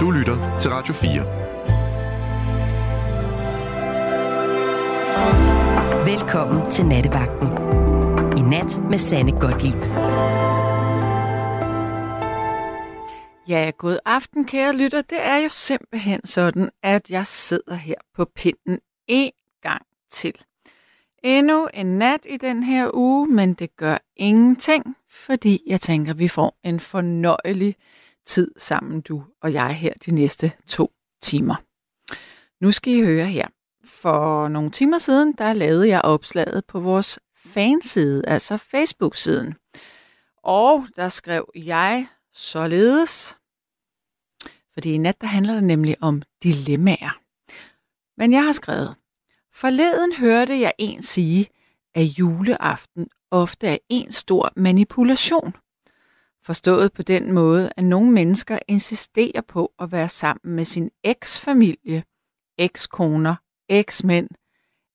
Du lytter til Radio 4. Velkommen til Nattevagten. I nat med Sanne Godtlip. Ja, god aften, kære lytter. Det er jo simpelthen sådan, at jeg sidder her på pinden en gang til. Endnu en nat i den her uge, men det gør ingenting, fordi jeg tænker, at vi får en fornøjelig tid sammen, du og jeg her de næste to timer. Nu skal I høre her. For nogle timer siden, der lavede jeg opslaget på vores fanside, altså Facebook-siden. Og der skrev jeg således, fordi i nat der handler det nemlig om dilemmaer. Men jeg har skrevet, forleden hørte jeg en sige, at juleaften ofte er en stor manipulation. Forstået på den måde, at nogle mennesker insisterer på at være sammen med sin eksfamilie, ekskoner, eksmænd,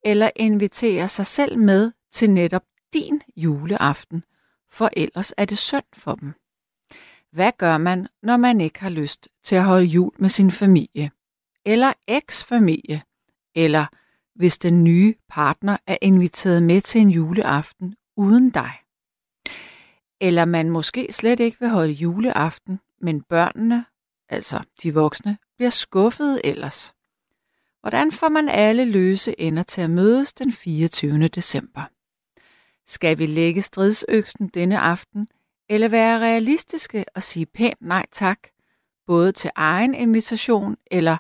eller inviterer sig selv med til netop din juleaften, for ellers er det synd for dem. Hvad gør man, når man ikke har lyst til at holde jul med sin familie? Eller eksfamilie? Eller hvis den nye partner er inviteret med til en juleaften uden dig? Eller man måske slet ikke vil holde juleaften, men børnene, altså de voksne, bliver skuffet ellers. Hvordan får man alle løse ender til at mødes den 24. december? Skal vi lægge stridsøksen denne aften, eller være realistiske og sige pænt nej tak, både til egen invitation eller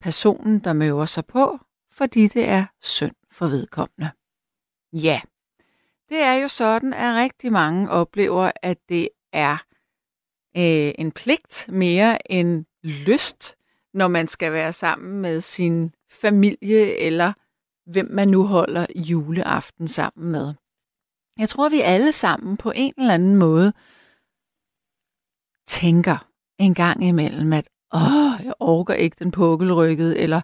personen, der møver sig på, fordi det er synd for vedkommende? Ja, det er jo sådan, at rigtig mange oplever, at det er øh, en pligt mere end lyst, når man skal være sammen med sin familie eller hvem man nu holder juleaften sammen med. Jeg tror, vi alle sammen på en eller anden måde tænker en gang imellem, at åh, jeg orker ikke den pukkelrykkede, eller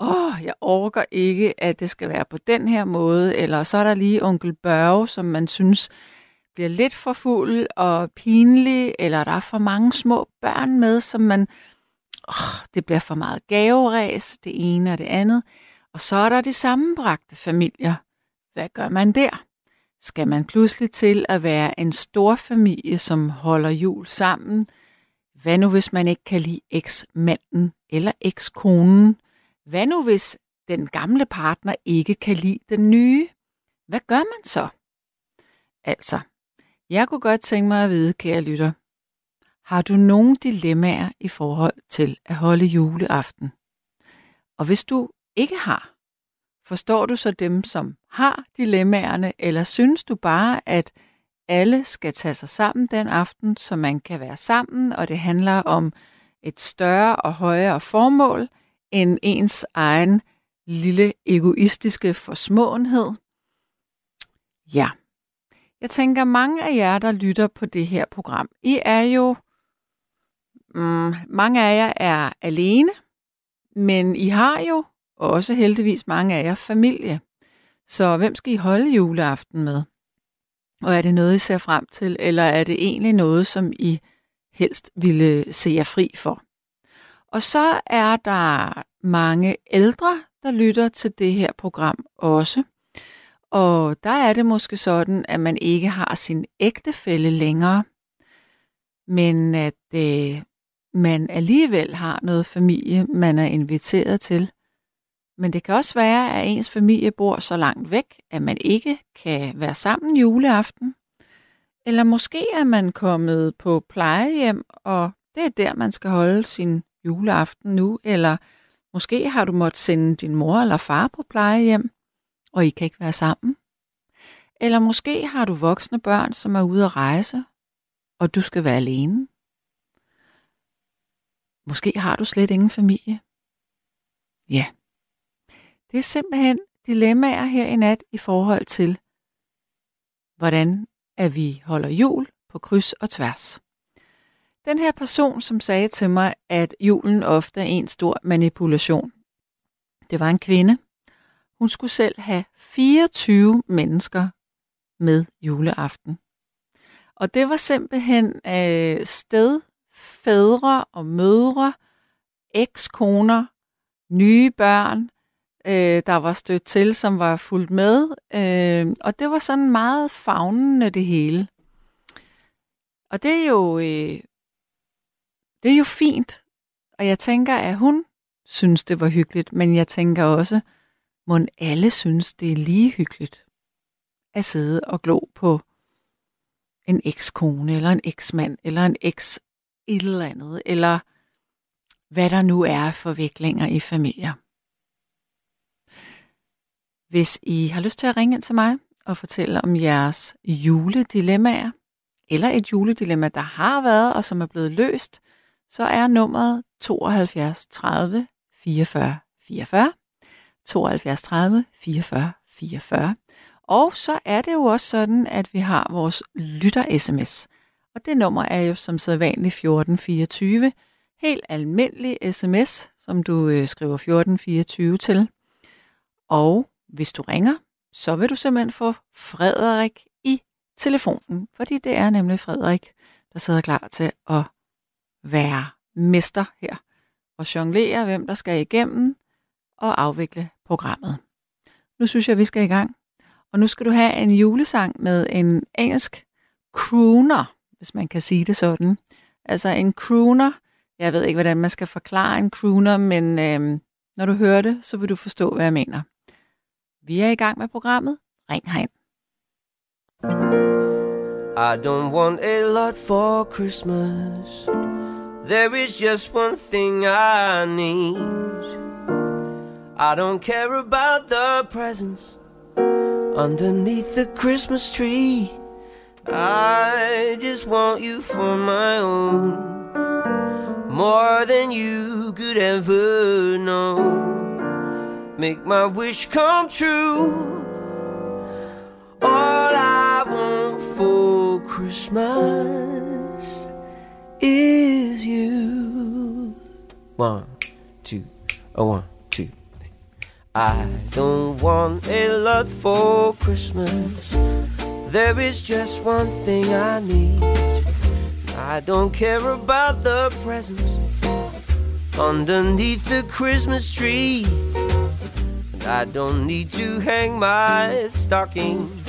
åh, jeg orker ikke, at det skal være på den her måde, eller så er der lige onkel Børge, som man synes bliver lidt for fuld og pinlig, eller der er for mange små børn med, som man, åh, det bliver for meget gaveræs, det ene og det andet. Og så er der de sammenbragte familier. Hvad gør man der? Skal man pludselig til at være en stor familie, som holder jul sammen? Hvad nu, hvis man ikke kan lide eksmanden eller ekskonen? Hvad nu, hvis den gamle partner ikke kan lide den nye? Hvad gør man så? Altså, jeg kunne godt tænke mig at vide, kære lytter, har du nogen dilemmaer i forhold til at holde juleaften? Og hvis du ikke har, forstår du så dem, som har dilemmaerne, eller synes du bare, at alle skal tage sig sammen den aften, så man kan være sammen, og det handler om et større og højere formål end ens egen lille egoistiske forsmåenhed? Ja. Jeg tænker, mange af jer, der lytter på det her program, I er jo, mm, mange af jer er alene, men I har jo også heldigvis mange af jer familie. Så hvem skal I holde juleaften med? Og er det noget, I ser frem til, eller er det egentlig noget, som I helst ville se jer fri for? Og så er der mange ældre, der lytter til det her program også. Og der er det måske sådan, at man ikke har sin ægtefælle længere, men at øh, man alligevel har noget familie, man er inviteret til. Men det kan også være, at ens familie bor så langt væk, at man ikke kan være sammen juleaften. Eller måske er man kommet på plejehjem, og det er der, man skal holde sin juleaften nu. Eller måske har du måttet sende din mor eller far på plejehjem, og I kan ikke være sammen. Eller måske har du voksne børn, som er ude at rejse, og du skal være alene. Måske har du slet ingen familie. Ja. Det er simpelthen dilemmaer her i nat i forhold til, hvordan at vi holder jul på kryds og tværs. Den her person, som sagde til mig, at julen ofte er en stor manipulation, det var en kvinde. Hun skulle selv have 24 mennesker med juleaften. Og det var simpelthen øh, sted, fædre og mødre, ekskoner, nye børn, øh, der var stødt til, som var fuldt med. Øh, og det var sådan meget fagnende det hele. Og det er jo, øh, det er jo fint. Og jeg tænker, at hun synes, det var hyggeligt, men jeg tænker også, må alle synes, det er lige hyggeligt at sidde og glo på en ekskone, eller en eksmand, eller en eks et eller andet, eller hvad der nu er forviklinger i familier. Hvis I har lyst til at ringe ind til mig og fortælle om jeres juledilemmaer, eller et juledilemma, der har været og som er blevet løst, så er nummeret 72 30 44 44. 72 30 44 44. Og så er det jo også sådan, at vi har vores lytter-sms. Og det nummer er jo som sædvanligt 1424. Helt almindelig sms, som du øh, skriver 1424 til. Og hvis du ringer, så vil du simpelthen få Frederik i telefonen, fordi det er nemlig Frederik, der sidder klar til at være mester her og jonglere, hvem der skal igennem og afvikle programmet. Nu synes jeg, vi skal i gang. Og nu skal du have en julesang med en engelsk crooner, hvis man kan sige det sådan. Altså en crooner, jeg ved ikke, hvordan man skal forklare en crooner, men øhm, når du hører det, så vil du forstå, hvad jeg mener. Vi er i gang med programmet. Ring herind. I don't want a lot for Christmas. There is just one thing I need. I don't care about the presents underneath the Christmas tree. I just want you for my own, more than you could ever know. Make my wish come true. All I want for Christmas is you. One, two, a one. I don't want a lot for Christmas. There is just one thing I need. I don't care about the presents underneath the Christmas tree. I don't need to hang my stockings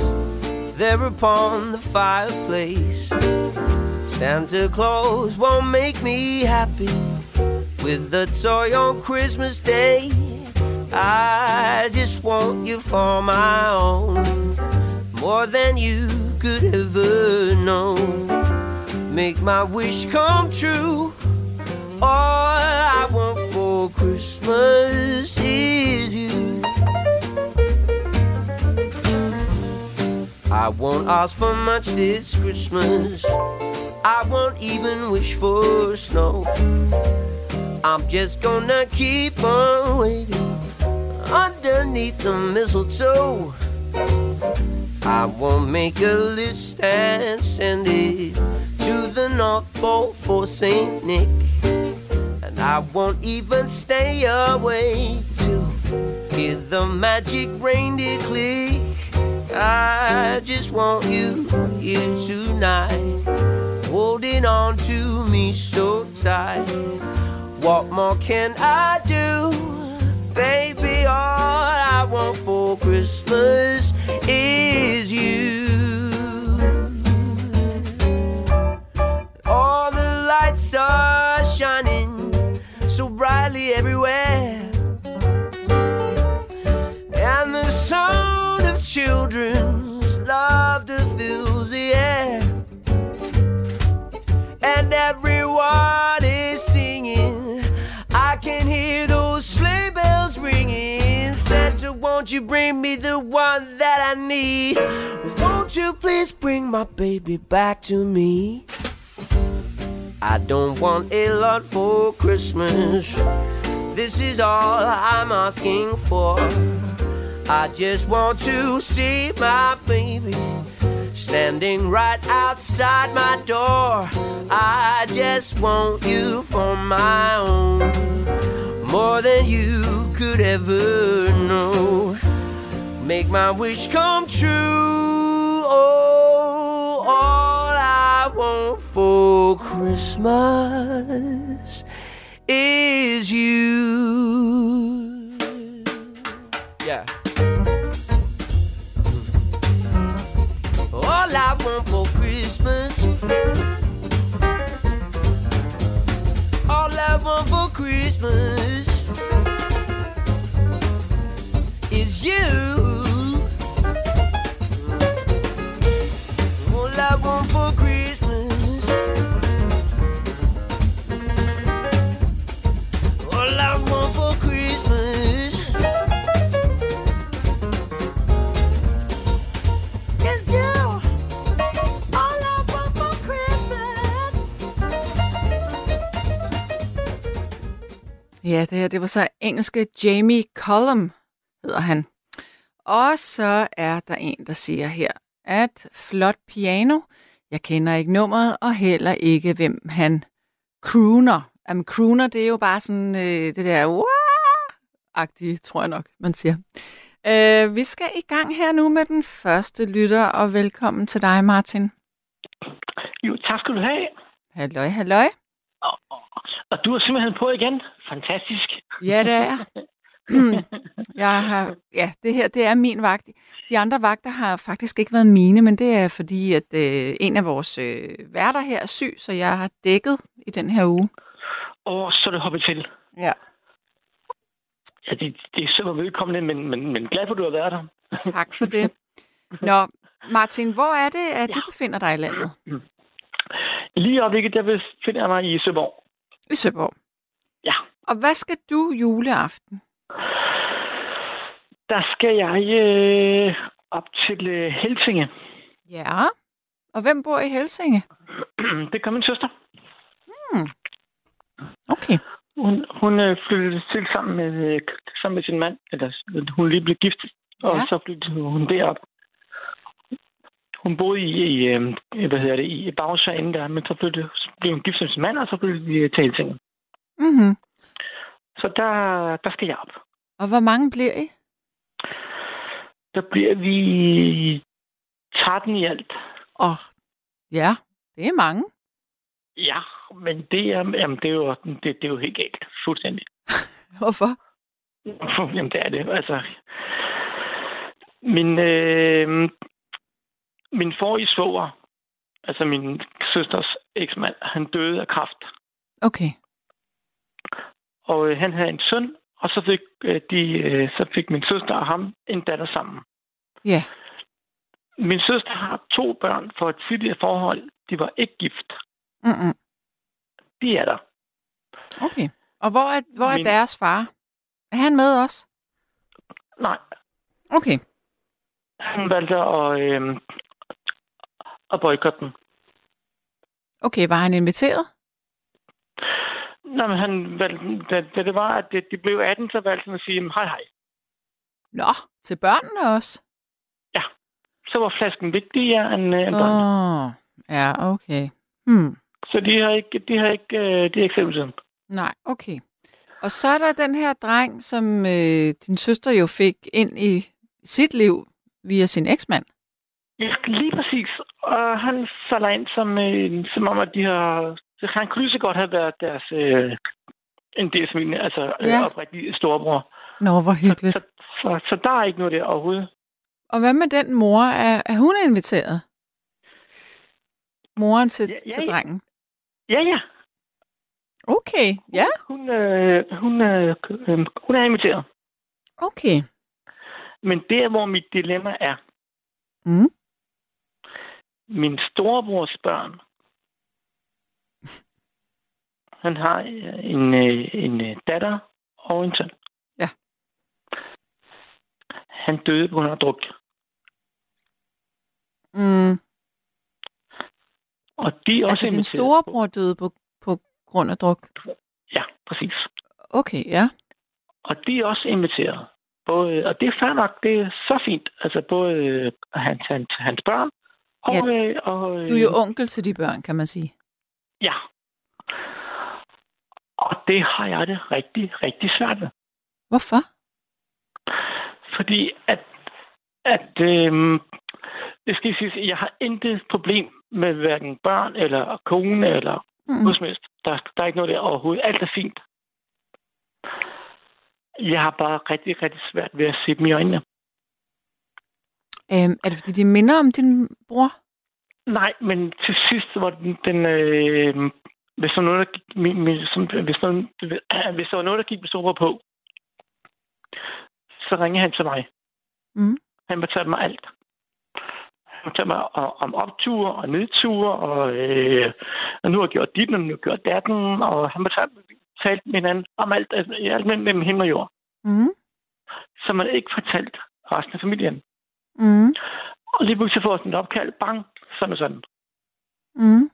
there upon the fireplace. Santa Claus won't make me happy with a toy on Christmas Day. I just want you for my own, more than you could ever know. Make my wish come true. All I want for Christmas is you. I won't ask for much this Christmas. I won't even wish for snow. I'm just gonna keep on waiting underneath the mistletoe. I won't make a list and send it to the North Pole for St. Nick. And I won't even stay away to hear the magic reindeer click. I just want you here tonight, holding on to me so tight. What more can I do? Baby, all I want for Christmas is you. All the lights are shining so brightly everywhere. And the sound of children's laughter fills the air. And everyone is singing. I can hear those sleigh bells ringing. Santa, won't you bring me the one that I need? Won't you please bring my baby back to me? I don't want a lot for Christmas. This is all I'm asking for. I just want to see my baby standing right outside my door. I just want you for my own, more than you could ever know. Make my wish come true. Oh, all I want for Christmas is you. All I want for Christmas. All I want for Christmas is you. All I want for Christmas. Ja, det her, det var så engelske Jamie Cullum, hedder han. Og så er der en, der siger her, at flot piano, jeg kender ikke nummeret, og heller ikke, hvem han crooner. Jamen, crooner, det er jo bare sådan øh, det der agtige tror jeg nok, man siger. Øh, vi skal i gang her nu med den første lytter, og velkommen til dig, Martin. Jo, tak skal du have. Halløj, halløj. Og, og du er simpelthen på igen. Fantastisk. Ja, det er jeg. jeg har, ja, det her det er min vagt. De andre vagter har faktisk ikke været mine, men det er fordi, at øh, en af vores øh, værter her er syg, så jeg har dækket i den her uge. Og så er det hoppet til. Ja. Ja, det, det er super velkommen, men, men, men glad for, at du har været der. Tak for det. Nå, Martin, hvor er det, at du befinder dig i landet? Lige i øjeblikket, der befinder jeg mig i Søborg. I Søborg. Ja. Og hvad skal du juleaften? Der skal jeg øh, op til øh, Helsinge. Ja. Og hvem bor i Helsinge? det gør min søster. Okay. Hun, hun øh, flyttede til sammen med, øh, sammen med sin mand. Eller, hun lige blev gift, og Ja. så flyttede hun derop. Hun boede i, i øh, hvad hedder det, i Bagsjø inden der, men så flyttede, så blev hun gift sin mand, og så flyttede de til Helsinge. Mm-hmm. Så der, der skal jeg op. Og hvor mange bliver I? Der bliver vi 13 i alt. Åh, ja, det er mange. Ja, men det er, jamen, det er, jo, det, det er jo helt galt. Fuldstændig. Hvorfor? Jamen, det er det. Altså, min, øh, min forrige svoger, altså min søsters eksmand, han døde af kræft. Okay. Og øh, han havde en søn, og så fik, øh, de, øh, så fik min søster og ham en datter sammen. Ja. Min søster har to børn for et tidligere forhold. De var ikke gift. Mm-mm. De er der. Okay. Og hvor er, hvor er Min- deres far? Er han med os? Nej, Okay. han valgte at, øh, at boykotte den. Okay, var han inviteret? Nå, men han valgte, da, da det var, at det, de blev 18, så valgte han at sige, "Jamen, hej hej. Nå, til børnene også? Så var flasken vigtigere end, øh, end Åh, børnene. oh, ja, okay. Hmm. Så de har ikke, de har ikke, øh, de har ikke selv siden. Nej, okay. Og så er der den her dreng, som øh, din søster jo fik ind i sit liv via sin eksmand. Ja, lige præcis. Og han falder ind som, øh, som om, at de har... Så han kunne lige så godt have været deres... Øh, en del af familien, altså Ja. ja. oprigtig storebror. Nå, hvor hyggeligt. Så, så, så der er ikke noget der overhovedet. Og hvad med den mor? Er, er hun inviteret? Moren til, Ja, ja, til drengen? Ja, ja. Okay, ja, Hun, øh, hun, øh, øh, hun er inviteret. okay. Men der, hvor mit dilemma er, Mm. Min storebrors børn, han har øh, en, øh, en øh, datter og en søn. Ja. Han døde på grund af druk. Mm. Og de er også Altså, din storebror døde på, på grund af druk? Ja, præcis. Okay, ja. Og de er også inviteret. Både, og det er fair nok, det er så fint. Altså både hans, hans, hans børn og... Ja. Øh, og øh, Du er jo onkel til de børn, kan man sige. Ja. Og det har jeg det rigtig, rigtig svært ved. Hvorfor? Fordi at, at øhm, det skal sige, jeg har intet problem med hverken børn eller kone eller Mm. helst. Der, der er ikke noget der overhovedet. Alt er fint. Jeg har bare rigtig, rigtig svært ved at se dem i øjnene. Øhm, er det, fordi de minder om din bror? Nej, men til sidst var den, den øh, hvis der var noget, der gik, min, min, som, hvis, der, hvis der var noget, der gik med store på, så ringede han til mig. Mm. Han fortalte mig alt. Han fortalte mig om opture og nedture, og, øh, og nu har jeg gjort dit, og nu har jeg gjort datten, og han fortalte, talte med hinanden om alt, altså, alt mellem himmel og jord. Mm. Som man ikke fortalt resten af familien. Mm. Og lige pludselig får sådan et opkald, bang, sådan og sådan. Mm.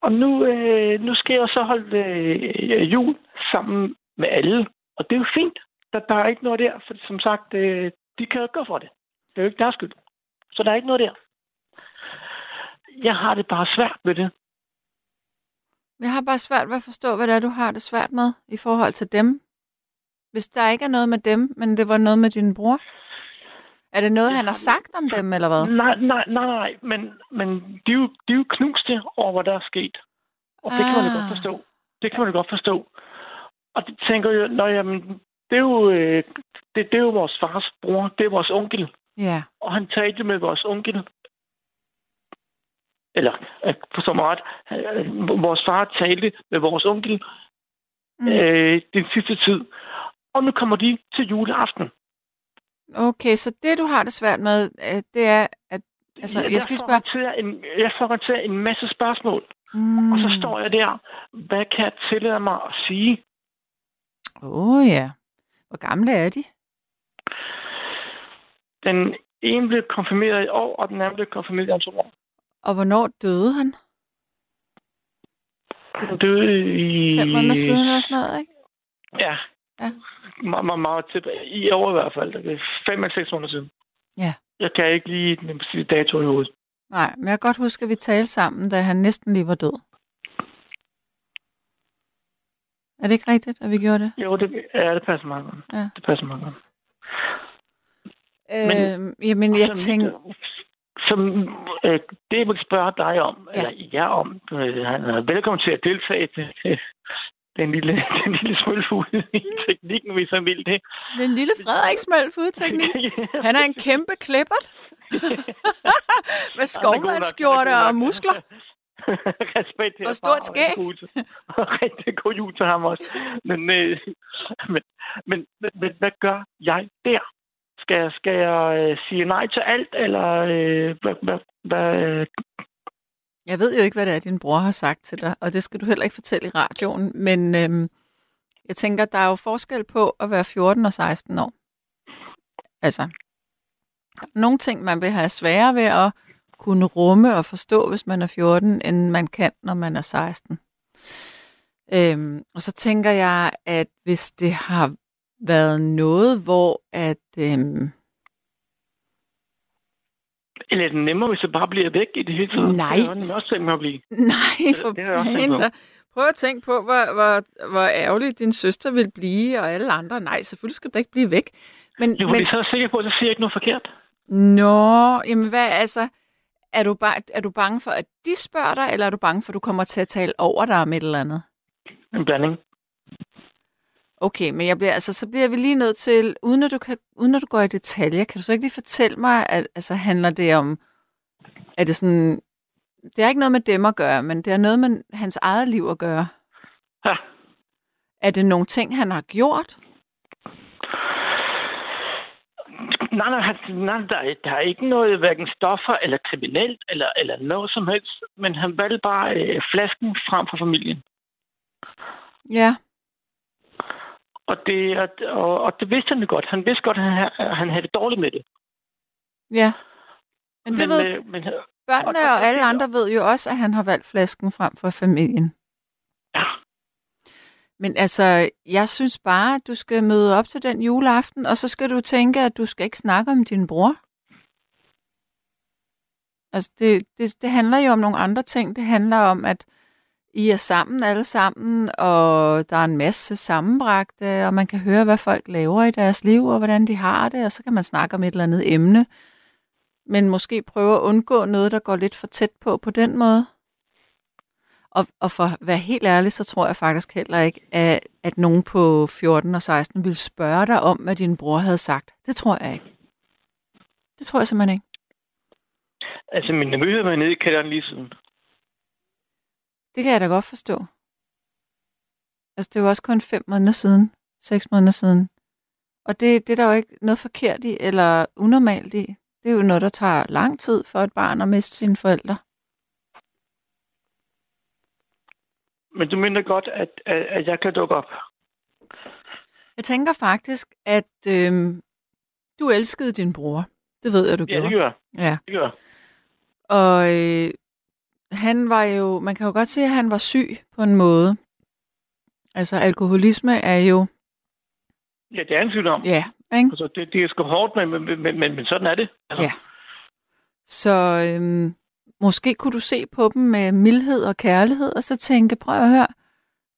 Og nu, øh, nu skal jeg så holde øh, jul sammen med alle. Og det er jo fint. Der, der er ikke noget der, for som sagt, øh, de kan jo ikke gøre for det. Det er jo ikke deres skyld. Så der er ikke noget der. Jeg har det bare svært med det. Jeg har bare svært ved at forstå, hvad det er, du har det svært med i forhold til dem. Hvis der ikke er noget med dem, men det var noget med din bror. Er det noget, han har sagt om dem, eller hvad? Nej, nej, nej, nej. Men, men de, er jo, de er jo knuste over, hvad der er sket. Og det kan man jo Ah. godt forstå. Det kan man jo godt forstå. Og det tænker jeg, når jamen, det er jo, øh, det, det er jo vores fars bror. Det er vores onkel. Ja. Og han talte med vores onkel. Eller, øh, forstår mig ret, øh, vores far talte med vores onkel Mm. øh, den sidste tid. Og nu kommer de til juleaften. Okay, så det, du har det svært med, øh, det er, at altså, jeg skal lige får spørge... en, jeg får håndtere en masse spørgsmål. Mm. Og så står jeg der. Hvad kan jeg tillade mig at sige? Åh oh, ja. Hvor gamle er de? Den ene blev konfirmeret i år, og den anden blev konfirmeret om to år. Og hvornår døde han? Den døde i... Fem måneder siden eller sådan noget, ikke? Ja. Ja. Meget, meget, meget tilbage. I år i hvert fald. Det er fem eller seks måneder siden. Ja. Jeg kan ikke lige den præcise dato i hovedet. Nej, men jeg kan godt huske, at vi talte sammen, da han næsten lige var død. Er det ikke rigtigt, at vi gjorde det? Jo, det, ja, det passer meget godt. Ja. Det passer meget godt. Men, øh, jamen, jeg Som- tænker... Som øh, det, jeg vil spørge dig om, Ja. eller jer om, øh, han er velkommen til at deltage til, til den lille, den lille smølfugl i teknikken, hvis han vil det. Den lille Frederiksmøl teknik. Han er en kæmpe klippert. Med skovmandsskjorte og muskler. Respekt til Og stort skæg. Og rigtig god jul til ham også. Men, øh, men, men, men, hvad gør jeg der? Skal jeg, skal jeg øh, sige nej til alt, eller øh, hvad, hvad, hvad, jeg ved jo ikke, hvad det er, din bror har sagt til dig, og det skal du heller ikke fortælle i radioen, men øhm, jeg tænker, der er jo forskel på at være 14 og 16 år. Altså, der er nogle ting, man vil have sværere ved at kunne rumme og forstå, hvis man er 14, end man kan, når man er 16. Øhm, og så tænker jeg, at hvis det har været noget, hvor at... Øhm, eller er det nemmere, hvis jeg bare bliver væk i det hele taget? Nej. Det er jeg også mig at blive. Nej, for det jeg da. Prøv at tænke på, hvor, hvor, hvor ærgerligt din søster vil blive, og alle andre. Nej, selvfølgelig skal du ikke blive væk. Men, Jo, men så er jeg sikker på, at så siger jeg ikke noget forkert. nå, jamen hvad, altså, er du, ba- er du bange for, at de spørger dig, eller er du bange for, at du kommer til at tale over dig om et eller andet? En blanding. Okay, men jeg bliver, altså, så bliver vi lige nødt til, uden at, du kan, uden at du går i detaljer, kan du så ikke lige fortælle mig, at altså, handler det om, er det sådan, det har ikke noget med dem at gøre, men det har noget med hans eget liv at gøre. Ja. Er det nogle ting, han har gjort? Nej, nej, nej der, er, der er ikke noget, hverken stoffer eller kriminelt, eller, eller noget som helst. Men han valgte bare øh, flasken frem for familien. Ja. Og det, og, og, og det vidste han jo godt. Han vidste godt, at han, han havde det dårligt med det. Ja. Men det men, ved øh, men, børnene og- og alle andre ved jo også, at han har valgt flasken frem for familien. ja, Men altså, jeg synes bare, at du skal møde op til den juleaften, og så skal du tænke, at du skal ikke snakke om din bror. Altså, det, det, det handler jo om nogle andre ting. Det handler om, at i er sammen alle sammen, og der er en masse sammenbragte, og man kan høre, hvad folk laver i deres liv, og hvordan de har det, og så kan man snakke om et eller andet emne. Men måske prøve at undgå noget, der går lidt for tæt på på den måde. Og, og for at være helt ærlig, så tror jeg faktisk heller ikke, at, at nogen på 14 og 16 ville spørge dig om, hvad din bror havde sagt. Det tror jeg ikke. Det tror jeg simpelthen ikke. Altså, min nevø har været nede i kælderen lige siden. Det kan jeg da godt forstå. Altså, det var også kun fem måneder siden. Seks måneder siden. Og det, det er der jo ikke noget forkert i, eller unormalt i. Det er jo noget, der tager lang tid for et barn at miste sine forældre. Men du mener godt, at, at, at jeg kan dukke op. Jeg tænker faktisk, at øhm, du elskede din bror. Det ved jeg, du Ja, gjorde. det gør jeg. Ja. Det gør jeg. Og øh, han var jo, man kan jo godt se, at han var syg på en måde. Altså, alkoholisme er jo, Ja, det er en sygdom. ja, ikke? Altså, det, det er sgu hårdt, men, men, men, men, men sådan er det. Altså, Ja. Så øhm, måske kunne du se på dem med mildhed og kærlighed, og så tænke, prøv at høre,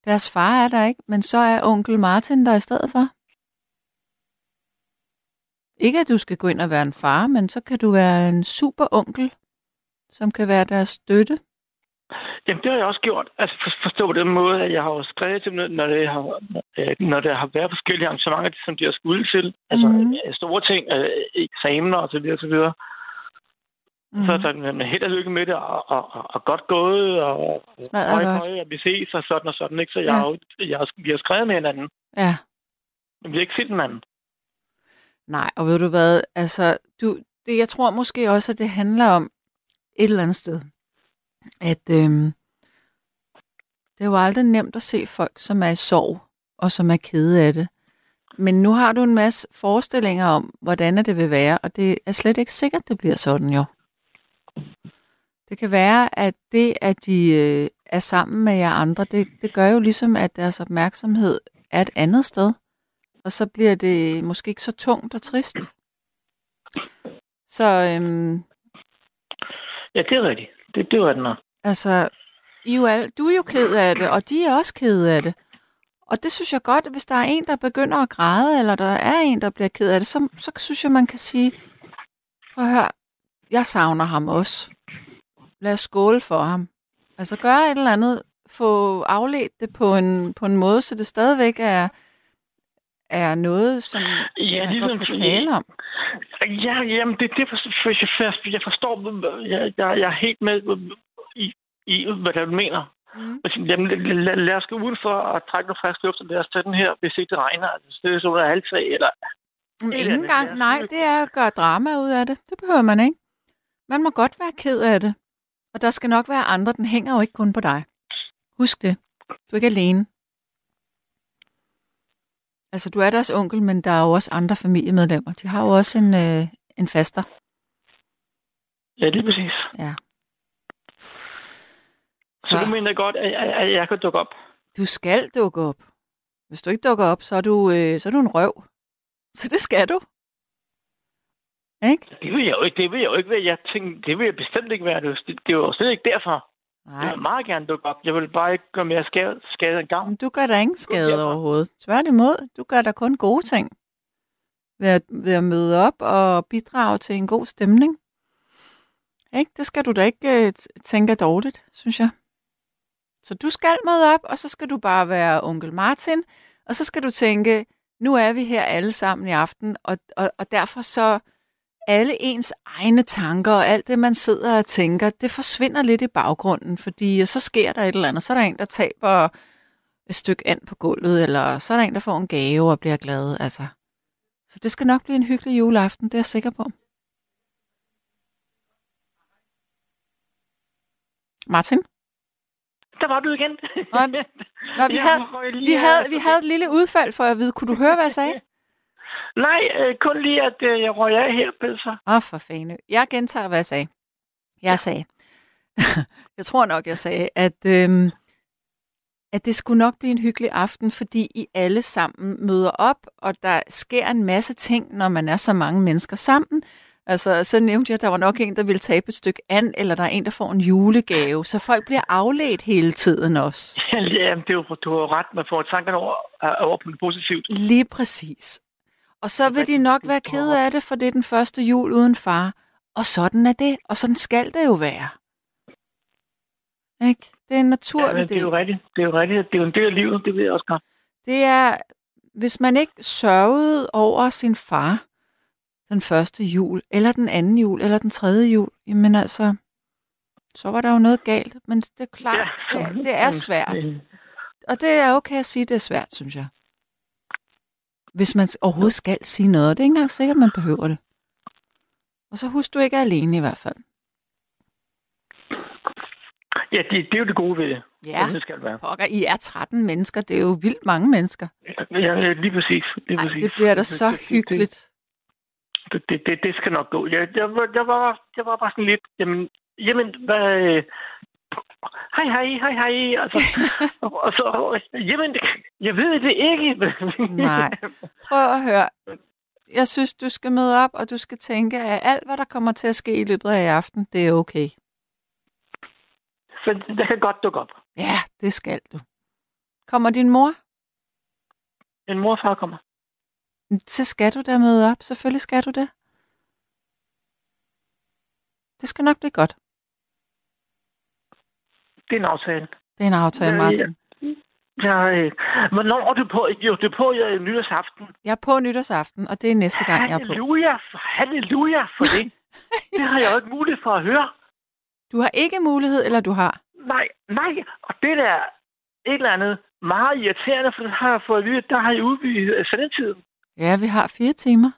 deres far er der ikke, men så er onkel Martin der i stedet for. Ikke at du skal gå ind og være en far, men så kan du være en super onkel, som kan være deres støtte. Jamen, det har jeg også gjort. Altså, for, forstå på den måde, at jeg har jo skrevet til dem, når det har, øh, når der har været forskellige arrangementer, som de har skulle til. Altså, Mhm. mm. store ting, øh, eksamener og så videre, og så videre. Så er Mhm. der held og lykke med det, og, og, og, og godt gået, og høj, høj, og vi ses, og sådan og sådan, ikke? Så jeg, Ja. har, jeg, vi har skrevet med hinanden, Ja. men vi har ikke set hinanden. Nej, og ved du hvad, altså, du, det, jeg tror måske også, at det handler om et eller andet sted, at øhm, det er jo aldrig nemt at se folk, som er i sorg, og som er kede af det. Men nu har du en masse forestillinger om, hvordan det vil være, og det er slet ikke sikkert, det bliver sådan jo. Det kan være, at det, at de øh, er sammen med jer andre, det, det gør jo ligesom, at deres opmærksomhed er et andet sted. Og så bliver det måske ikke så tungt og trist. Så øhm, Ja, det er rigtigt. Det, det var den nok. altså, I jo alle, du er jo ked af det, og de er også ked af det. Og det synes jeg godt, hvis der er en, der begynder at græde, eller der er en, der bliver ked af det, så, så synes jeg, man kan sige, prøv at høre, jeg savner ham også. Lad os skåle for ham. Altså gør et eller andet, få afledt det på en, på en måde, så det stadigvæk er, er noget, som Ja, man ligesom, godt kan tale om. Ja, jamen, det det, for, jeg, for, jeg forstår, jeg, jeg, jeg er helt med i, i hvad du mener. Mm. Jamen, lad, lad, os gå udenfor og trække noget frisk luft, og lad os tage den her, hvis ikke det regner. Altså, det er så under halv tre, eller... Men er engang, ja. nej, det er at gøre drama ud af det. Det behøver man ikke. Man må godt være ked af det. Og der skal nok være andre. Den hænger jo ikke kun på dig. Husk det. Du er ikke alene. Altså, du er deres onkel, men der er jo også andre familiemedlemmer. De har jo også en, øh, en faster. Ja, lige præcis. Ja. Så, så du mener godt, at, jeg kan dukke op? du skal dukke op. Hvis du ikke dukker op, så er du, øh, så er du en røv. Så det skal du. Ikke? Det vil jeg jo ikke, det vil jeg jo ikke være. Jeg tænkte, det vil jeg bestemt ikke være. Det, er jo- det er jo slet ikke derfor. Nej. Jeg vil meget gerne dukke op. Jeg vil bare ikke gøre mere skade, skade end gavn. Men du gør da ingen skade overhovedet. Tværtimod, du gør da kun gode ting. Ved at, ved at møde op og bidrage til en god stemning. Ikke? Det skal du da ikke øh, tænke er dårligt, synes jeg. Så du skal møde op, og så skal du bare være onkel Martin, og så skal du tænke, nu er vi her alle sammen i aften, og, og, og derfor så alle ens egne tanker og alt det, man sidder og tænker, det forsvinder lidt i baggrunden, fordi så sker der et eller andet. Så er der en, der taber et stykke and på gulvet, eller så er der en, der får en gave og bliver glad. Altså. Så det skal nok blive en hyggelig juleaften, det er jeg sikker på. Martin? Der var du igen. Nå, vi, havde, vi, havde, vi havde et lille udfald for at vide. Kunne du høre, hvad jeg sagde? Nej, øh, kun lige, at øh, jeg røg af her, Pelser. Åh, oh, for fane. Jeg gentager, hvad jeg sagde. Jeg sagde, jeg tror nok, jeg sagde, at, øhm, at det skulle nok blive en hyggelig aften, fordi I alle sammen møder op, og der sker en masse ting, når man er så mange mennesker sammen. Altså, så nævnte jeg, at der var nok en, der ville tabe et stykke an, eller der er en, der får en julegave. Så folk bliver afledt hele tiden også. Jamen, det er jo, du har ret. Man får tankerne over, øh, over på det positivt. Lige præcis. Og så vil de nok være kede af det, for det er den første jul uden far. Og sådan er det, og sådan skal det jo være. Ikke? Det er en Ja, naturlig men det er jo rigtigt. Det er jo rigtigt. Det er jo en del af livet, det ved jeg også godt. Det er, hvis man ikke sørgede over sin far den første jul, eller den anden jul, eller den tredje jul, jamen altså, så var der jo noget galt. Men det er klart, ja, det, det er svært. Og det er okay at sige, at det er svært, synes jeg. Hvis man overhovedet skal sige noget. Det er ikke engang sikkert, at man behøver det. Og så husk, du ikke er alene i hvert fald. Ja, det, det er jo det gode ved det. Ja, Det skal det være. pokker, I er 13 mennesker. Det er jo vildt mange mennesker. Ja, lige præcis. Lige Ej, præcis. det bliver da så det- hyggeligt. Det, det, det, det skal nok gå. Jeg, jeg, var- jeg, var, jeg var bare sådan lidt, jamen, jamen hvad, hej, hej, hej, hej, altså, og, og så, jamen, jeg ved det ikke. Nej. Prøv at høre. Jeg synes, du skal møde op, og du skal tænke, at alt, hvad der kommer til at ske i løbet af i aften, det er okay. Så det kan godt dukke op. Ja, det skal du. Kommer din mor? En mor far kommer. Så skal du da møde op. Selvfølgelig skal du det. Det skal nok blive godt. Det er en aftale. Det er en aftale, Ja, ja. Martin. Jeg, øh, hvornår er du på? Jo, det er på øh, nytårsaften. Jeg er på nytårsaften, og det er næste gang, jeg er på. Halleluja, for, halleluja for det. det har jeg jo ikke mulighed for at høre. Du har ikke mulighed, eller du har? Nej, nej. Og det der er et eller andet meget irriterende, for det har jeg fået at vide, der har jeg udvidet sendetiden. Ja, vi har fire timer.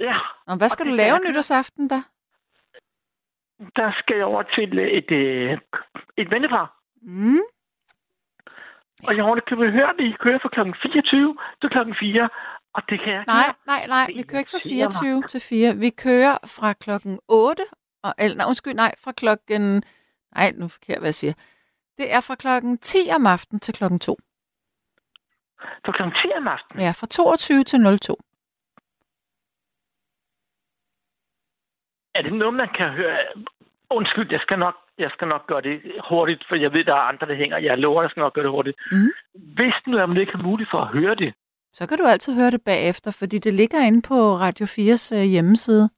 Ja, Og hvad skal Og du lave jeg- nytårsaften da? Der skal jeg over til et, øh, et vennepar. Mm. Og jeg har købet hørt, at I kører fra kl. 24 til kl. 4. Og det kan jeg Nej, nej, nej. Vi kører ikke fra irriterer 24 til 4. Vi kører fra klokken 8. Og, eller, nej, undskyld, nej, fra klokken... Nej, nu er forkert, hvad jeg siger. Det er fra klokken 10 om aftenen til klokken 2. Fra kl. 10 om aftenen. Ja, fra 22 til 02. Er det noget, man kan høre? Undskyld, jeg skal nok, jeg skal nok gøre det hurtigt, for jeg ved, der er andre, der hænger. Jeg lover, jeg skal nok gøre det hurtigt. Mhm. Hvis nu er man ikke har mulighed for at høre det, Så kan du altid høre det bagefter, fordi det ligger inde på Radio 4's øh, hjemmeside.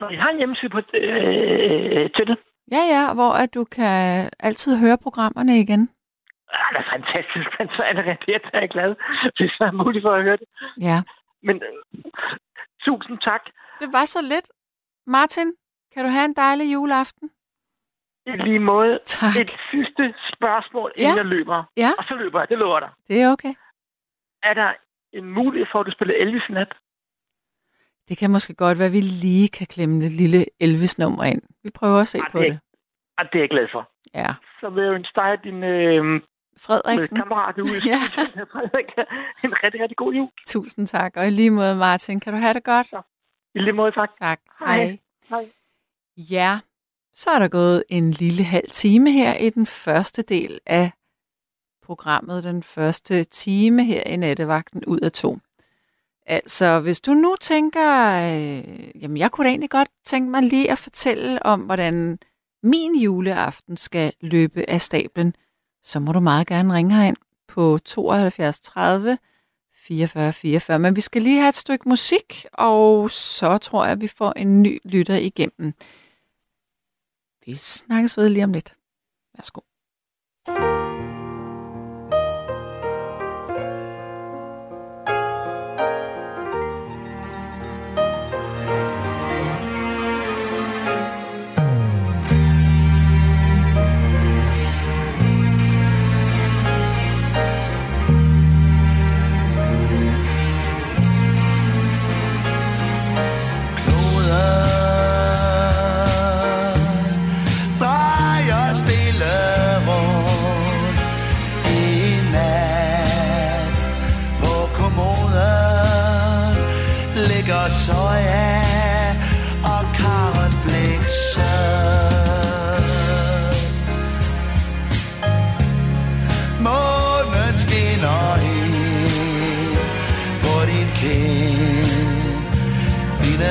når jeg har en hjemmeside på, øh, til det, Ja, ja, hvor at du kan altid høre programmerne igen. ah, det er fantastisk, men så er det jeg er glad, hvis der er mulighed for at høre det. Ja. Men øh, tusind tak. Det var så lidt. Martin, kan du have en dejlig juleaften? I lige måde. Tak. Et sidste spørgsmål, inden Ja. jeg løber. Ja. Og så løber jeg, det lover dig. Det er okay. Er der en mulighed for, at du spiller Elvis nat? Det kan måske godt være, at vi lige kan klemme det lille Elvis-nummer ind. Vi prøver at se Ej, på det- det. Det er jeg glad for. Ja. Så vil jeg ønske dig din øh, Frederiksen, kammerat ude i Ja. Frederik, en rigtig, rigtig god jul. tusind tak. Og i lige måde, Martin, kan du have det godt? I lige måde, tak. Tak. Hej. Hej. Ja, så er der gået en lille halv time her i den første del af programmet. Den første time her i nattevagten ud af to. Altså, hvis du nu tænker, øh, jamen jeg kunne da egentlig godt tænke mig lige at fortælle om, hvordan min juleaften skal løbe af stablen, så må du meget gerne ringe herind på 72 30 44 44. Men vi skal lige have et stykke musik, og så tror jeg, at vi får en ny lytter igennem. Vi snakkes ved lige om lidt. Værsgo.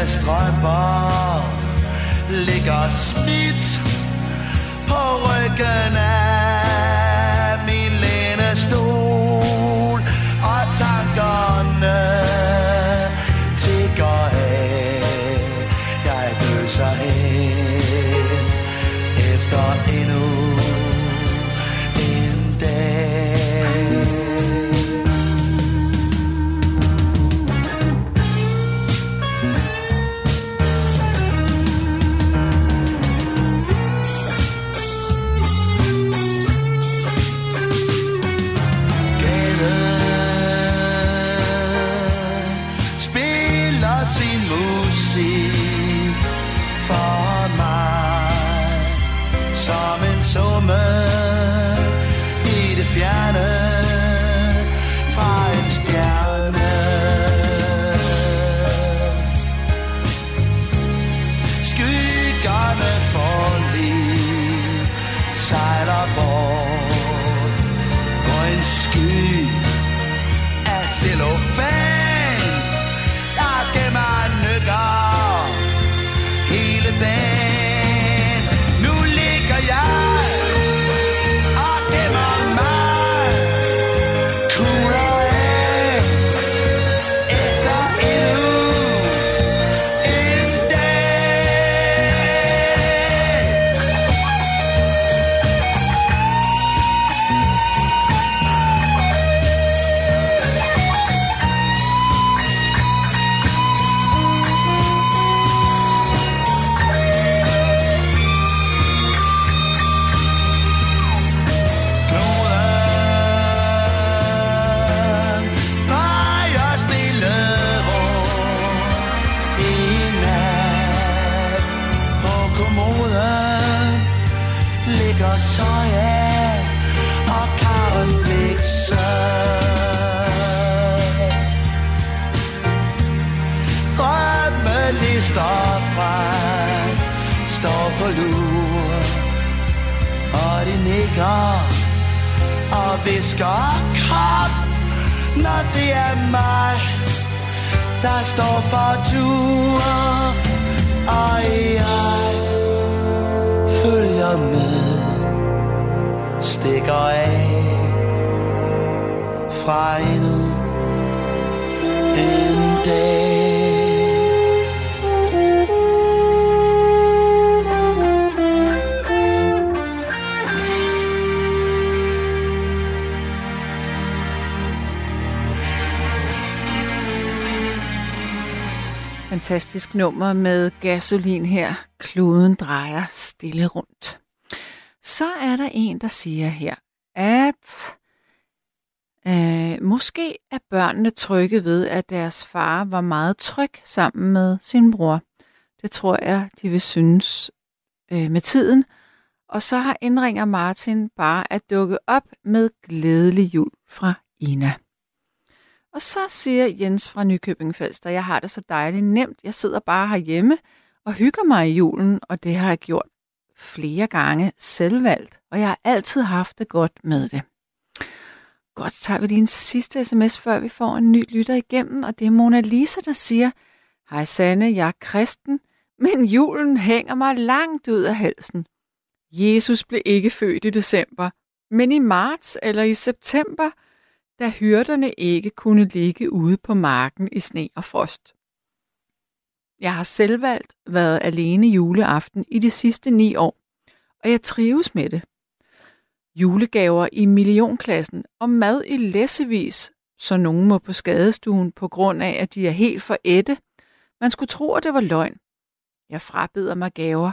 Strømper ligger smidt på ryggen af Fantastisk nummer med gasolin her. Kloden drejer stille rundt. Så er der en, der siger her, at øh, måske er børnene trygge ved, at deres far var meget tryg sammen med sin bror. Det tror jeg, de vil synes øh, med tiden. Og så har indringer Martin bare at dukke op med glædelig jul fra Ina. Og så siger Jens fra Nykøbing Falster, jeg har det så dejligt nemt. Jeg sidder bare herhjemme og hygger mig i julen, og det har jeg gjort flere gange selvvalgt, og jeg har altid haft det godt med det. Godt, så tager vi lige en sidste sms, før vi får en ny lytter igennem, og det er Mona Lisa, der siger, Hej Sanne, jeg er kristen, men julen hænger mig langt ud af halsen. Jesus blev ikke født i december, men i marts eller i september, da hyrderne ikke kunne ligge ude på marken i sne og frost. Jeg har selvvalgt været alene juleaften i de sidste ni år, og jeg trives med det. Julegaver i millionklassen og mad i læssevis, så nogen må på skadestuen på grund af, at de er helt for ætte. Man skulle tro, at det var løgn. Jeg frabeder mig gaver,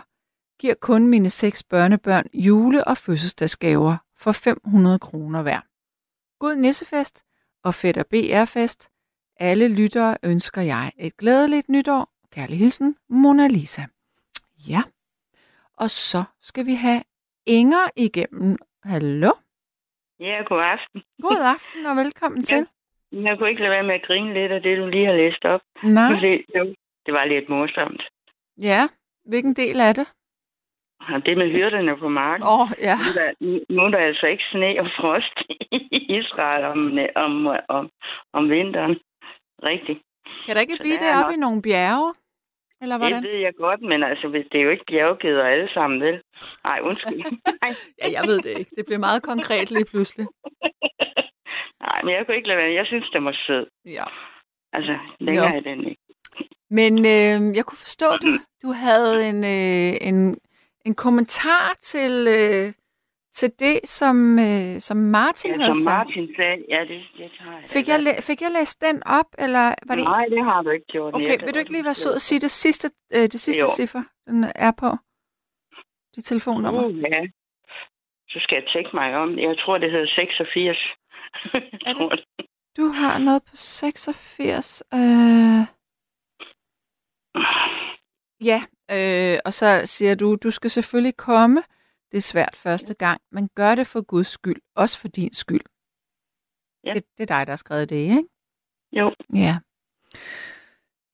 giver kun mine seks børnebørn jule- og fødselsdagsgaver for 500 kroner hver. God nissefest og fætter BR-fest. Alle lyttere ønsker jeg et glædeligt nytår. Kærlig hilsen, Mona Lisa. Ja, og så skal vi have Inger igennem. Hallo? Ja, god aften. God aften og velkommen til. Jeg kunne ikke lade være med at grine lidt af det, du lige har læst op. Nej, Det, det var lidt morsomt. ja. Hvilken del af det? Det med hyrderne på marken. Åh, oh, ja. Nu, er der, nu er der altså ikke sne og frost i Israel om, om, om, om vinteren. Rigtigt. Kan der ikke Så blive der det er op nok- i nogle bjerge? Eller hvordan? Det ved jeg godt, men altså, det er jo ikke bjergkæder alle sammen, vel? Nej, undskyld. Nej. Ja, jeg ved det ikke. Det bliver meget konkret lige pludselig. Nej, men jeg kunne ikke lade være. Jeg synes, det var sød. Ja. Altså, længere Jo. er den ikke. Men øh, jeg kunne forstå, at du, du havde en, øh, en, en kommentar til, øh, til det, som, øh, som Martin Ja, havde som sagt. Martin sagde, ja, det, det har jeg. Fik jeg, læ- fik jeg læst den op, eller var det... Nej, det har du ikke gjort. Okay, Nette. vil du ikke lige være sød og sige det sidste, øh, det sidste Jo. ciffer, den er på? Dit telefonnummer. Uh, ja. Så skal jeg tjekke mig om. Jeg tror, det hedder 86. Er det? det? Du har noget på 86. Øh... Ja, øh, og så siger du, du skal selvfølgelig komme. Det er svært første gang, men gør det for Guds skyld. Også for din skyld. Ja. Det, det er dig, der har skrevet det, ikke? Jo, Ja.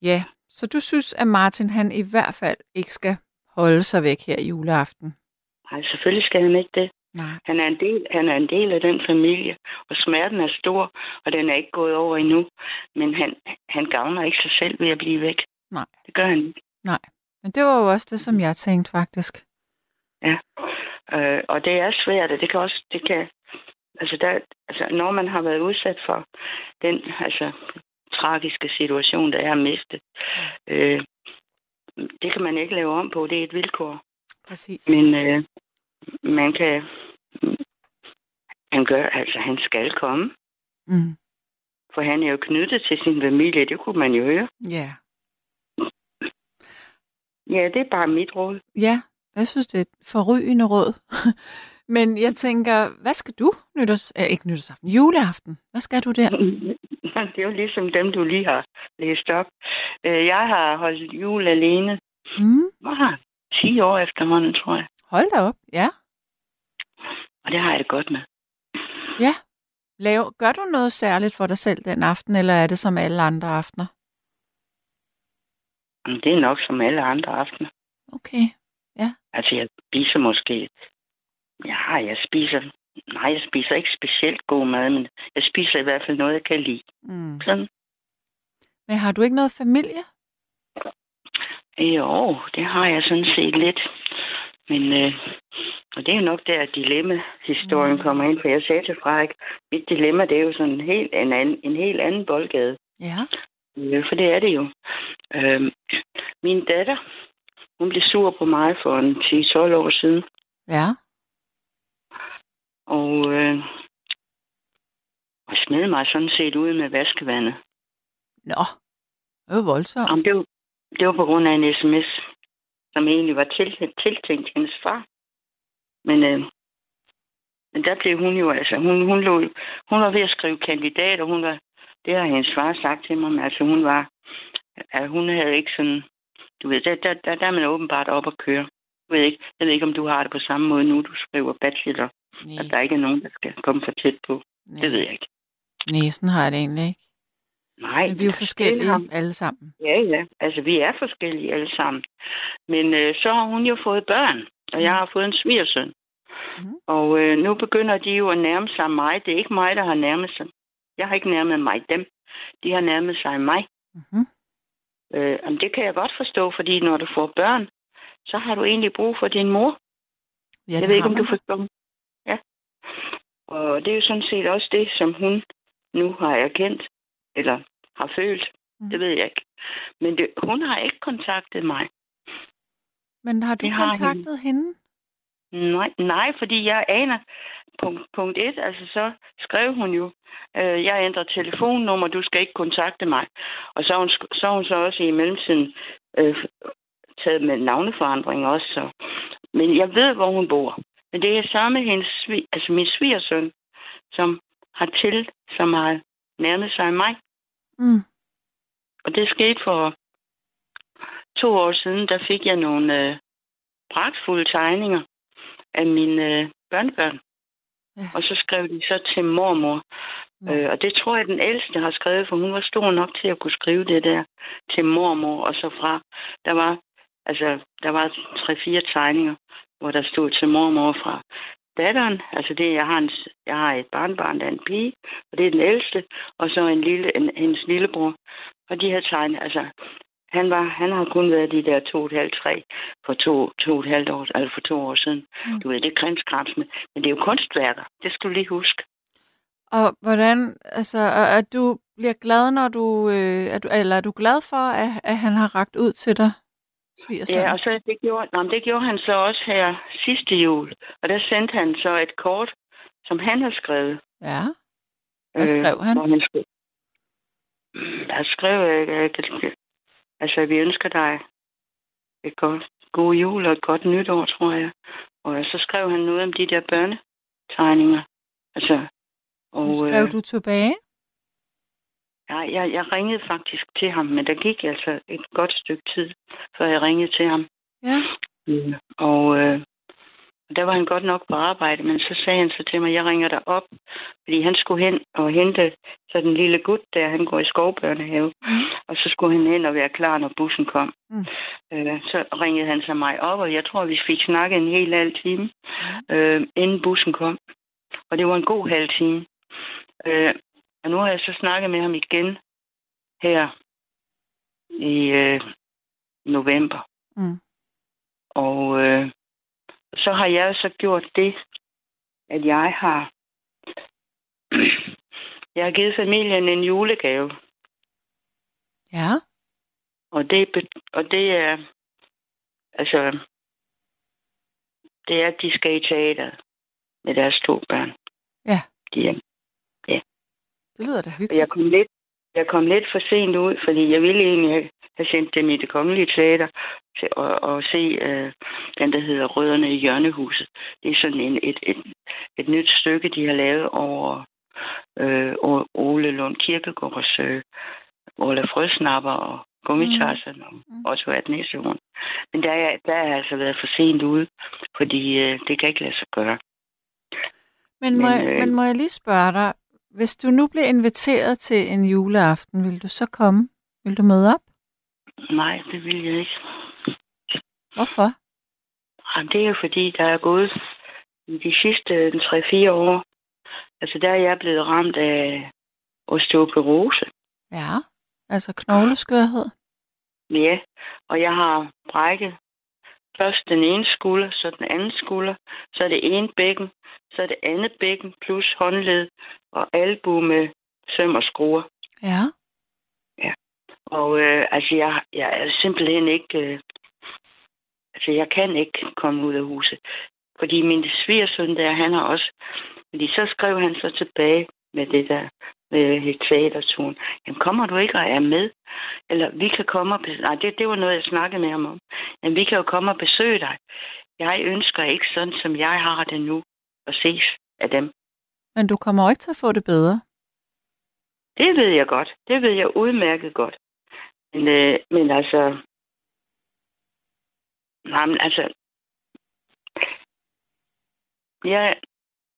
Ja, så du synes, at Martin han i hvert fald ikke skal holde sig væk her i juleaften? Nej, selvfølgelig skal han ikke det. Nej. Han er, en del, han er en del af den familie, og smerten er stor, og den er ikke gået over endnu. Men han, han gavner ikke sig selv ved at blive væk. Nej. Det gør han ikke. Men det var jo også det, som jeg tænkte faktisk. Øh, og det er svært, og det kan også, det kan, altså, der, altså når man har været udsat for den altså, tragiske situation, der er at miste, øh, det kan man ikke lave om på, det er et vilkår. Præcis. Men øh, man kan, han gør, altså han skal komme, Mm. for han er jo knyttet til sin familie, det kunne man jo høre. Ja. Ja, det er bare mit råd. Ja, jeg synes, det er et forrygende råd. Men jeg tænker, hvad skal du nytårs... Eh, ikke nytårsaften, juleaften. Hvad skal du der? det er jo ligesom dem, du lige har læst op. Øh, Jeg har holdt jul alene. Mm. Ah, 10 år efterhånden, tror jeg. Hold da op, ja. Og det har jeg det godt med. Ja. Lav, gør du noget særligt for dig selv den aften, eller er det som alle andre aftener? Men Det er nok som alle andre aftener. Okay. Altså, jeg spiser måske Ja, jeg spiser... Nej, jeg spiser ikke specielt god mad, men jeg spiser i hvert fald noget, jeg kan lide. Mm. Sådan. Men har du ikke noget familie? Jo, det har jeg sådan set lidt. Men øh, og det er jo nok der, at dilemma-historien Mm. kommer ind, for jeg sagde til Frederik, mit dilemma, det er jo sådan en helt, en anden, en helt anden boldgade. Ja. For det er det jo. Øh, min datter, hun blev sur på mig for en 10-12 år siden, Ja. og, øh, og smed mig sådan set ud med vaskevandet. Nå, det var voldsomt. Jamen, det, var, det var på grund af en sms, som egentlig var til, tiltænkt hendes far. Men, øh, men der blev hun jo, altså, hun, hun, lå, hun var ved at skrive kandidat, og hun var, det har hendes far sagt til mig, men altså hun var, at hun havde ikke sådan, du ved, der, der, der, der er man åbenbart op at køre. Jeg ved, ikke, jeg ved ikke, om du har det på samme måde nu, du skriver bachelor, Nej, at der ikke er nogen, der skal komme for tæt på. Det ved jeg ikke. Næsen har jeg det egentlig ikke. Nej, Men vi er jo altså, forskellige har- alle sammen. Ja, ja. Altså, vi er forskellige alle sammen. Men øh, så har hun jo fået børn, og jeg har fået en svigersøn. Mhm. Og øh, nu begynder de jo at nærme sig mig. Det er ikke mig, der har nærmet sig. Jeg har ikke nærmet mig dem. De har nærmet sig mig. Mm-hmm. Øh, det kan jeg godt forstå, fordi når du får børn, så har du egentlig brug for din mor. Ja, jeg ved ikke, om du forstår. Ja. Og det er jo sådan set også det, som hun nu har erkendt, eller har følt. Mhm. Det ved jeg ikke. Men det, hun har ikke kontaktet mig. Men har du Det har kontaktet hende? Nej, nej, fordi jeg aner, punkt, punkt et, altså så skrev hun jo, øh, jeg ændrer telefonnummer, du skal ikke kontakte mig. Og så hun, så, hun så også i mellemtiden øh, taget med navneforandring også. Så. Men jeg ved, hvor hun bor. Men det er samme hendes, altså min svigersøn, som har til, som har nærmet sig mig. Mm. Og det skete for to år siden, der fik jeg nogle øh, pragtfulde tegninger af mine øh, børnebørn. Ja. Og så skrev de så til mormor. Nå. Øh, og det tror jeg, den ældste har skrevet, for hun var stor nok til at kunne skrive det der til mormor og så fra. Der var, altså, der var tre-fire tegninger, hvor der stod til mormor fra datteren. Altså det, jeg har, en, jeg har et barnbarn, der er en pige, og det er den ældste, og så en lille, en, hendes lillebror. Og de her tegninger, altså, han, var, han har kun været de der to og et halvt, tre for to, to og et halvt år, altså for to år siden. Mm. Du ved, det er krimskrams, men, men det er jo kunstværker. Det skal du lige huske. Og hvordan, altså, at du bliver glad, når du, øh, er du, eller er du glad for, at, at han har rakt ud til dig? Ja, og så det gjorde, nej, det gjorde han så også her sidste jul. Og der sendte han så et kort, som han har skrevet. ja. Hvad skrev han? Hvor han skrev, der skrev jeg, øh, altså, vi ønsker dig et godt, god jul og et godt nytår, tror jeg. Og så skrev han noget om de der børnetegninger. Altså, og, Nu skrev øh, du tilbage? Ja, jeg, jeg ringede faktisk til ham, men der gik altså et godt stykke tid, før jeg ringede til ham. Ja. Mm. Og øh, der var han godt nok på arbejde, men så sagde han så til mig, jeg ringer dig op, fordi han skulle hen og hente så den lille gut der, han går i skovbørnehave, Mm. og så skulle han hen og være klar, når bussen kom. Mm. Øh, så ringede han så mig op, og jeg tror, vi fik snakket en hel halv time, øh, inden bussen kom. Og det var en god halv time. Øh, og nu har jeg så snakket med ham igen her i øh, november. Mm. Og øh, så har jeg så gjort det, at jeg har jeg har givet familien en julegave. Ja. Og det, og det er altså det er, at de skal i teater med deres to børn. Ja. De er Det lyder da hyggeligt. Jeg kom lidt, jeg kom lidt for sent ud, fordi jeg ville egentlig have- have sendt dem i det kongelige teater til at, at se øh, den, der hedder Rødderne i Hjørnehuset. Det er sådan en, et, et, et nyt stykke, de har lavet over øh, Ole Lund Kirkegaards øh, Ola Frøsnapper og Gummitarsen og Mm. også været næsehorn. Men der er, der er altså været for sent ude, fordi øh, det kan ikke lade sig gøre. Men må, Men, jeg, øh, men må jeg lige spørge dig, hvis du nu bliver inviteret til en juleaften, vil du så komme? Vil du møde op? Nej, det vil jeg ikke. Hvorfor? Jamen, det er jo fordi, der er gået i de sidste 3-4 år, altså der er jeg blevet ramt af osteoporose. Ja, altså knogleskørhed. Ja, og jeg har brækket først den ene skulder, så den anden skulder, så er det ene bækken, så er det andet bækken, plus håndled og albu med søm og skruer. Ja. Og øh, altså, jeg, jeg er simpelthen ikke... Øh, altså, jeg kan ikke komme ud af huset. Fordi min svigersøn der, han har også... Fordi så skrev han så tilbage med det der med teaterturen. Jamen, kommer du ikke og er med? Eller vi kan komme og besøge... Nej, det, det var noget, jeg snakkede med ham om. Jamen, vi kan jo komme og besøge dig. Jeg ønsker ikke sådan, som jeg har det nu, at ses af dem. Men du kommer ikke til at få det bedre. Det ved jeg godt. Det ved jeg udmærket godt. Men, øh, men altså... Nej, men altså... Jeg,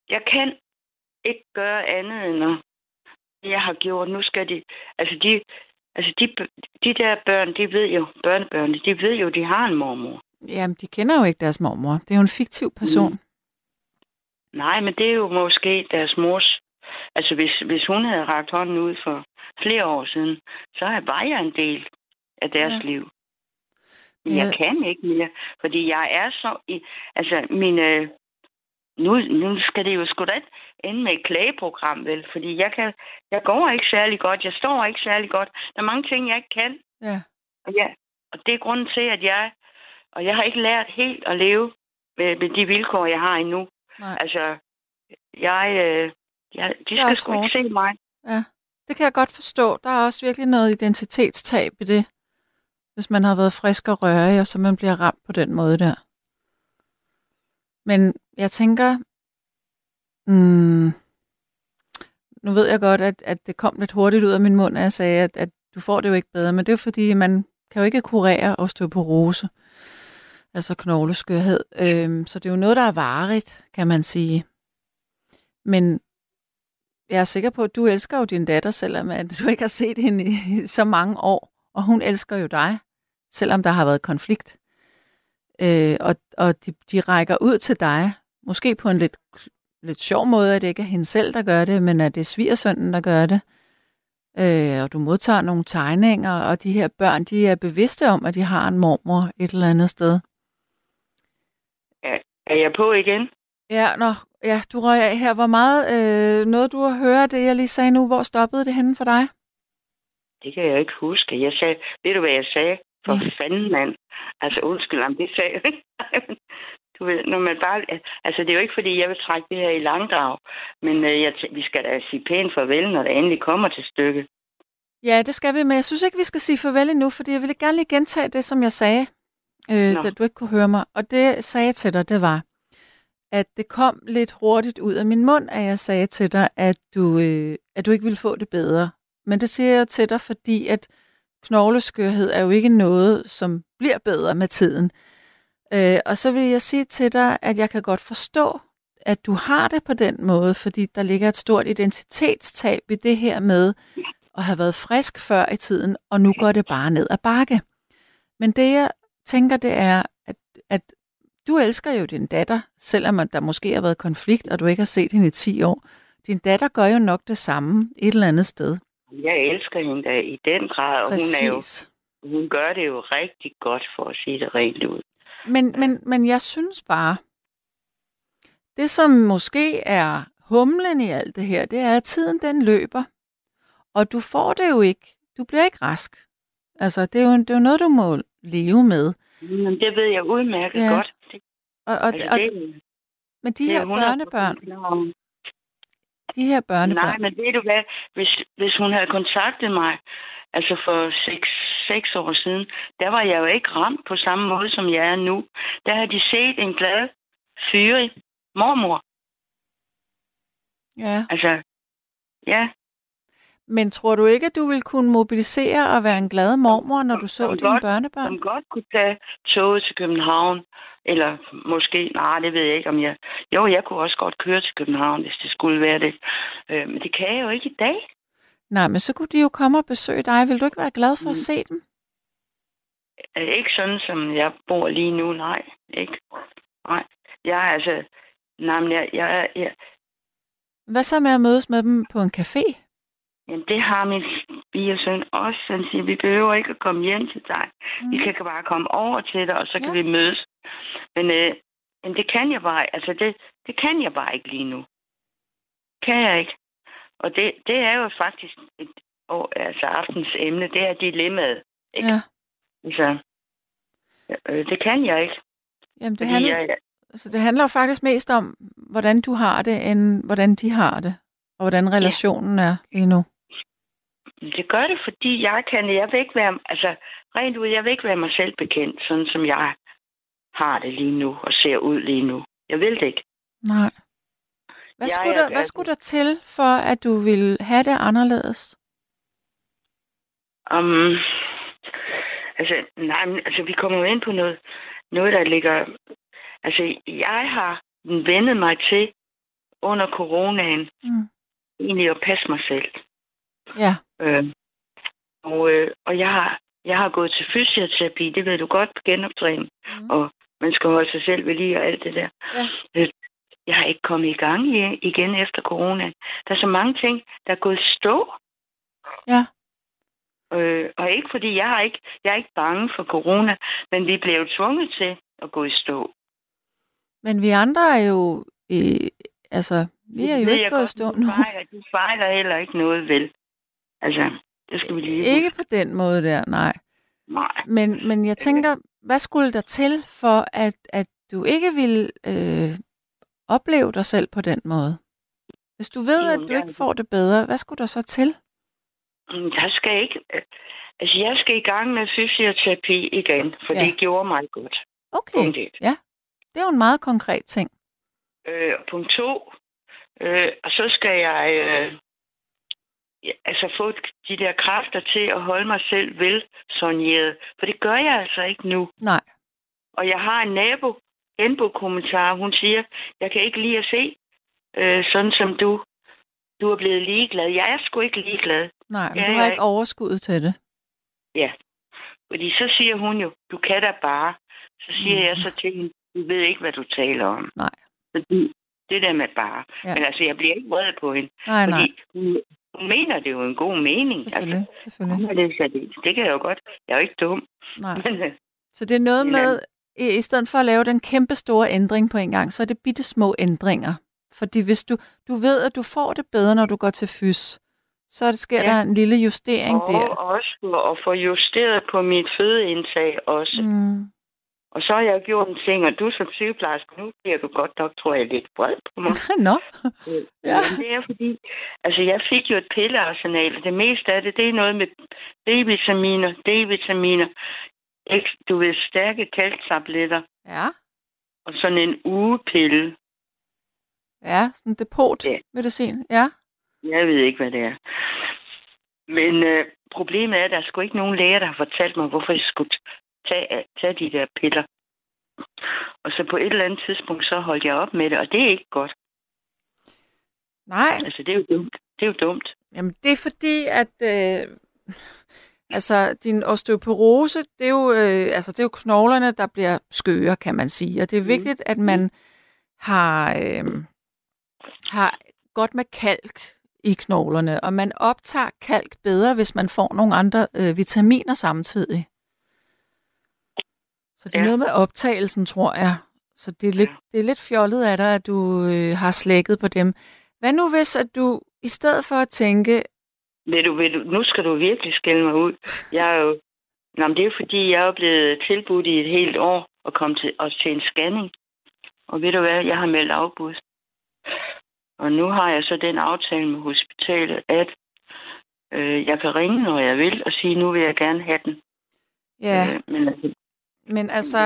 jeg kan ikke gøre andet end at jeg har gjort. Nu skal de... Altså, de, altså de, de der børn, de ved jo, børnebørnene, de ved jo, de har en mormor. Jamen, de kender jo ikke deres mormor. Det er jo en fiktiv person. Mm. Nej, men det er jo måske deres mors... Altså, hvis, hvis hun havde rakt hånden ud for flere år siden, så var jeg en del af deres Ja. ja. liv. Men Ja. jeg kan ikke mere, fordi jeg er så... I, altså, mine... Nu, nu skal det jo sgu da ikke ende med et klageprogram, vel? Fordi jeg, kan, jeg går ikke særlig godt, jeg står ikke særlig godt. Der er mange ting, jeg ikke kan. Ja. Og, ja, og det er grunden til, at jeg... Og jeg har ikke lært helt at leve med, med de vilkår, jeg har endnu. Nej. Altså, jeg... Øh, jeg de skal sgu ikke se mig. Ja, det kan jeg godt forstå. Der er også virkelig noget identitetstab i det, hvis man har været frisk og rørig, og så man bliver ramt på den måde der. Men jeg tænker, mm, nu ved jeg godt, at, at det kom lidt hurtigt ud af min mund, at jeg sagde, at, at du får det jo ikke bedre, men det er jo fordi, man kan jo ikke kurere osteoporose, altså knogleskørhed. Øhm, så det er jo noget, der er varigt, kan man sige. Men jeg er sikker på, at du elsker jo din datter, selvom at du ikke har set hende i så mange år. Og hun elsker jo dig, selvom der har været konflikt. Øh, og og de, de rækker ud til dig, måske på en lidt, lidt sjov måde, at det ikke er hende selv, der gør det, men at det er svigersønnen, der gør det. Øh, og du modtager nogle tegninger, og de her børn, de er bevidste om, at de har en mormor et eller andet sted. Er jeg på igen? Ja, nå, ja, du røg af her. Hvor meget øh, noget du har hørt det, jeg lige sagde nu? Hvor stoppede det henne for dig? Det kan jeg ikke huske. Jeg sagde, ved du, hvad jeg sagde? For Ja. fanden, mand. Altså, undskyld, om det sagde. Du ved, når man bare... Altså, det er jo ikke, fordi jeg vil trække det her i langdrag, men øh, jeg vi skal da sige pænt farvel, når det endelig kommer til stykket. Ja, det skal vi, men jeg synes ikke, vi skal sige farvel endnu, fordi jeg ville gerne lige gentage det, som jeg sagde, øh, Nå. da du ikke kunne høre mig. Og det, jeg sagde til dig, det var, at det kom lidt hurtigt ud af min mund, at jeg sagde til dig, at du, øh, at du ikke ville få det bedre. Men det siger jeg til dig, fordi at knogleskørhed er jo ikke noget, som bliver bedre med tiden. Øh, og så vil jeg sige til dig, at jeg kan godt forstå, at du har det på den måde, fordi der ligger et stort identitetstab i det her med at have været frisk før i tiden, og nu går det bare ned ad bakke. Men det jeg tænker, det er, at, at du elsker jo din datter, selvom der måske har været konflikt, og du ikke har set hende i 10 år. Din datter gør jo nok det samme et eller andet sted. Jeg elsker hende da i den grad, og hun, er jo, hun gør det jo rigtig godt, for at sige det rent ud. Men, men, men jeg synes bare, det som måske er humlen i alt det her, det er, at tiden den løber. Og du får det jo ikke. Du bliver ikke rask. Altså, det er jo, det er jo noget, du må leve med. Men det ved jeg udmærket Ja. godt. Og, og, altså, og, det, men de er her 100% børnebørn, de her børnebørn, Nej, men ved du hvad? Hvis, hvis hun havde kontaktet mig, altså for seks, seks år siden, der var jeg jo ikke ramt på samme måde, som jeg er nu. Der havde de set en glad, fyrig mormor. ja. Altså, ja, Men tror du ikke, at du vil kunne mobilisere og være en glad mormor, når du så som dine godt- børnebørn? som godt kunne tage toget til København. Eller måske, nej, det ved jeg ikke, om jeg... Jo, jeg kunne også godt køre til København, hvis det skulle være det. Øh, men det kan jeg jo ikke i dag. Nej, men så kunne de jo komme og besøge dig. Vil du ikke være glad for at Mm. se dem? Ikke sådan, som jeg bor lige nu, nej. Ikke. Nej. Jeg er altså... Nej, men jeg, jeg, jeg, Hvad så med at mødes med dem på en café? jamen, det har min svigersøn også. Han siger, vi behøver ikke at komme hjem til dig. Mm. Vi kan bare komme over til dig, og så kan Ja. vi mødes. Men, øh, men det kan jeg bare, altså det, det kan jeg bare ikke lige nu. Kan jeg ikke. Og det, det er jo faktisk et, og, altså aftens emne, det er dilemmaet. Ikke? Ja. Altså, øh, det kan jeg ikke. Jamen, det handler, jeg, så det handler faktisk mest om, hvordan du har det, end hvordan de har det. Og hvordan relationen er lige nu. Det gør det, fordi jeg kan, jeg vil ikke være, altså rent ud, jeg vil ikke være mig selv bekendt, sådan som jeg har det lige nu og ser ud lige nu. Jeg vil det ikke. Nej. Hvad, Jeg skulle er- der, hvad jeg- skulle der til, for at du ville have det anderledes? Um, altså, nej, men, altså, vi kommer jo ind på noget, noget, der ligger... Altså, jeg har vendet mig til under coronaen Mm. egentlig at passe mig selv. Ja, Øh, og, øh, og jeg har, jeg har gået til fysioterapi, det ved du godt på genoptræning. Mm. Og man skal holde sig selv ved lige og alt det der. Ja. Øh, Jeg har ikke kommet i gang igen efter corona. Der er så mange ting, der er gået stå. ja. Øh, og ikke fordi jeg er ikke, jeg er ikke bange for corona, men vi blev tvunget til at gå i stå. Men vi andre er jo... Øh, altså, vi er jo ikke gået i stå nu. fejler, du fejler heller ikke noget, vel? Altså, det skal vi lige Ikke på den måde der, nej. Nej. Men, men jeg tænker, hvad skulle der til for, at, at du ikke ville øh, opleve dig selv på den måde? Hvis du ved, at du ikke får det bedre, hvad skulle der så til? Jeg skal ikke... Altså, jeg skal i gang med fysioterapi igen, for Ja. ja. det gjorde mig godt. Okay, Punkt et. det er jo en meget konkret ting. Øh, punkt to. Øh, og så skal jeg øh, ja, altså få de der kræfter til at holde mig selv vel sonjeret. For det gør jeg altså ikke nu. Nej, Og jeg har en nabo, genbo-kommentar. Hun siger, jeg kan ikke lide at se, øh, sådan som du. Du er blevet ligeglad. Jeg er sgu ikke ligeglad. nej, men Ja, du har ja. ikke overskud til det. Fordi så siger hun jo, du kan da bare. Så siger Mm. jeg så til hende, du ved ikke, hvad du taler om. Nej. Fordi det der med bare. Ja. Ja. Men altså, jeg bliver ikke vred på hende. Nej, nej, Fordi hun, hun mener det er jo en god mening. selvfølgelig, selvfølgelig. Altså, det, så det, det kan jeg jo godt. Jeg er jo ikke dum. Nej. Men, øh, Så det er noget Men- med, i, i stedet for at lave den kæmpe store ændring på en gang, så er det bitte små ændringer. Fordi hvis du, du ved, at du får det bedre, når du går til fys, så er det, sker Ja. der en lille justering og der. også for at få justeret på mit fødeindtag også. Mm. Og så har jeg gjort en ting, og du som sygeplejerske, nu bliver du godt nok, tror jeg, lidt vred på mig. Nå, Ja. Ja. Men det er fordi, altså jeg fik jo et pillearsenal, og det meste af det, det er noget med B-vitaminer, D-vitaminer, eks- du ved, stærke kalktabletter, ja, og sådan en ugepille. ja, sådan en depot Ja. medicin, ja. Jeg ved ikke, hvad det er. Men øh, problemet er, at der er sgu ikke nogen læger, der har fortalt mig, hvorfor jeg skulle tage, tage de der piller. Og så på et eller andet tidspunkt, så holdt jeg op med det, og det er ikke godt. Nej, Altså, det er jo dumt. Det er jo dumt. Jamen, det er fordi, at øh, altså, din osteoporose, det er, jo, øh, altså, det er jo knoglerne, der bliver skøre, kan man sige. Og det er Mhm. vigtigt, at man har, øh, har godt med kalk i knoglerne, og man optager kalk bedre, hvis man får nogle andre øh, vitaminer samtidig. Så det er ja. Ja. noget med optagelsen, tror jeg. Så det er lidt, det er lidt fjollet af dig, at du øh, har slækket på dem. Hvad nu hvis, at du i stedet for at tænke, Ved du, ved du, nu skal du virkelig skælde mig ud. Jeg er jo... Nå, men det er fordi, jeg er blevet tilbudt i et helt år at komme til, også til en scanning. Og ved du hvad, jeg har meldt afbud. Og nu har jeg så den aftale med hospitalet, at øh, jeg kan ringe, når jeg vil, og sige, nu vil jeg gerne have den. ja, Øh, men altså, men altså,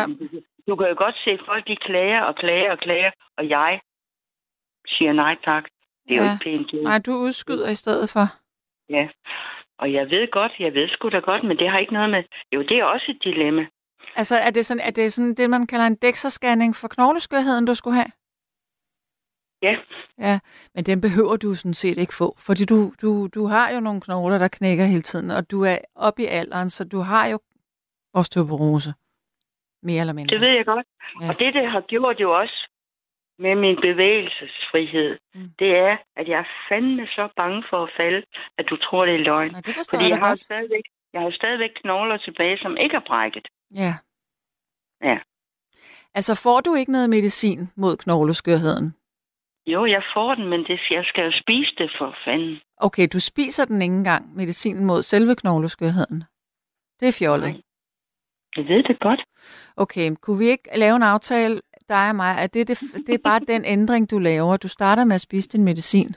du kan jo godt se, at folk de klager og klager og klager, og jeg siger nej tak. Det er jo Ja. ikke pænt. nej, du udskyder i stedet for. Ja, og jeg ved godt, jeg ved sgu da godt, men det har ikke noget med... Jo, det er også et dilemma. Altså, er det sådan, er det, sådan det, man kalder en DEXA-scanning for knogleskørheden, du skulle have? Ja, Ja, men den behøver du sådan set ikke få, fordi du, du, du har jo nogle knogler, der knækker hele tiden, og du er oppe i alderen, så du har jo osteoporose. Mere eller mindre. det ved jeg godt. Ja. Ja. Og det, det har gjort jo også med min bevægelsesfrihed, Mm. det er, at jeg er fandme så bange for at falde, at du tror, det er løgn. Nej, det forstår Fordi jeg jeg har, godt. stadigvæk, jeg har stadigvæk knogler tilbage, som ikke er brækket. Ja. Ja. Altså, får du ikke noget medicin mod knogleskørheden? Jo, jeg får den, men det, jeg skal jo spise det for fanden. Okay, du spiser den ikke engang, medicinen mod selve knogleskørheden. Det er fjollet. Nej. Jeg ved det godt. Okay, kunne vi ikke lave en aftale, dig og mig, at det, det, det er bare den ændring, du laver. Du starter med at spise din medicin.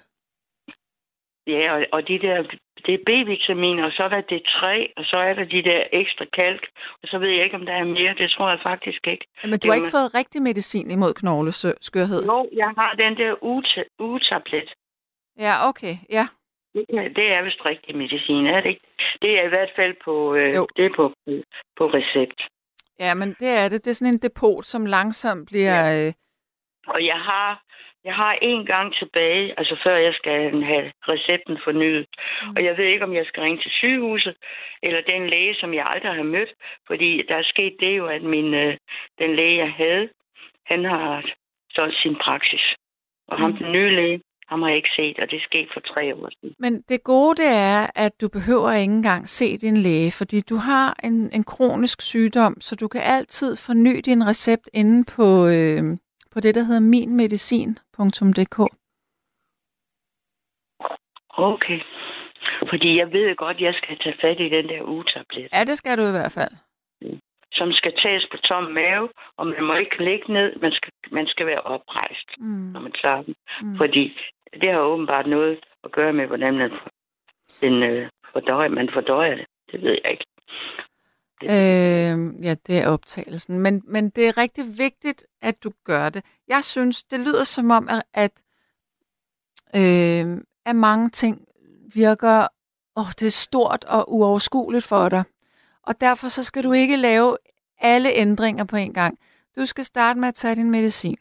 Ja, og, og de der, det er B-vitaminer, og så er der D3, og så er der de der ekstra kalk, og så ved jeg ikke, om der er mere. Det tror jeg faktisk ikke. Men du har ikke fået rigtig medicin imod knogleskørhed? Jo, jeg har den der ugetablet. Ja, okay. Ja. Det er- vist rigtig medicin, er det ikke? Det er i hvert fald på, øh, Jo. det er på, på recept. ja, men det er det. Det er sådan en depot, som langsomt bliver... Ja. Øh, Og jeg har, jeg har en gang tilbage, altså før jeg skal have recepten fornyet. Mm. Og jeg ved ikke, om jeg skal ringe til sygehuset, eller den læge, som jeg aldrig har mødt. Fordi der er sket det jo, at min, øh, den læge, jeg havde, han har solgt sin praksis. Og ham, Mm. den nye læge, ham har jeg ikke set, og det skete for tre år siden. Men det gode det er, at du behøver ikke engang se din læge, fordi du har en, en kronisk sygdom, så du kan altid forny din recept inde på, øh, på det, der hedder minmedicin.dk. Okay. Fordi jeg ved godt, at jeg skal tage fat i den der ugetablet. Ja, det skal du i hvert fald. Som skal tages på tom mave, og man må ikke ligge ned, man skal, man skal være oprejst, Mm. når man tager den. Mm. Fordi det har åbenbart noget at gøre med, hvordan man, den, øh, fordøjer, man fordøjer det. Det ved jeg ikke. Øh, ja, det er optagelsen. Men, men det er rigtig vigtigt, at du gør det. Jeg synes, det lyder som om, at, at, øh, at mange ting virker, åh, det er stort og uoverskueligt for dig. Og derfor så skal du ikke lave alle ændringer på en gang. Du skal starte med at tage din medicin,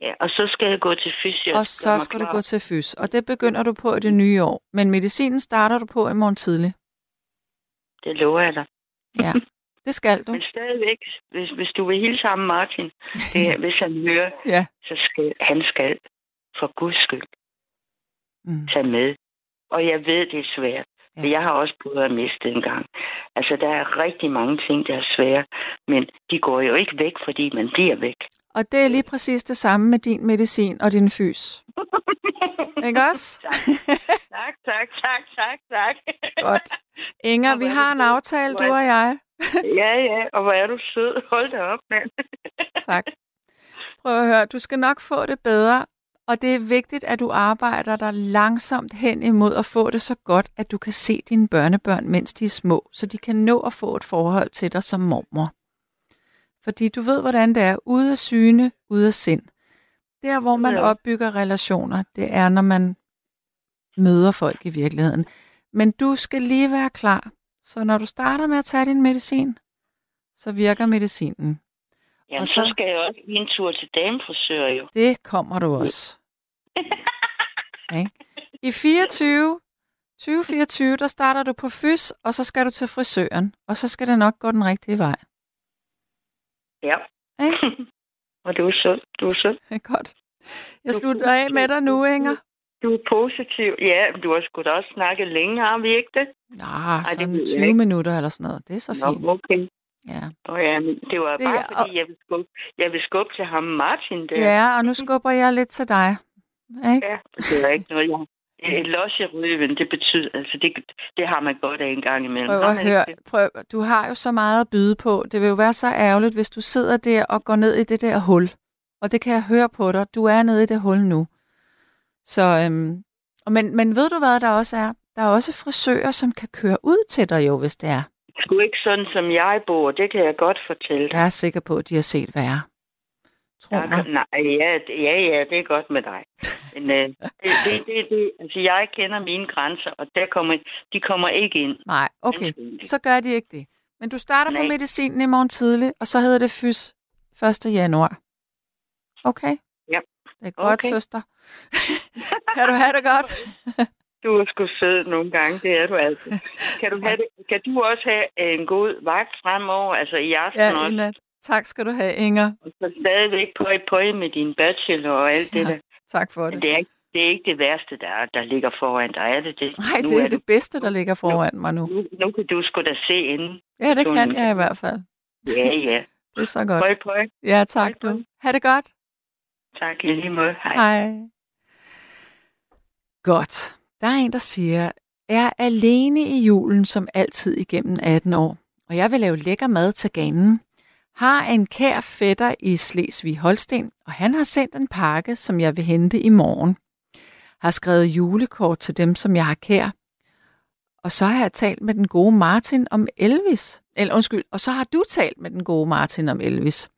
Ja, og så skal jeg gå til fysio. og så skal du gå til fys. Og det begynder du på i det nye år. Men medicinen starter du på i morgen tidlig. Det lover jeg dig. Ja, det skal du. Men stadigvæk, hvis, hvis du vil hilse ham, Martin, det, hvis han hører, Ja. så skal han skal for guds skyld Mm. tage med. Og jeg ved, det er svært. Ja. Jeg har også prøvet at miste en gang. Altså, der er rigtig mange ting, der er svære, men de går jo ikke væk, fordi man bliver væk. Og det er lige præcis det samme med din medicin og din fys. Ikke også? Tak, tak, tak, tak, tak. Godt. Inger, vi har en aftale, du og jeg. ja, ja, og hvor er du sød. Hold da op, mand. Tak. Prøv at høre, du skal nok få det bedre, og det er vigtigt, at du arbejder dig langsomt hen imod at få det så godt, at du kan se dine børnebørn, mens de er små, så de kan nå at få et forhold til dig som mormor. Fordi du ved, hvordan det er. Ude af syne, ude af sind. Der, hvor man opbygger relationer, det er, når man møder folk i virkeligheden. Men du skal lige være klar. Så når du starter med at tage din medicin, så virker medicinen. Jamen, Og så... så- så skal jeg også lige en tur til damefrisør, jo. Det kommer du også. Okay. I 24, 2024, der starter du på fys, og så skal du til frisøren, og så skal det nok gå den rigtige vej. Ja. Ikke? og du er sød. Du er sød. Det er godt. Jeg slutter af med dig nu, Inger. Du er positiv. Ja, men du har sgu da også snakket længe, har vi ikke det? Ja, det sådan jeg 20 ikke. minutter eller sådan noget. Det er så fint. Nå, okay. Ja. Og ja, det var Det bare fordi, jeg vil, skubbe, jeg vil skubbe til ham Martin der. ja, og nu skubber jeg lidt til dig. Ikke? Ja, det er ikke noget, jeg... Røven, det betyder, altså det, det har man godt af en gang imellem. Prøv at høre, prøv, du har jo så meget at byde på. Det vil jo være så ærgerligt, hvis du sidder der og går ned i det der hul. Og det kan jeg høre på dig. Du er nede i det hul nu. Så, øhm, og men, men ved du hvad der også er? Der er også frisører, som kan køre ud til dig jo, hvis det er. Sgu ikke sådan, som jeg bor, det kan jeg godt fortælle dig. Jeg er sikker på, at de har set værre. Tro Ja, mig. nej, ja, ja, ja, det er godt med dig. Men øh, det, det, det, det, altså, jeg kender mine grænser, og der kommer, de kommer ikke ind. Nej, okay. Så gør de ikke det. Men du starter på Nej. medicinen i morgen tidlig, og så hedder det fys 1. januar. Okay? Ja. Det er godt, Okay. søster. kan du have det godt? Du er sgu sød nogle gange, det er du altid. Kan du, have det, kan du også have en god vagt fremover, altså i aften Ja, også? Tak skal du have, Inger. Og så stadigvæk pøj pøj med din bachelor og alt det Ja. der. Tak for Men det. det er, ikke- det er ikke det værste, der, er, der ligger foran dig, er det det? Nej, Nu det er du- det bedste, der ligger foran mig nu. Nu, nu kan du sgu da se inden. Ja, det kan jeg i hvert fald. Ja, ja. Det er så godt. Pøj pøj. Ja, tak du. Ha' det godt. Tak, i lige måde. Hej. Hej. Godt. Der er en, der siger, er alene i julen som altid igennem 18 år, og jeg vil lave lækker mad til ganen. Har en kær fætter i Slesvig Holsten, og han har sendt en pakke, som jeg vil hente i morgen. Har skrevet julekort til dem, som jeg har kær. Og så har jeg talt med den gode Martin om Elvis. Eller undskyld, og så har du talt med den gode Martin om Elvis.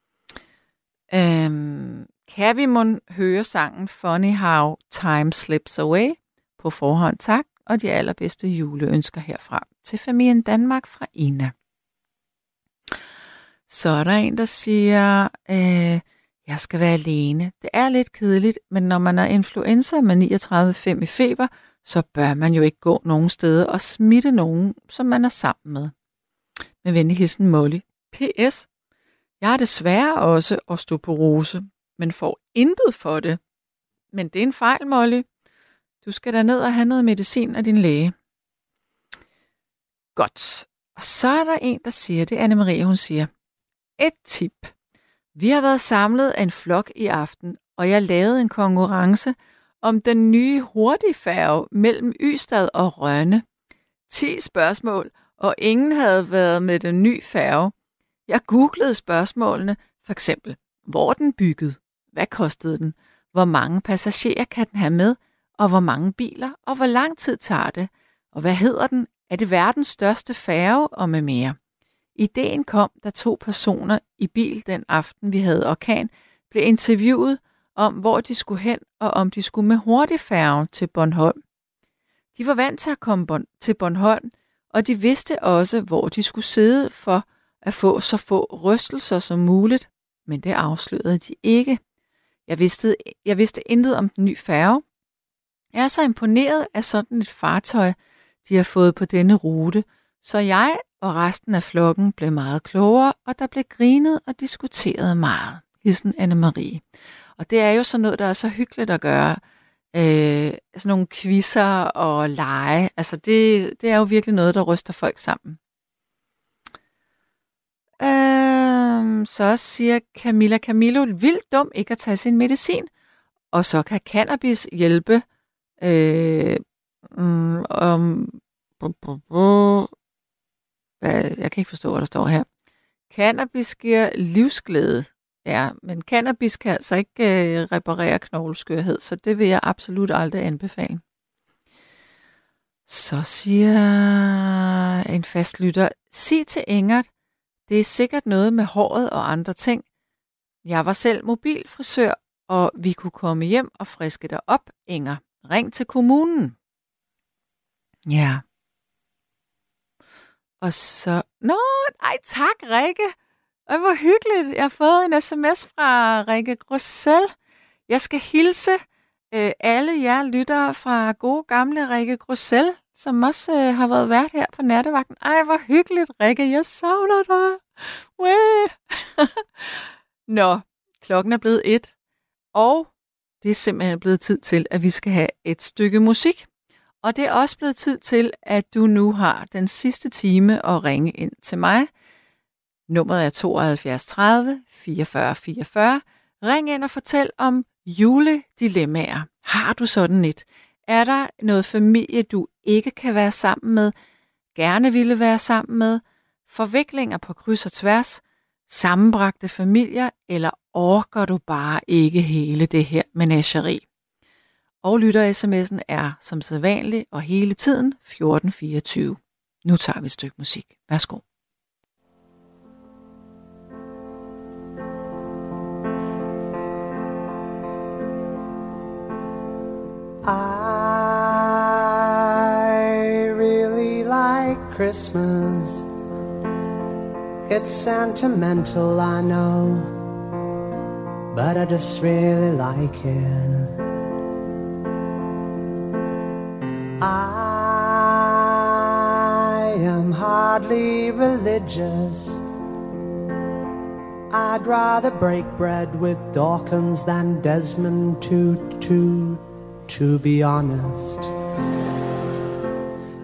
Øhm, kan vi må høre sangen Funny How Time Slips Away? På forhånd tak, og de allerbedste juleønsker herfra til familien Danmark fra Ina. Så er der en, der siger, øh, jeg skal være alene. Det er lidt kedeligt, men når man er influenza med 39,5 i feber, så bør man jo ikke gå nogen steder og smitte nogen, som man er sammen med. Med venlig hilsen Molly. P.S. Jeg har desværre også osteoporose, men får intet for det. Men det er en fejl, Molly. Du skal da ned og have noget medicin af din læge. Godt. Og så er der en, der siger, det er Anne-Marie, hun siger, et tip. Vi har været samlet af en flok i aften, og jeg lavede en konkurrence om den nye hurtigfærge mellem Ystad og Rønne. 10 spørgsmål, og ingen havde været med den nye færge. Jeg googlede spørgsmålene, for eksempel, hvor den bygget? Hvad kostede den? Hvor mange passagerer kan den have med? Og hvor mange biler? Og hvor lang tid tager det? Og hvad hedder den? Er det verdens største færge? Og med mere. Ideen kom, da to personer i bil den aften, vi havde orkan, blev interviewet om, hvor de skulle hen, og om de skulle med hurtigfærgen til Bornholm. De var vant til at komme til Bornholm, og de vidste også, hvor de skulle sidde for at få så få rystelser som muligt, men det afslørede de ikke. Jeg vidste, jeg vidste intet om den nye færge. Jeg er så imponeret af sådan et fartøj, de har fået på denne rute, så jeg og resten af flokken blev meget klogere, og der blev grinet og diskuteret meget. Hilsen Anne-Marie. Og det er jo sådan noget, der er så hyggeligt at gøre. Øh, sådan nogle quizzer og lege. Altså det, det er jo virkelig noget, der ryster folk sammen. Øh, så siger Camilla Camillo, vildt dum ikke at tage sin medicin. Og så kan cannabis hjælpe. Øh, mm, om, jeg kan ikke forstå, hvad der står her. Cannabis giver livsglæde. Ja, men cannabis kan altså ikke øh, reparere knogleskørhed, så det vil jeg absolut aldrig anbefale. Så siger en fastlytter, sig til Ingert, det er sikkert noget med håret og andre ting. Jeg var selv mobilfrisør, og vi kunne komme hjem og friske dig op, Inger. Ring til kommunen. Ja. Og så... Nå, ej tak, Rikke. Og hvor hyggeligt. Jeg har fået en sms fra Rikke Grussel. Jeg skal hilse øh, alle jer lyttere fra gode gamle Rikke Grussel, som også øh, har været vært her på nattevagten. Ej, hvor hyggeligt, Rikke. Jeg savner dig. Nå, klokken er blevet et, og det er simpelthen blevet tid til, at vi skal have et stykke musik. Og det er også blevet tid til, at du nu har den sidste time at ringe ind til mig. Nummeret er 72 30 44 44. Ring ind og fortæl om juledilemmaer. Har du sådan et? Er der noget familie, du ikke kan være sammen med, gerne ville være sammen med, forviklinger på kryds og tværs, sammenbragte familier, eller orker du bare ikke hele det her menageri? Og lytter-sms'en er som sædvanlig og hele tiden 1424. Nu tager vi et stykke musik. Værsgo. I really like Christmas. It's sentimental, I know, but I just really like it. I am hardly religious, I'd rather break bread with Dawkins than Desmond Tutu, to be honest.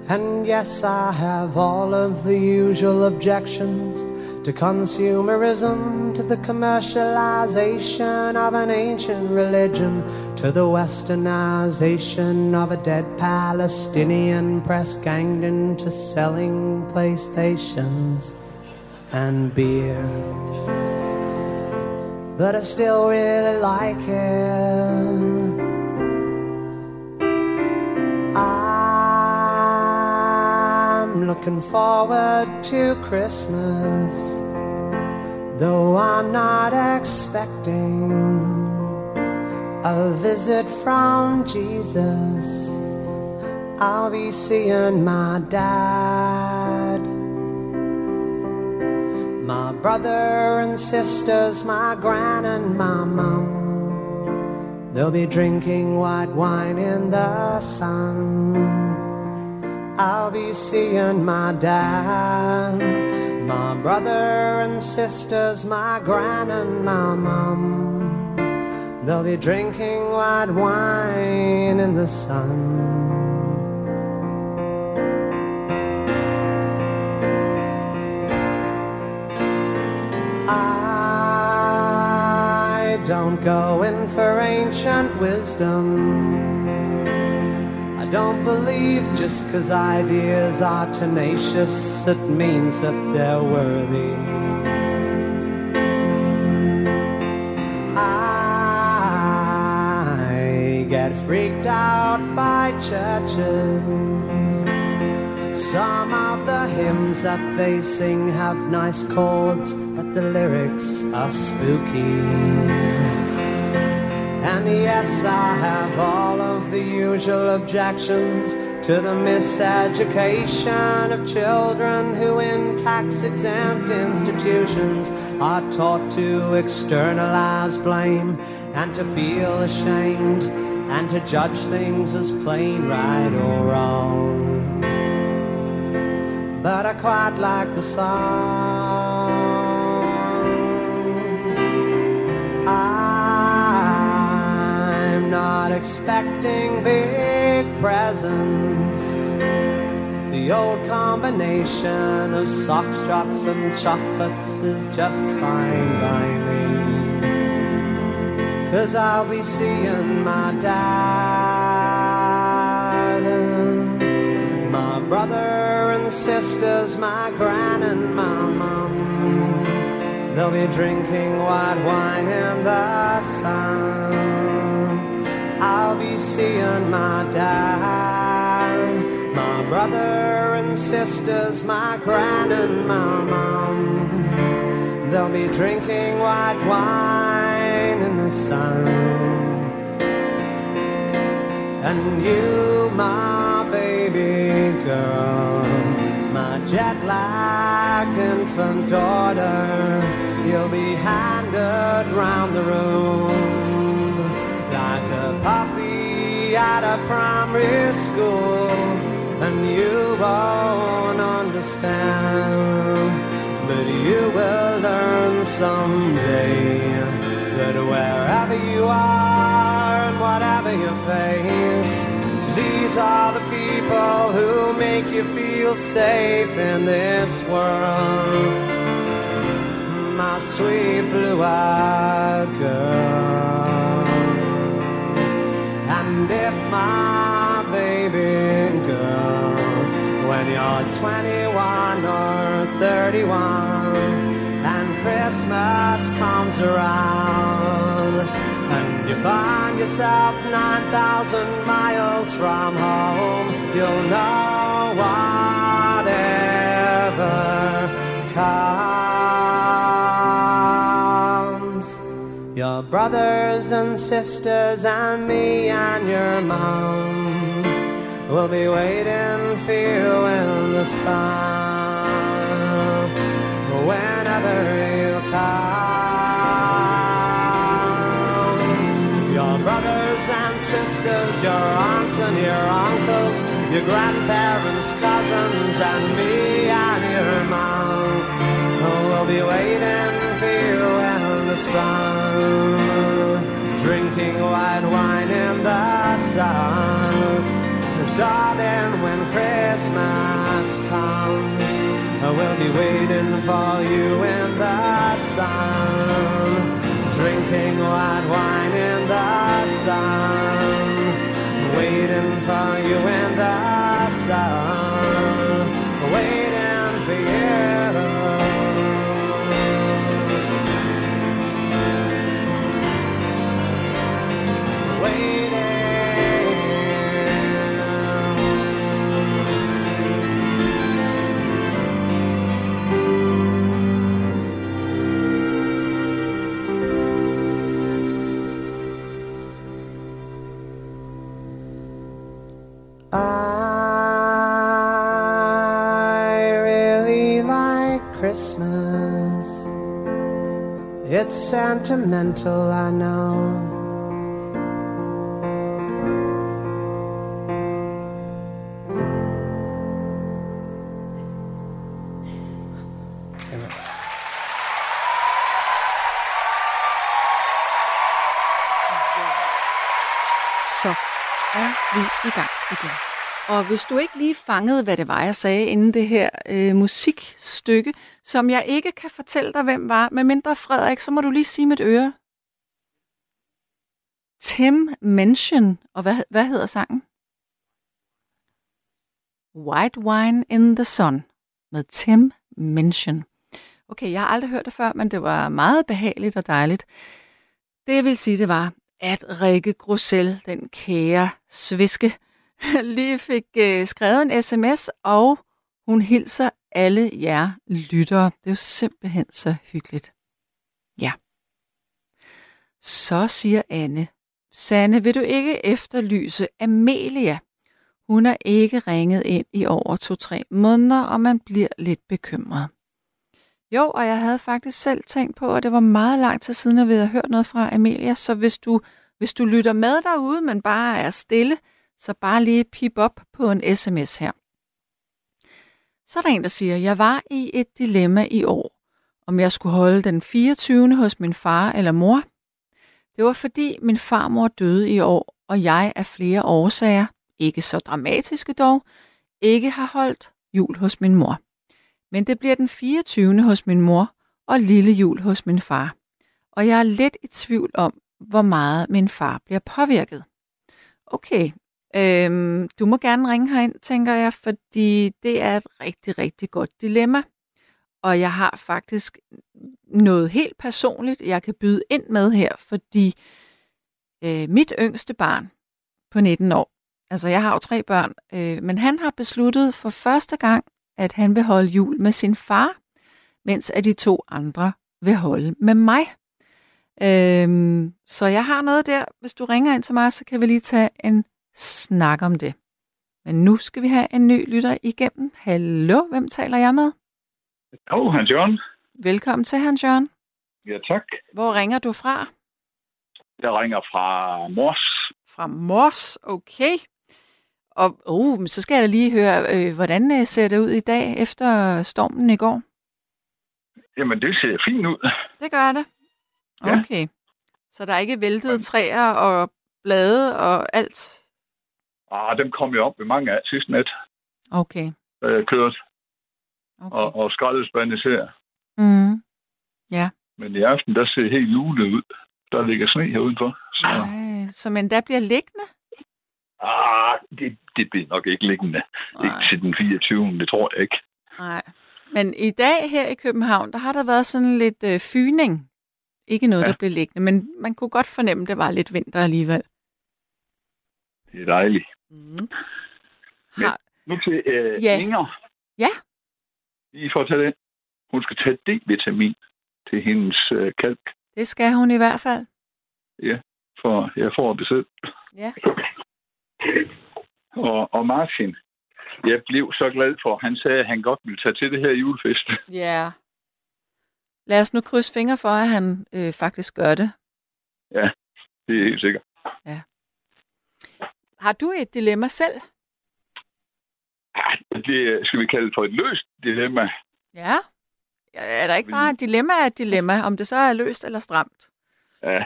And yes, I have all of the usual objections to consumerism, to the commercialization of an ancient religion, to the westernization of a dead Palestinian press ganged into selling PlayStations and beer. But I still really like it. Looking forward to Christmas, though I'm not expecting a visit from Jesus. I'll be seeing my dad, my brother and sisters, my gran and my mum. They'll be drinking white wine in the sun. I'll be seeing my dad, my brother and sisters, my gran and my mum. They'll be drinking white wine in the sun. I don't go in for ancient wisdom. I don't believe just cause ideas are tenacious, it means that they're worthy. I get freaked out by churches. Some of the hymns that they sing have nice chords, but the lyrics are spooky. And yes, I have all of the usual objections to the miseducation of children who, in tax exempt institutions, are taught to externalize blame and to feel ashamed and to judge things as plain right or wrong. But I quite like the song. Not expecting big presents. The old combination of socks, drops, and chocolates is just fine by me. Cause I'll be seeing my dad, my brother and sisters, my gran and my mum. They'll be drinking white wine in the sun. I'll be seeing my dad, my brother and sisters, my gran and my mum. They'll be drinking white wine in the sun. And you, my baby girl, my jet lagged infant daughter, you'll be handed round the room puppy at a primary school. And you won't understand, but you will learn someday that wherever you are and whatever you face, these are the people who make you feel safe in this world. My sweet blue-eyed girl, and if my baby girl, when you're 21 or 31, and Christmas comes around, and you find yourself 9,000 miles from home, you'll know whatever comes. Brothers and sisters and me and your mom will be waiting for you in the sun whenever you come. Your brothers and sisters, your aunts and your uncles, your grandparents, cousins, and me and your mom will be waiting sun, drinking white wine in the sun. Darling, when Christmas comes, we'll be waiting for you in the sun, drinking white wine in the sun, waiting for you in the sun, Christmas. It's sentimental, I know. Og hvis du ikke lige fangede, hvad det var, jeg sagde inden det her øh, musikstykke, som jeg ikke kan fortælle dig, hvem var, med mindre Frederik, så må du lige sige mit øre. Tim Mention. Og hvad, hvad hedder sangen? White Wine in the Sun med Tim Mention. Okay, jeg har aldrig hørt det før, men det var meget behageligt og dejligt. Det jeg vil sige, det var, at Rikke Grussel, den kære sviske, lige fik øh, skrevet en sms, og hun hilser alle jer lyttere. Det er jo simpelthen så hyggeligt. Ja. Så siger Anne, Sanne, vil du ikke efterlyse Amelia? Hun er ikke ringet ind i over to-tre måneder, og man bliver lidt bekymret. Jo, og jeg havde faktisk selv tænkt på, at det var meget lang tid siden, at vi havde hørt noget fra Amelia, så hvis du, hvis du lytter med derude, men bare er stille, så bare lige pip op på en sms her. Så er der en, der siger, jeg var i et dilemma i år, om jeg skulle holde den 24. hos min far eller mor. Det var fordi min farmor døde i år, og jeg af flere årsager, ikke så dramatiske dog, ikke har holdt jul hos min mor. Men det bliver den 24. hos min mor og lille jul hos min far. Og jeg er lidt i tvivl om, hvor meget min far bliver påvirket. Okay, øhm, du må gerne ringe herind, tænker jeg, fordi det er et rigtig, rigtig godt dilemma. Og jeg har faktisk noget helt personligt, jeg kan byde ind med her, fordi øh, mit yngste barn på 19 år, altså jeg har jo tre børn, øh, men han har besluttet for første gang, at han vil holde jul med sin far, mens at de to andre vil holde med mig. Øhm, så jeg har noget der. Hvis du ringer ind til mig, så kan vi lige tage en snak om det. Men nu skal vi have en ny lytter igennem. Hallo, hvem taler jeg med? Hallo, Hans Jørgen. Velkommen til, Hans Jørgen. Ja, tak. Hvor ringer du fra? Jeg ringer fra Mors. Fra Mors, okay. Og uh, så skal jeg da lige høre, øh, hvordan øh, ser det ud i dag efter stormen i går? Jamen, det ser fint ud. Det gør det. Ja. Okay. Så der er ikke væltede træer og blade og alt? Ah, dem kom jeg op med mange af sidste nat, Okay. da jeg kørte, okay. og, og skraldespande ser. Mm. Men i aften, der ser helt lunet ud. Der ligger sne her udenfor. Så, Ej, så men der bliver liggende? ah, det, det bliver nok ikke liggende. Ikke Nej. til den 24. Det tror jeg ikke. Nej. Men i dag her i København, der har der været sådan lidt øh, fyning. Ikke noget, Ja. der blev liggende, men man kunne godt fornemme, at det var lidt vinter alligevel. Det er dejligt. Mm. Har, Nu til øh, Ja. Inger. Ja. For at tage den. Hun skal tage D-vitamin til hendes øh, kalk, det skal hun i hvert fald. for jeg får det selv. Ja. Og, og Martin, jeg blev så glad for, han sagde, at han godt ville tage til det her julefest. Ja. Lad os nu krydse fingre for, at han øh, faktisk gør det. Det er helt sikkert. Har du et dilemma selv? Det skal vi kalde for et løst dilemma. Ja. Er der ikke bare et dilemma af et dilemma, om det så er løst eller stramt? Ja.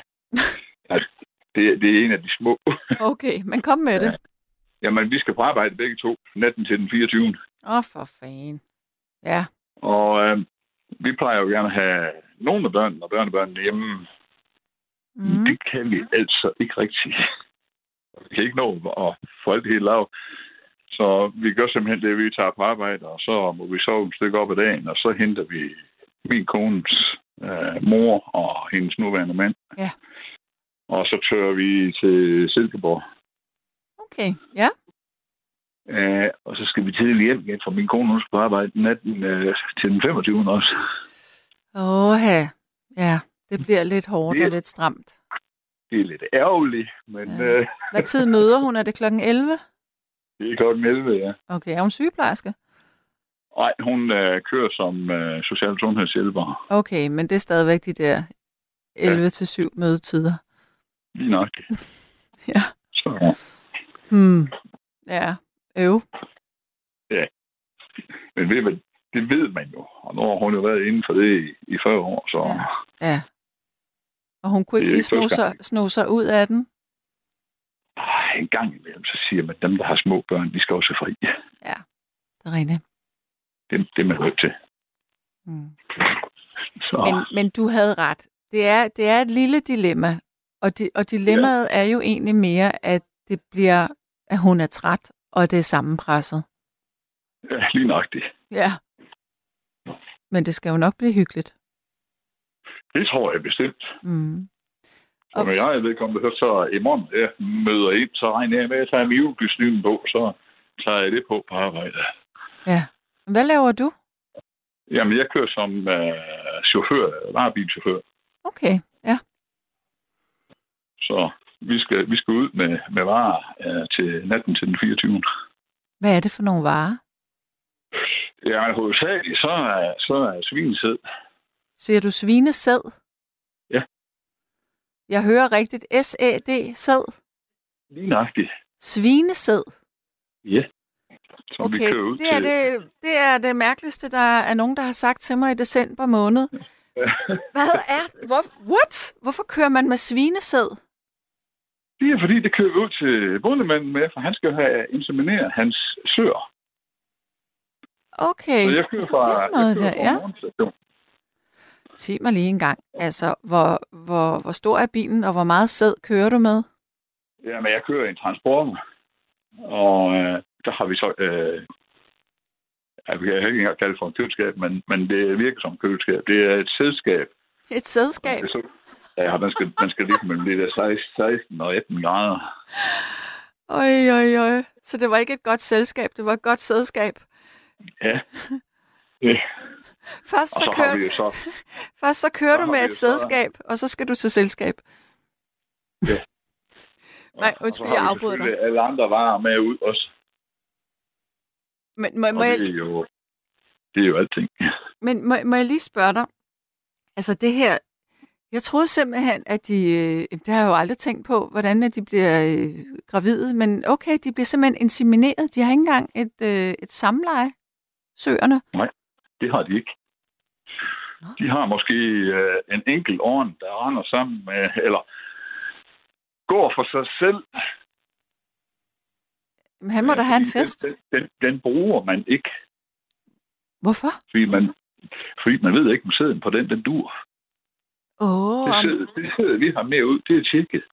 Det, det er en af de små. Okay, men kom med det. Jamen, vi skal på arbejde begge to, natten til den 24. Åh, oh, for fanden. Ja, Og øh, vi plejer jo gerne at have nogle af børnene og børnebørnene hjemme. Mm. mm. Det kan vi altså ikke rigtigt. Vi kan ikke nå at få alt det hele lavet. Så vi gør simpelthen det, at vi tager på arbejde, og så må vi sove et stykke op ad dagen, og så henter vi min kones øh, mor og hendes nuværende mand. Ja. Og så tør vi til Silkeborg. okay. Ja, Øh, og så skal vi tidligt hjem igen, for min kone hun skal på arbejde natten øh, til den 25. også. Åh, ja. Det bliver lidt hårdt Det- og lidt stramt. Det er lidt ærgerligt, men Ja. ja. øh, Hvad tid møder hun? Er det klokken 11? det er klokken 11, ja. Okay, er hun sygeplejerske? Nej, hun øh, kører som øh, social sundhedshjælper. Okay, men det er stadigvæk de der 11 til 7 mødetider. Lige nok. Ja. Så, ja. Hmm. Ja, øv. Men ved man, det ved man jo. Og nu har hun jo været inden for det i, i 40 år, så Ja. Ja. Og hun kunne ikke lige sno sig, sno sig ud af den? ej, en gang imellem, så siger man, at dem, der har små børn, de skal også fri. Ja, det er rigtigt. Det, det er man nødt til. Hmm. Så, Men, men du havde ret. Det er, det er et lille dilemma. Og, di, og dilemmaet ja. er jo egentlig mere, at det bliver, at hun er træt, og det er sammenpresset. ja, lige det. Ja. Men det skal jo nok blive hyggeligt. Det tror jeg bestemt. Mm. Og når jeg er vedkommende, så i morgen jeg møder ind, så regner jeg med at tage min julekostyme på, så tager jeg det på på arbejde. Ja. Hvad laver du? Jamen, jeg kører som øh, chauffør, varebilchauffør. Okay, ja. Så vi skal, vi skal ud med, med varer øh, til natten til den 24. Hvad er det for nogle varer? Ja, hovedsageligt, så er, så er svinesæd. Siger du svinesæd? Ja. Jeg hører rigtigt. S-A-D, sæd. Lige nøjagtigt. Svinesæd. Ja. Som vi Okay, kører ud det er til. det, det er det mærkeligste, der er nogen, der har sagt til mig i december måned. Hvad er... Hvor, what? Hvorfor kører man med svinesæd? Det er fordi, det kører vi ud til bondemanden med, for han skal have insemineret hans søer. Okay, Så jeg kører fra, jeg kører der, fra ja. Sig mig lige en gang. Altså, hvor, hvor, hvor stor er bilen, og hvor meget sæd kører du med? Jamen, jeg kører i en transporter. Og øh, der har vi så... Øh, jeg kan ikke engang kalde det for en køleskab, men, men det virker som et køleskab. Det er et selskab. Et sædskab? Så, ja, den skal, den skal ligge mellem det der 16 og 18 grader. Oj, oj, oj. Så det var ikke et godt selskab, det var et godt sædskab. Ja. Først så, så kører, jo så... først så kører så du med et sædskab, og så skal du til selskab. Nej, og undskyld, så har jeg afbryder dig. alle andre varer med ud også. Men må, må, Og jeg, det er jo, det er jo alting. men må, må jeg lige spørge dig? Altså det her, jeg troede simpelthen, at de, øh, det har jeg jo aldrig tænkt på, hvordan at de bliver øh, gravide, men okay, de bliver simpelthen insemineret. De har ikke engang et, øh, et samleje, søerne. Det har de ikke. De har måske øh, en enkelt orn, der render sammen med, eller går for sig selv. Men han må da have en fest. Den, den, den, bruger man ikke, Hvorfor? fordi man, fordi man ved ikke, om sæden på den, den dur. Åh, Det sæd, vi har med ud, det er tjekket.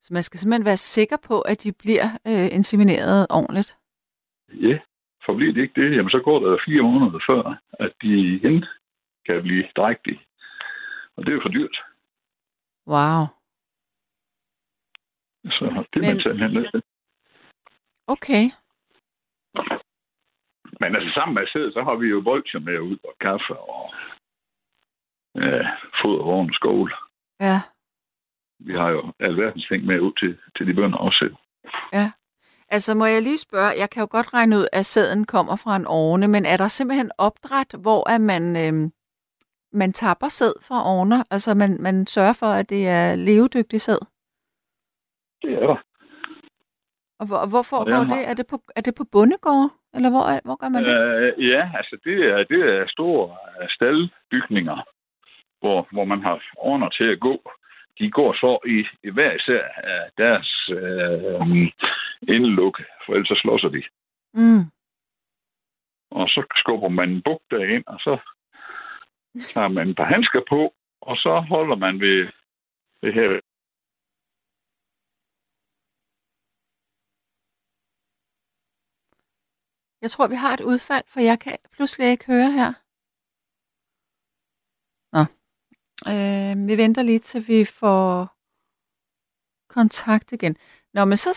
så man skal simpelthen være sikker på, at de bliver øh, insemineret ordentligt. Ja, for bliver det ikke det, jamen så går der fire måneder før, at de igen kan blive drægtige. Og det er jo for dyrt. Wow. Så det er Men- man simpelthen nødt til. Okay. Men altså sammen med sæd, så har vi jo bolcher med ud og kaffe og øh, fodervogn og skål. Ja. Vi har jo alverdens ting med ud til, til de bønder også selv. Altså må jeg lige spørge, jeg kan jo godt regne ud, at sæden kommer fra en ovne, men er der simpelthen opdræt, hvor at man, øh, man tapper sæd fra ovner? Altså man, man sørger for, at det er levedygtig sæd? Det er der. Og hvor, og hvor foregår det? Er det på, er det på bondegård? Eller hvor, hvor gør man det? Øh, ja, altså det er, det er store øh, staldbygninger, hvor, hvor man har ordner til at gå. De går så i, i hver især af deres øh, indelukke, for ellers så slår sig de. Mm. Og så skubber man en buk derind, og så tager man et par handsker på, og så holder man ved det her. Jeg tror, vi har et udfald, for jeg kan pludselig ikke høre her. Nå. Øh, vi venter lige, til vi får kontakt igen. Nå, men så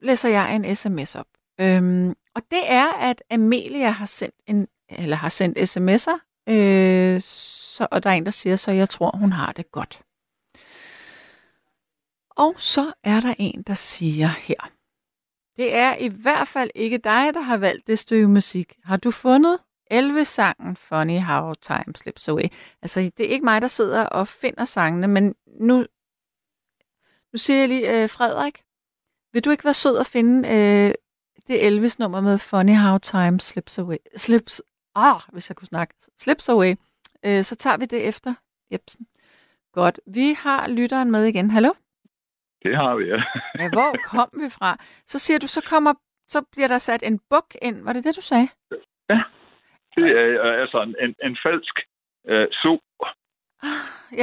læser jeg en sms op. Øhm, og det er, at Amelia har sendt en eller har sendt sms'er, øh, så, og der er en, der siger, så jeg tror, hun har det godt. Og så er der en, der siger her. Det er i hvert fald ikke dig, der har valgt det stykke musik. Har du fundet Elvis-sangen Funny How Time Slips Away? Altså, det er ikke mig, der sidder og finder sangene, men nu, nu siger jeg lige, øh, Frederik, vil du ikke være sød at finde øh, det Elvis-nummer med Funny How Time Slips Away? Slips, ah, hvis jeg kunne snakke. Slips Away. Øh, så tager vi det efter Jebsen. Godt. Vi har lytteren med igen. Hallo? Det har vi, ja. Ja, hvor kom vi fra? Så siger du, så kommer, så bliver der sat en buk ind. Var det det, du sagde? Det er øh, altså en, en, en falsk øh, so.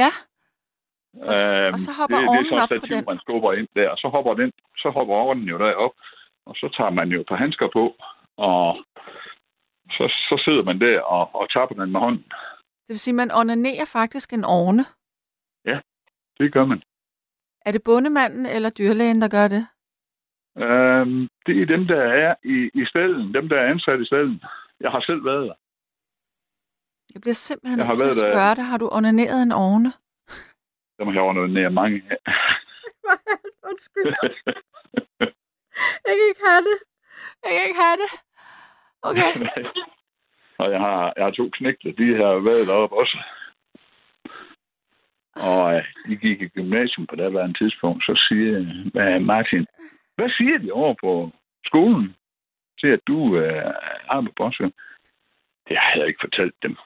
Ja, Og s- og så hopper det, ovnen det er så op på den. man skubber ind der, og så hopper, den, så hopper ovnen jo derop, og så tager man jo et par handsker på, og så, så sidder man der og, og tapper den med hånden. det vil sige, man onanerer faktisk en ovne. Det gør man. Er det bondemanden eller dyrlægen, der gør det? Øhm, det er dem, der er i, i stallen, dem, der er ansat i stallen. Jeg har selv været der. Jeg bliver simpelthen Jeg nødt til at været der. spørge dig, har du onaneret en ovne? Der må jeg nær mange af. Undskyld, jeg kan ikke have det. Jeg kan ikke have det. Okay. og jeg har, jeg har to knægte, de har været deroppe også. Og øh, de gik i gymnasium på det en tidspunkt, så siger øh, Martin, hvad siger de over på skolen til, at du øh, er på Boston? Det har jeg ikke fortalt dem.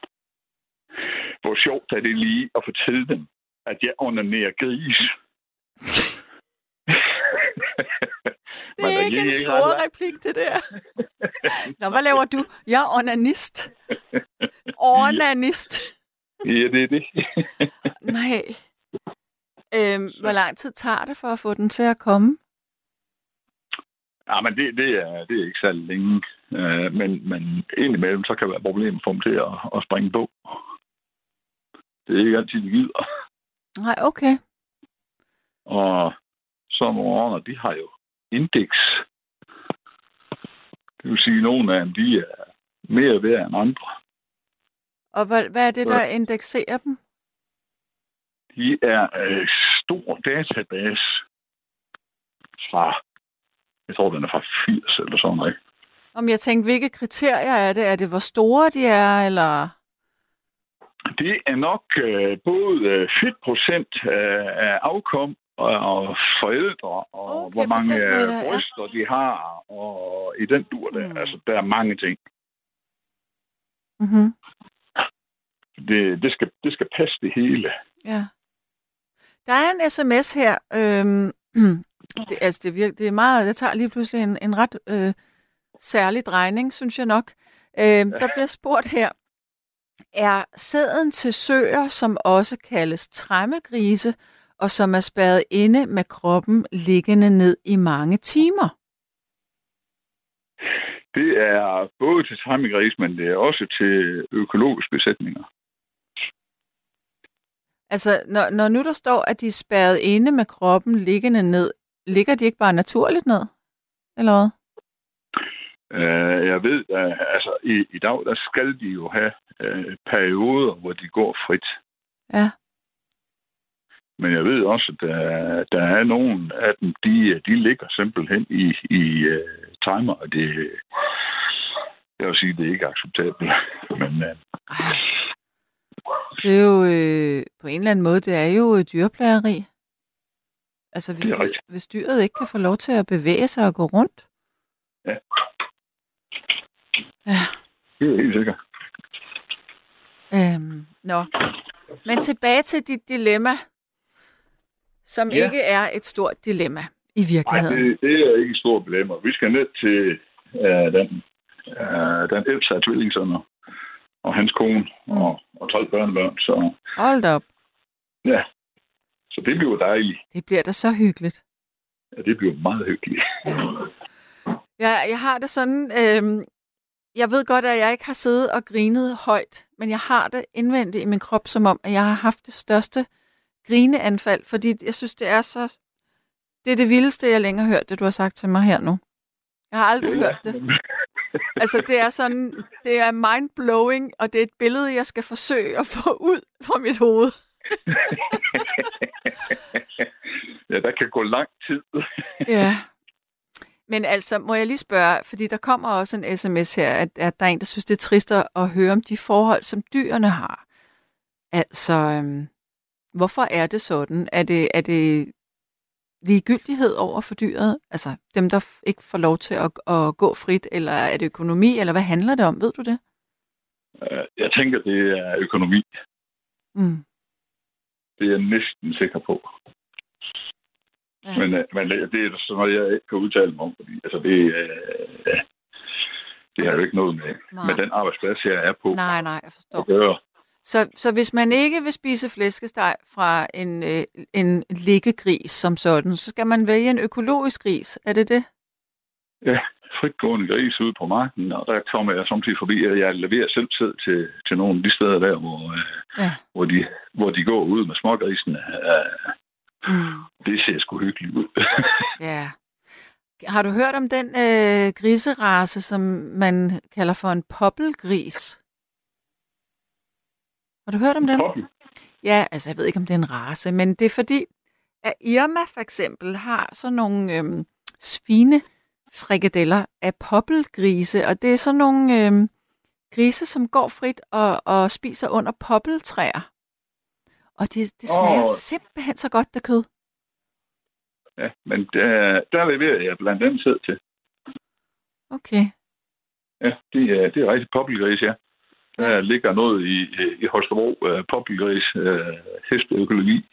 Hvor sjovt er det lige at fortælle dem, at jeg onanerer gris. Det er ikke en scoret replik, det der. Nå, hvad laver du? Jeg er onanist. Onanist. Ja, det er det. Nej. Øhm, hvor lang tid tager det for at få den til at komme? Ja, men det, det, er, det er ikke særlig længe. Øh, men, men indimellem, så kan det være problemer for dem til at, at springe på. Det er ikke altid, de gider. Nej, okay. Og så ordner, de har jo indeks. Det vil sige, at nogle af dem, de er mere værd end andre. Og hvad, hvad er det, der indekserer dem? De er en stor database fra, jeg tror, den er fra 80 eller sådan noget. Om jeg tænkte, hvilke kriterier er det? Er det, hvor store de er, eller... Det er nok øh, både øh, fedtprocent øh, af afkom og, forældre, og Okay, hvor mange måde, øh, ja. bryster de har, og i den dur der. Mm. Altså, der er mange ting. Mm-hmm. Det, det, skal, det skal passe det hele. Ja. Der er en sms her. Øhm, det, altså, det, virker, det er meget... Det tager lige pludselig en, en ret øh, særlig drejning, synes jeg nok. Øhm, der bliver spurgt her. Er sæden til søer, som også kaldes træmmegrise, og som er spærret inde med kroppen liggende ned i mange timer? Det er både til træmmegris, men det er også til økologiske besætninger. Altså, når, når nu der står, at de er spærret inde med kroppen liggende ned, ligger de ikke bare naturligt ned? Eller hvad? Øh, jeg ved, at altså, i, i dag der skal de jo have øh, perioder, hvor de går frit. Ja. Men jeg ved også, at der, der er nogle af dem, de, de ligger simpelthen i, i uh, timer, og det, jeg vil sige, det er ikke acceptabelt. Men uh. Det er jo øh, på en eller anden måde, det er jo øh, dyrplageri. Altså, hvis, Det dyr, hvis dyret ikke kan få lov til at bevæge sig og gå rundt. Ja. Ja. Det er helt sikkert. Øhm, nå. Men tilbage til dit dilemma, som Ja. ikke er et stort dilemma i Nej, virkeligheden. det, det er ikke et stort problem. Vi skal ned til uh, den, uh, den ældste af tvillingsønner og hans kone Mm. og, og 12 børnebørn. Så Hold da op. ja, så det bliver dejligt. Det bliver da så hyggeligt. Ja, det bliver meget hyggeligt. Jeg, jeg har det sådan, øhm, jeg ved godt, at jeg ikke har siddet og grinet højt, men jeg har det indvendigt i min krop, som om, at jeg har haft det største grineanfald, fordi jeg synes, det er så... Det er det vildeste, jeg længere har hørt, det du har sagt til mig her nu. Jeg har aldrig hørt det. Altså, det er sådan, det er mind-blowing, og det er et billede, jeg skal forsøge at få ud fra mit hoved. ja, der kan gå lang tid. Ja. Men altså, må jeg lige spørge, fordi der kommer også en sms her, at, at der er en, der synes, det er trist at, at høre om de forhold, som dyrene har. Altså, øhm, hvorfor er det sådan? Er det, er det ligegyldighed over for dyret? Altså, dem, der ikke får lov til at, at gå frit, eller er det økonomi, eller hvad handler det om? Ved du det? Øh, Jeg tænker, det er økonomi. Mm. Det er jeg næsten sikker på. Ja. Men, øh, men det det er sådan noget, jeg ikke kan udtale mig om, fordi altså, det, øh, det har jo ikke noget med, Nej. med den arbejdsplads, jeg er på Nej, nej, jeg forstår. at gøre. Så, så hvis man ikke vil spise flæskesteg fra en, øh, en liggegris som sådan, så skal man vælge en økologisk gris. Er det det? Ja, fritgående gris ude på marken, og der kommer jeg samtidig forbi, at jeg leverer selv sæd til, til nogle af de steder der, hvor, øh, Ja. hvor, de, hvor de går ud med smågrisene. Øh, Mm. det ser sgu hyggeligt ud. Ja. Har du hørt om den øh, griserace, som man kalder for en poppelgris? Har du hørt om? Toppen. Ja, altså jeg ved ikke, om det er en race, men det er fordi, at Irma for eksempel har sådan nogle øhm, svine frikadeller af poppelgrise, og det er sådan nogle øhm, grise, som går frit og, og spiser under poppeltræer. Og det, det smager Åh. simpelthen så godt, det kød. Ja, men der, der leverer jeg blandt andet sæd til. Okay. Ja, det er, det er rigtig poppelgris, ja. Der ligger noget i, i Holstebro, uh, poppelgris, uh, hesteøkologi,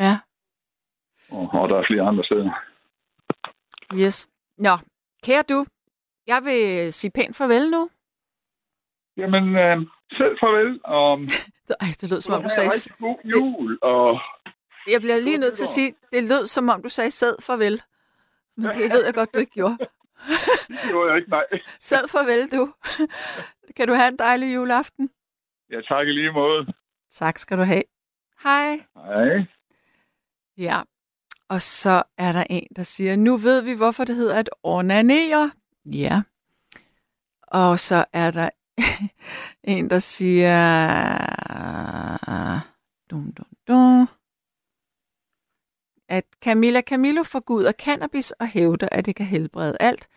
Ja. og, og der er flere andre steder. Yes. Nå, kære du, jeg vil sige pænt farvel nu. Jamen, uh, selv farvel, og Ej, det lød som om du sagde... rigtig god jul, og Jeg bliver lige nødt til at sige, det lød som om du sagde sad farvel. Men det ved jeg godt, du ikke gjorde. det gjorde jeg ikke, nej. Sad farvel, du. Kan du have en dejlig juleaften? Jeg takker lige måde. Tak skal du have. Hej. Hej. Ja, og så er der en, der siger, nu ved vi, hvorfor det hedder at onanere. Ja. Og så er der en, der siger, dum, dum, dum, at Camilla Camillo forguder cannabis og hævder, at det kan helbrede alt.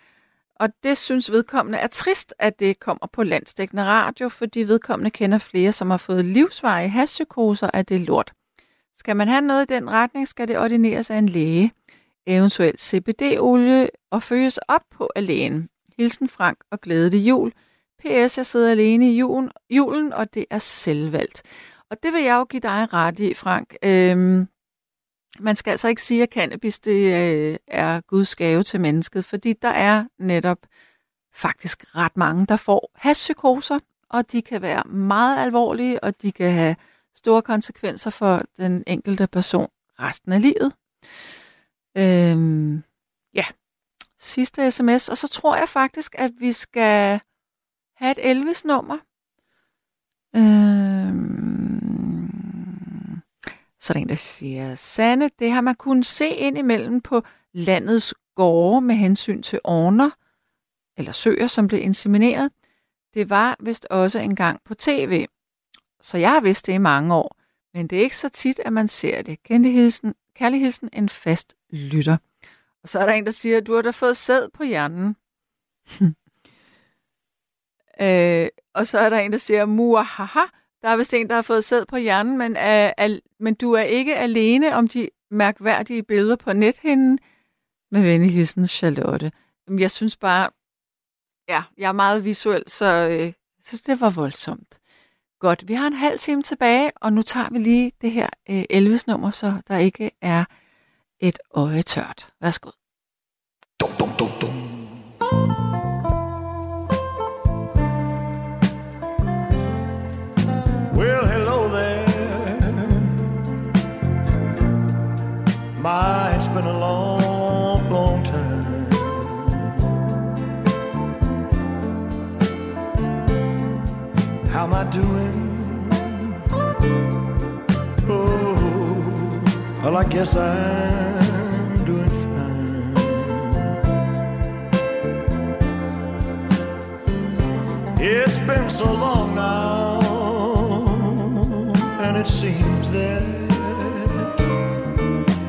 Og det synes vedkommende er trist, at det kommer på landstækkende radio, fordi vedkommende kender flere, som har fået livsvarige hashpsykoser af det lort. Skal man have noget i den retning, skal det ordineres af en læge, eventuelt CBD-olie, og følges op på af lægen. Hilsen Frank og glædelig jul. PS, jeg sidder alene i julen, julen, og det er selvvalgt. Og det vil jeg jo give dig ret i, Frank. Øhm, man skal altså ikke sige, at cannabis det, øh, er Guds gave til mennesket, fordi der er netop faktisk ret mange, der får hashpsykoser, og de kan være meget alvorlige, og de kan have store konsekvenser for den enkelte person resten af livet. Øhm, ja, sidste sms, og så tror jeg faktisk, at vi skal have et Elvis-nummer. Øhm, så er der en, der siger, Sande, det har man kunnet se ind imellem på landets gårde med hensyn til orner, eller søer, som blev insemineret. Det var vist også engang på tv, så jeg har vidst det i mange år. Men det er ikke så tit, at man ser det. Kærlig hilsen, kærlig hilsen en fast lytter. Og så er der en, der siger, du har da fået sæd på hjernen. øh, og så er der en, der siger, muahaha, der er vist en, der har fået sæd på hjernen, men, er, er, men du er ikke alene om de mærkværdige billeder på nethinden. Med venlig hilsen, Charlotte. Jeg synes bare, ja, jeg er meget visuel, så øh, jeg synes, det var voldsomt. Godt, vi har en halv time tilbage, og nu tager vi lige det her øh, Elvis-nummer, så der ikke er et øje tørt. Værsgo. Well, I guess I'm doing fine. It's been so long now, and it seems that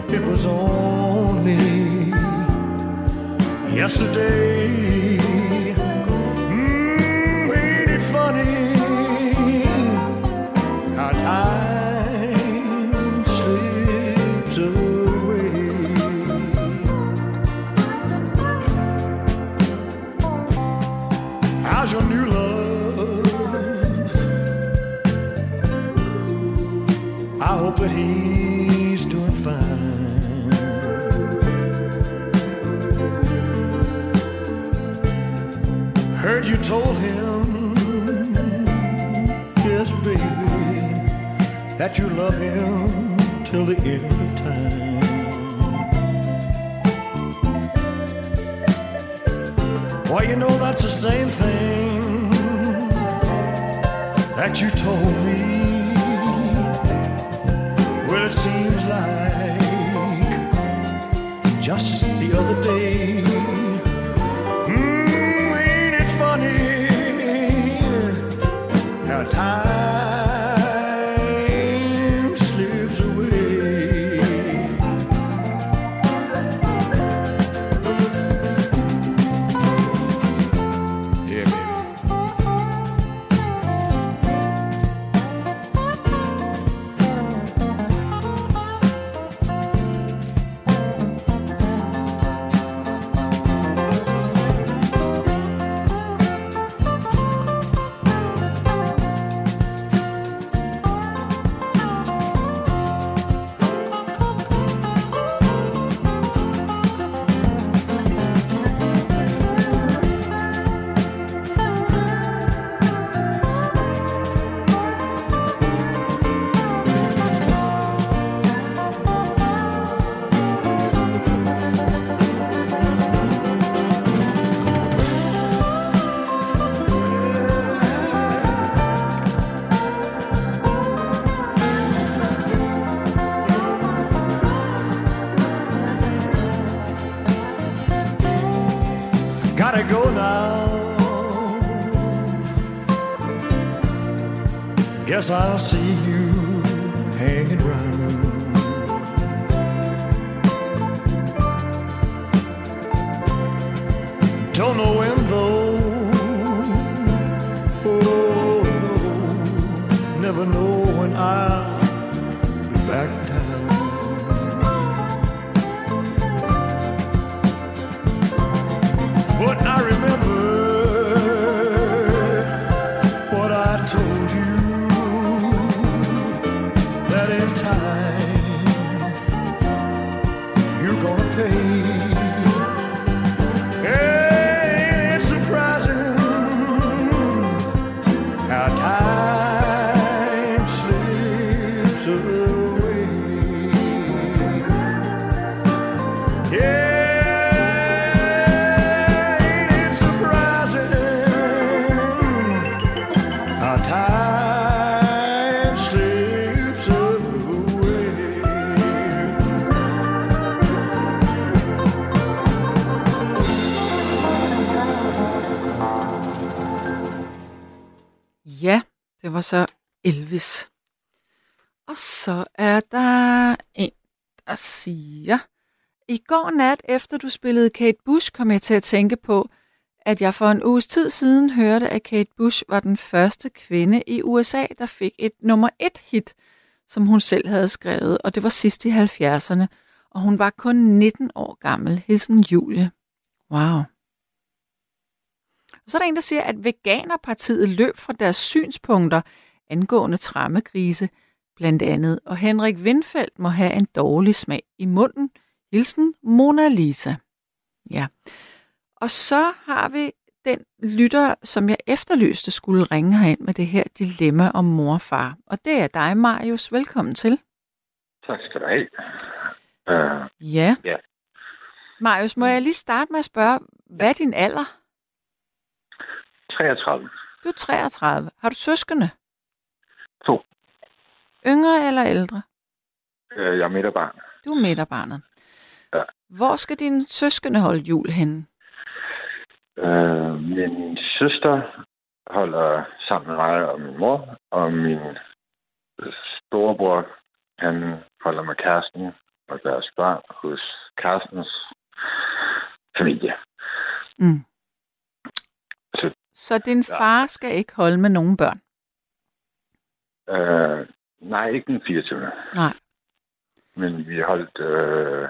it was only yesterday. That he's doing fine. Heard you told him, yes, baby, that you love him till the end of time. Well, you know that's the same thing that you told me. Well, it seems like just the other day. Mm, ain't it funny how time I'll see you hanging around. Don't know when though. Oh, no. Never know when I'll kommer så Elvis. Og så er der en, der siger, i går nat, efter du spillede Kate Bush, kom jeg til at tænke på, at jeg for en uges tid siden hørte, at Kate Bush var den første kvinde i USA, der fik et nummer et hit. som hun selv havde skrevet, og det var sidst i 70'erne, og hun var kun 19 år gammel. Hilsen Julie. Wow. Så er der en, der siger, at Veganerpartiet løb fra deres synspunkter angående trammegrise, blandt andet, og Henrik Windfeldt må have en dårlig smag i munden. Hilsen Mona Lisa. Ja. Og så har vi den lytter, som jeg efterlyste, skulle ringe herind med det her dilemma om mor og far. Og det er dig, Marius. Velkommen til. Tak skal du have. Uh, Ja. Ja. Marius, må jeg lige starte med at spørge, hvad er din alder? 33. Du er 33. Har du søskende? To. Yngre eller ældre? Uh, jeg er midterbarn. Du er midterbarnet. Ja. Hvor skal din søskende holde jul henne? Uh, min søster holder sammen med mig og min mor, og min storebror, han holder med kæresten og deres børn hos kærestens familie. Mm. Så- din Ja. far skal ikke holde med nogen børn? Uh, nej, ikke den 24. Nej. Men vi holdt øh,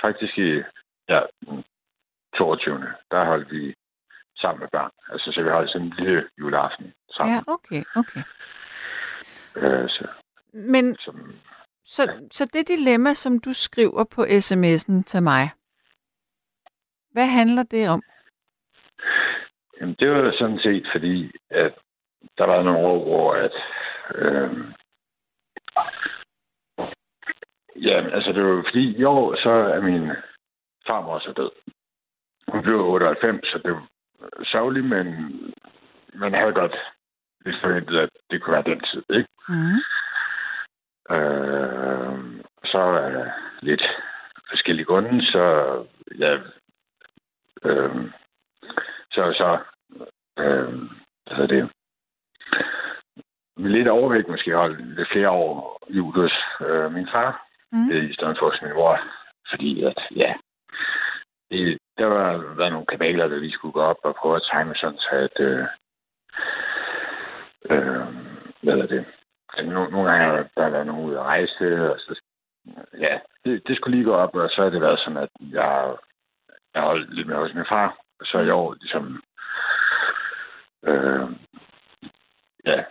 faktisk i ja, den 22. Der holdt vi sammen med børn. Altså, så vi holdt sådan en lille juleaften sammen. Ja, okay, okay. Øh, så, Men som, så, så det dilemma, som du skriver på sms'en til mig, hvad handler det om? Jamen, det var sådan set fordi, at der var nogle år, hvor at, øh, ja, altså det var fordi i år, så er min farmor så død. Hun blev 98, så det var sørgeligt, men man havde godt lidt forventet, at det kunne være den tid, ikke? Mm. Øh, så er der lidt forskellige grunde, så ja, øh, så så øh, hvad hedder det, lidt overvægt måske holde lidt flere år hos øh, min far, Mm. i stedet for min mor, fordi at, ja, det, der var været nogle kabaler, der lige skulle gå op og prøve at tegne sådan, så at, øh, øh, hvad er det, altså, nogle, nogle gange har der været nogen ude at rejse, og så, ja, det, det skulle lige gå op, og så har det været sådan, at jeg, jeg holdt lidt med hos min far, og så i år, ligesom, øh, ja,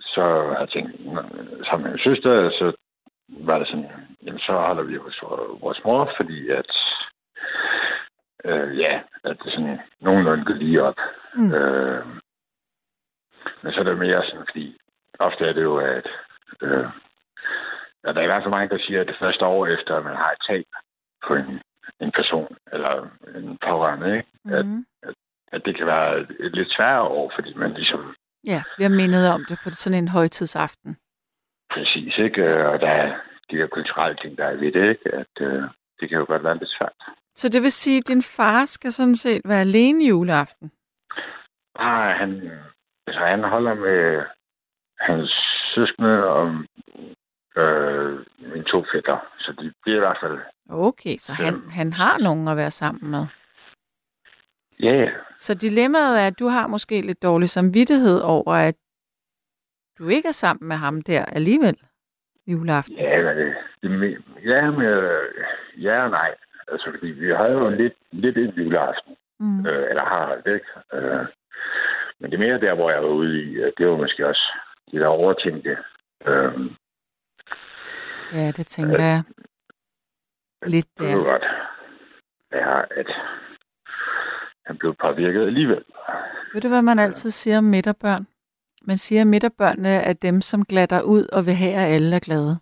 så har jeg tænkt, sammen med min søster, så var det sådan, jamen så holder vi hos vores mor, fordi at, øh, ja, at det sådan nogenlunde går lige op. Mm. Øh, men så er det mere sådan, fordi ofte er det jo, at øh, ja, der er i hvert fald mange, der siger, at det første år efter, at man har et tab på en, en person, eller en pårørende, ikke? At, Mm. at det kan være et, lidt sværere år, fordi man ligesom Ja, vi har mindet om det på sådan en højtidsaften. præcis, ikke? Og der er de her kulturelle ting, der er ved det, ikke? At øh, det kan jo godt være lidt svært. Så det vil sige, at din far skal sådan set være alene juleaften? Ah, han, altså, han holder med hans søskende og øh, mine to fætter. Så de bliver i hvert fald... Okay, så han, han har nogen at være sammen med. Ja, yeah. Så dilemmaet er, at du har måske lidt dårlig samvittighed over, at du ikke er sammen med ham der alligevel juleaften. ja, men, øh, det, det, ja, men, øh, ja og nej. Altså, fordi vi har jo lidt, lidt en juleaften. Mm. Øh, eller har holdt, ikke? Øh, men det er mere der, hvor jeg var ude i, det var måske også det der overtænkte. Øh, Ja, det tænker jeg. Lidt det var der. godt. Ja, at han blev påvirket alligevel. Ved du, hvad man altid siger om midterbørn? Man siger, at midterbørnene er dem, som glatter ud og vil have, at alle er glade.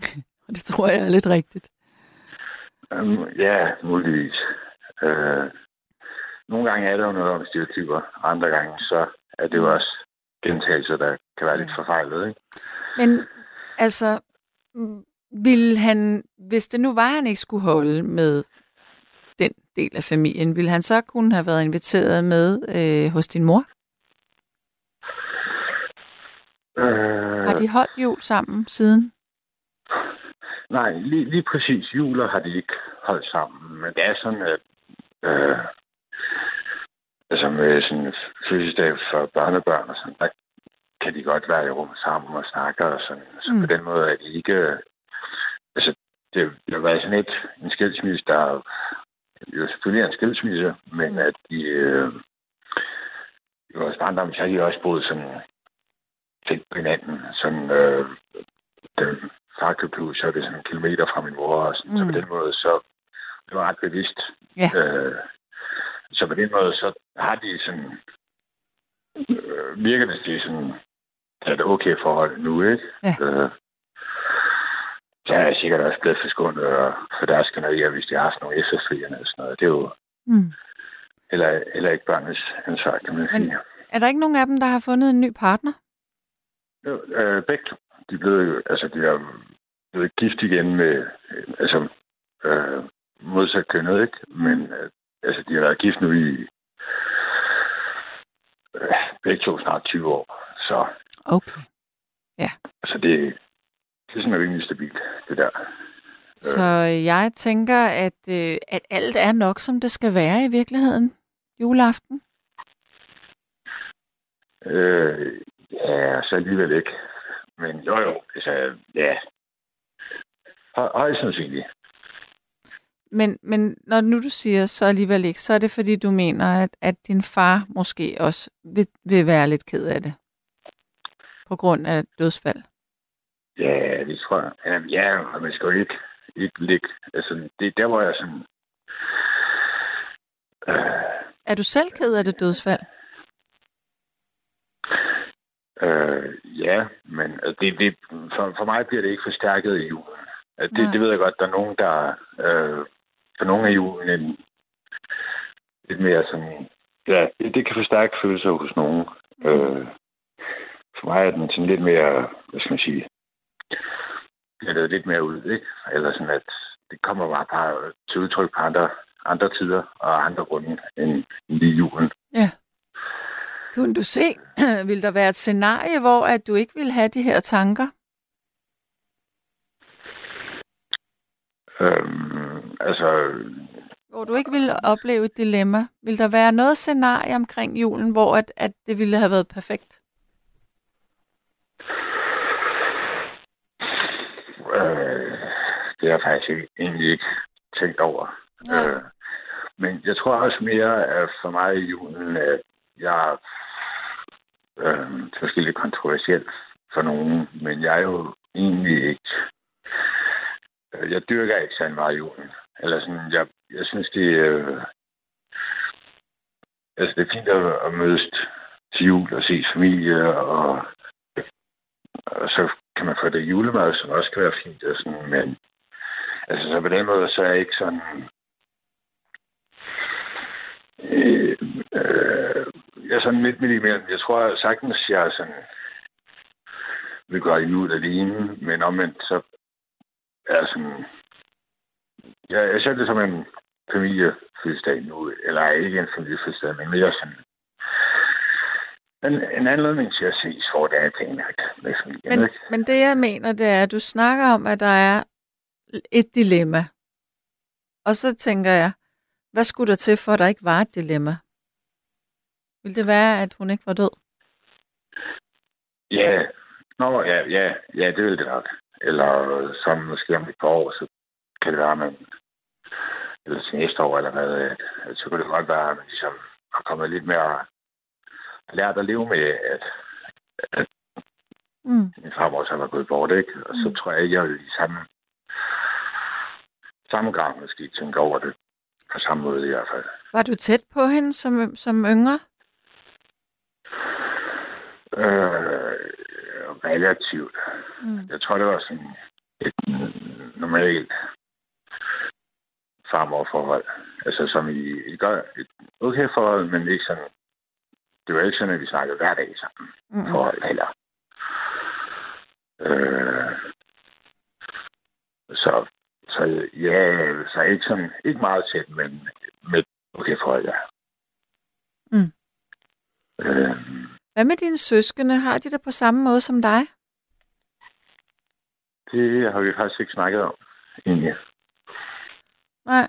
og det tror jeg er lidt rigtigt. Um, ja, muligvis. Uh, nogle gange er der jo noget om stereotyper, andre gange så er det jo også gentagelser, der kan være lidt forfejlet. Ikke? Men altså, ville han, hvis det nu var, han ikke skulle holde med den del af familien, ville han så kunne have været inviteret med øh, hos din mor? Uh, Har de holdt jul sammen siden? Nej, lige, lige præcis juler har de ikke holdt sammen, men det er sådan, at øh, altså med sådan fødselsdag for børnebørn og sådan, der kan de godt være i rum sammen og snakke og sådan. Så Mm. på den måde er de ikke... Altså, det, det har været sådan et, en skilsmisse, der jo selvfølgelig er en skilsmisse, men Mm. at de... Øh, I vores barndom, så har de også boet sådan tæt på hinanden. Sådan, øh, den far købte hus, så er det sådan en kilometer fra min mor. Og sådan. Mm. Så Mm. på den måde, så det var ret bevidst. Ja. Øh, så på den måde, så har de sådan... Øh, virker det til sådan... Det er et okay forhold nu, ikke? Ja. Øh, så er jeg sikkert også blevet forskånet øh, for deres skænderier, hvis de har haft nogle efterfølgende og sådan noget. Det er jo Mm. heller, heller ikke børnenes ansvar, kan man Men- sige. Er der ikke nogen af dem, der har fundet en ny partner? Jo, Øh, begge. De blev altså, de er blevet gift igen med, altså, øh, modsat kønnet, ikke? Men, øh, altså, de har været gift nu i øh, begge to snart 20 år. Så, Okay. altså, det, det er sådan rimelig stabilt, det der. Så jeg tænker, at, øh, at alt er nok, som det skal være i virkeligheden juleaften. Øh, ja, så alligevel ikke. Men jo, jo, altså, ja. Høj- Højst sandsynligt. Men, men når nu du siger så alligevel ikke, så er det fordi, du mener, at, at din far måske også vil, vil være lidt ked af det. På grund af dødsfald. Ja, det tror jeg. Ja, ja og man skal jo ikke, ikke ligge. Altså, det er der, hvor jeg sådan... Øh, Er du selv ked af det dødsfald? øh, ja, men altså, det, det, for, for mig bliver det ikke forstærket i julen. Altså, Nej. Det, det ved jeg godt, der er nogen, der... Øh, for nogle af julen en, lidt mere sådan... Ja, det, det kan forstærke følelser hos nogen. Øh, er den sådan lidt mere, hvad skal man sige, det lidt mere ud, ikke? Eller sådan, at det kommer bare, bare til udtryk på andre, andre tider og andre grunde end lige julen. Ja. Kunne du se, vil der være et scenarie, hvor at du ikke vil have de her tanker? Øhm, altså, Hvor du ikke ville opleve et dilemma? Vil der være noget scenarie omkring julen, hvor at, at det ville have været perfekt? Øh, det har jeg faktisk ikke, egentlig ikke tænkt over. Nej. Øh, men jeg tror også mere, at for mig i julen, at jeg øh, er måske lidt kontroversielt for nogen, men jeg er jo egentlig ikke... øh, Jeg dyrker ikke særlig meget julen. Eller sådan, jeg, jeg synes, det øh, Altså, det er fint at, at mødes til jul og se familie, og, og så kan man få det julemad, som også kan være fint. Og sådan, men altså, så på den måde, så er jeg ikke sådan... Øh, øh, jeg er sådan lidt midt imellem. Jeg tror sagtens, jeg er sådan... Vi går jul alene, men omvendt, så er jeg sådan... Jeg, jeg ser det som en familiefødselsdag nu, eller ikke en familiefødselsdag, men mere sådan en, en anledning til at ses, hvor det er planlagt med familien. Men, men det jeg mener, det er, at du snakker om, at der er et dilemma. Og så tænker jeg, hvad skulle der til, for at der ikke var et dilemma? Vil det være, at hun ikke var død? Ja, Nå, ja, ja, ja, det vil det nok. Eller som måske om et par år, så kan det være, at man eller til næste år eller hvad, så kunne det godt være, at man ligesom har kommet lidt mere lært at leve med, at, at Mm. min farmor så var gået bort, ikke? Og så Mm. tror jeg jeg vil i samme, samme gang måske tænke over det på samme måde i hvert fald. Var du tæt på hende som, som yngre? Øh, relativt. Mm. Jeg tror, det var sådan et normalt farmorforhold. Altså som i et, godt, et okay forhold, men ikke sådan... Det var ikke sådan, at vi snakkede hver dag sammen. Mm. forhold heller. Øh, så, så ja, så ikke sådan, ikke meget tæt, men med okay forhold, ja. Mm. Øh, Hvad med dine søskende? Har de det på samme måde som dig? det har vi faktisk ikke snakket om, egentlig. Nej.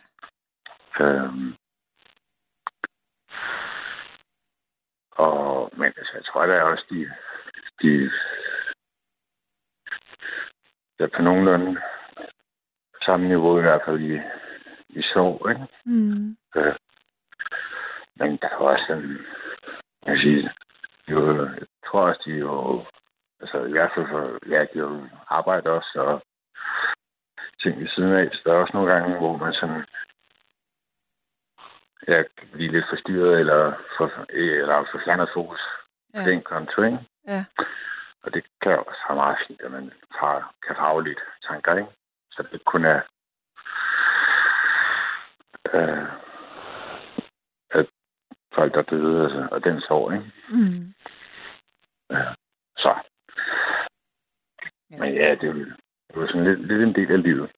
Øhm, jeg tror da også, de, de er på nogenlunde samme niveau i hvert fald i, i sov, ikke? Mm. Øh, men der er også en, jeg kan sige, jo, jeg tror også, de jo, altså i hvert fald for, ja, de jo arbejder også, og ting ved siden af, så der er også nogle gange, hvor man sådan, ja, blive lidt forstyrret, eller for, eller få fjernet fokus Ja. ja. den konto, ikke? Ja. Og det kan også være meget fint, at man har, kan få afledt tanker, ikke? Så det kun er øh, at folk, der døde, altså, og den sorg, ikke? Mm. Ja. Så. Men ja, det er jo, det er jo sådan lidt, lidt en del af livet.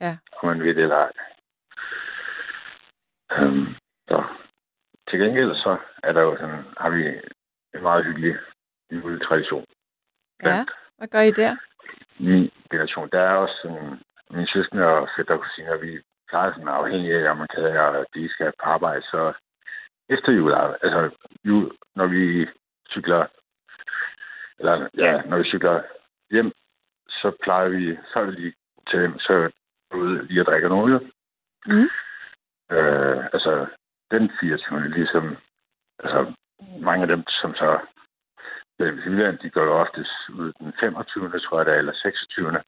Ja. Om man ved det eller ej. Øhm, så. Til gengæld så er der jo sådan, har vi en meget hyggelig juletradition. Ja, hvad gør I der? Min generation, der er også sådan, min søskende og fætter og kusiner, vi plejer sådan afhængig af, om man kan, og de skal på arbejde, så efter jul, altså jul, når vi cykler, eller ja, når vi cykler hjem, så plejer vi, så er vi lige til dem, så ude lige at drikke noget. Mm. Øh, altså, den 24. ligesom, altså, mange af dem, som så er i Jylland, de går jo oftest ud den 25. tror jeg, der, eller 26.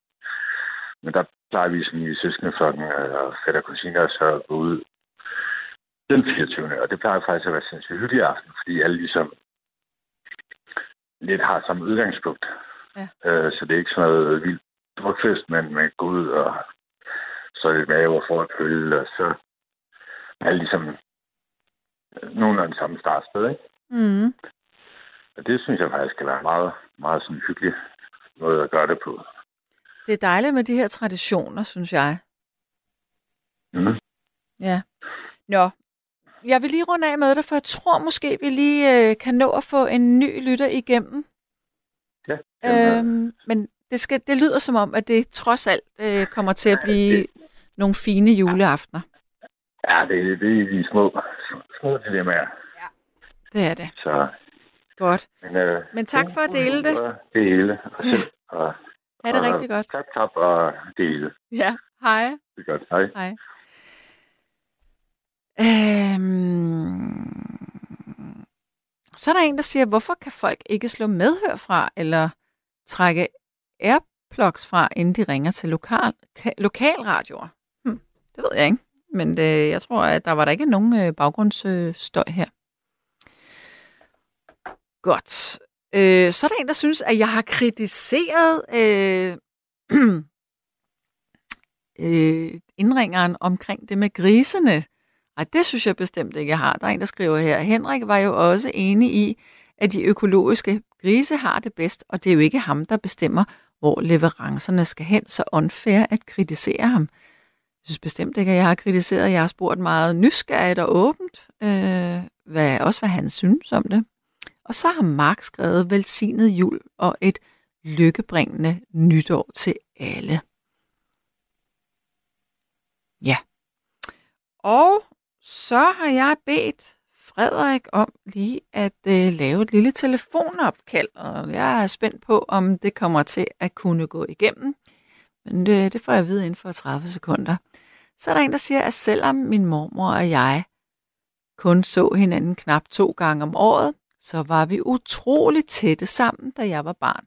Men der plejer vi sådan i søskendeflokken og fætter og kusiner så at gå ud den 24. Og det plejer faktisk at være sindssygt hyggelig aften, fordi alle ligesom lidt har samme udgangspunkt. Ja. Øh, så det er ikke sådan noget vildt drukfest, men man går ud og så er det med og får et øl, og så er alle ligesom nogenlunde samme startsted, ikke? Mm. Og det synes jeg faktisk skal være meget, meget sådan hyggelig måde at gøre det på. Det er dejligt med de her traditioner, synes jeg. Mm. Ja. Nå, jeg vil lige runde af med det, for jeg tror måske, vi lige øh, kan nå at få en ny lytter igennem. Ja. Jamen, Øhm, men det, skal, det lyder som om, at det trods alt øh, kommer til at blive nogle fine juleaftener. ja, det, det er de små, små dilemmaer. Det er det. Så, Godt. men, øh, Men tak for at dele det. Det hele. Og, selv, og, Ha' det og rigtig godt. Klap, klap og dele. Ja, hej. Det er godt. Hej. Hej. Øhm, så er der en, der siger, hvorfor kan folk ikke slå medhør fra, eller trække airplugs fra, inden de ringer til lokal, ka, lokalradioer? Hm, det ved jeg ikke. Men øh, jeg tror, at der var der ikke nogen øh, baggrundsstøj her. Godt. Øh, så er der en, der synes, at jeg har kritiseret øh, øh, indringeren omkring det med grisene. Ej, det synes jeg bestemt ikke, jeg har. Der er en, der skriver her. Henrik var jo også enig i, at de økologiske grise har det bedst, og det er jo ikke ham, der bestemmer, hvor leverancerne skal hen, så unfair at kritisere ham. Jeg synes bestemt ikke, at jeg har kritiseret. Jeg har spurgt meget nysgerrigt og åbent, øh, hvad, også hvad han synes om det. Og så har Mark skrevet velsignet jul og et lykkebringende nytår til alle. Ja. Og så har jeg bedt Frederik om lige at øh, lave et lille telefonopkald, og jeg er spændt på, om det kommer til at kunne gå igennem. Men det, det får jeg at vide inden for 30 sekunder. Så er der en, der siger, at selvom min mormor og jeg kun så hinanden knap to gange om året, så var vi utrolig tætte sammen, da jeg var barn.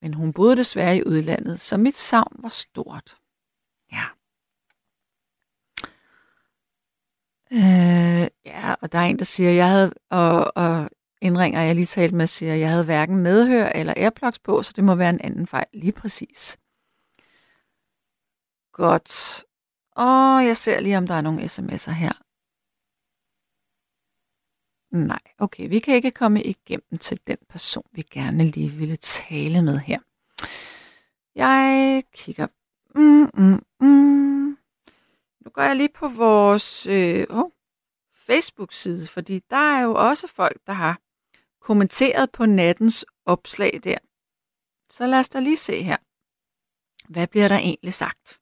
Men hun boede desværre i udlandet, så mit savn var stort. Ja. Øh, ja, og der er en, der siger, jeg havde, og, og indringer, jeg lige talte med, siger, jeg havde hverken medhør eller airplugs på, så det må være en anden fejl. Lige præcis. Godt. Og jeg ser lige, om der er nogle sms'er her. Nej, okay, vi kan ikke komme igennem til den person, vi gerne lige ville tale med her. Jeg kigger. Mm, mm, mm. Nu går jeg lige på vores øh, oh, Facebook-side, fordi der er jo også folk, der har kommenteret på nattens opslag der. Så lad os da lige se her. Hvad bliver der egentlig sagt?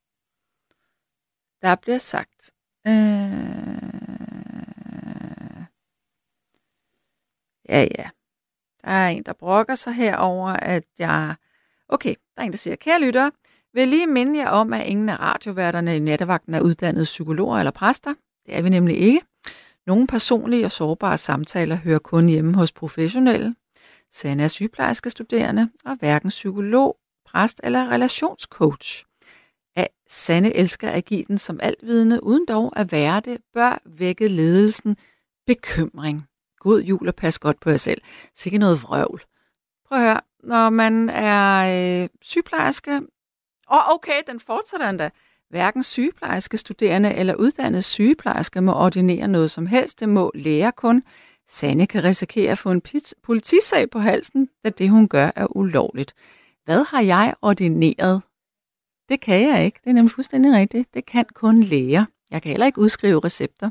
Der bliver sagt... Øh... Ja, ja. Der er en, der brokker sig herover, at jeg... Okay, der er en, der siger, kære lyttere, vil lige minde jer om, at ingen af radioværterne i nattevagten er uddannede psykologer eller præster. Det er vi nemlig ikke. Nogle personlige og sårbare samtaler hører kun hjemme hos professionelle. Sanne er sygeplejerske studerende og hverken psykolog, præst eller relationscoach. At Sanne elsker at give den som altvidende, uden dog at være det, bør vække ledelsen bekymring. God jul og pas godt på jer selv. Sikke noget vrøvl. Prøv at høre, når man er øh, sygeplejerske, og okay, den fortsætter endda. Hverken sygeplejerske studerende eller uddannede sygeplejerske må ordinere noget som helst. Det må læger kun. Sanne kan risikere at få en politisag på halsen, da det hun gør er ulovligt. Hvad har jeg ordineret? Det kan jeg ikke. Det er nemlig fuldstændig rigtigt. Det kan kun læger. Jeg kan heller ikke udskrive recepter.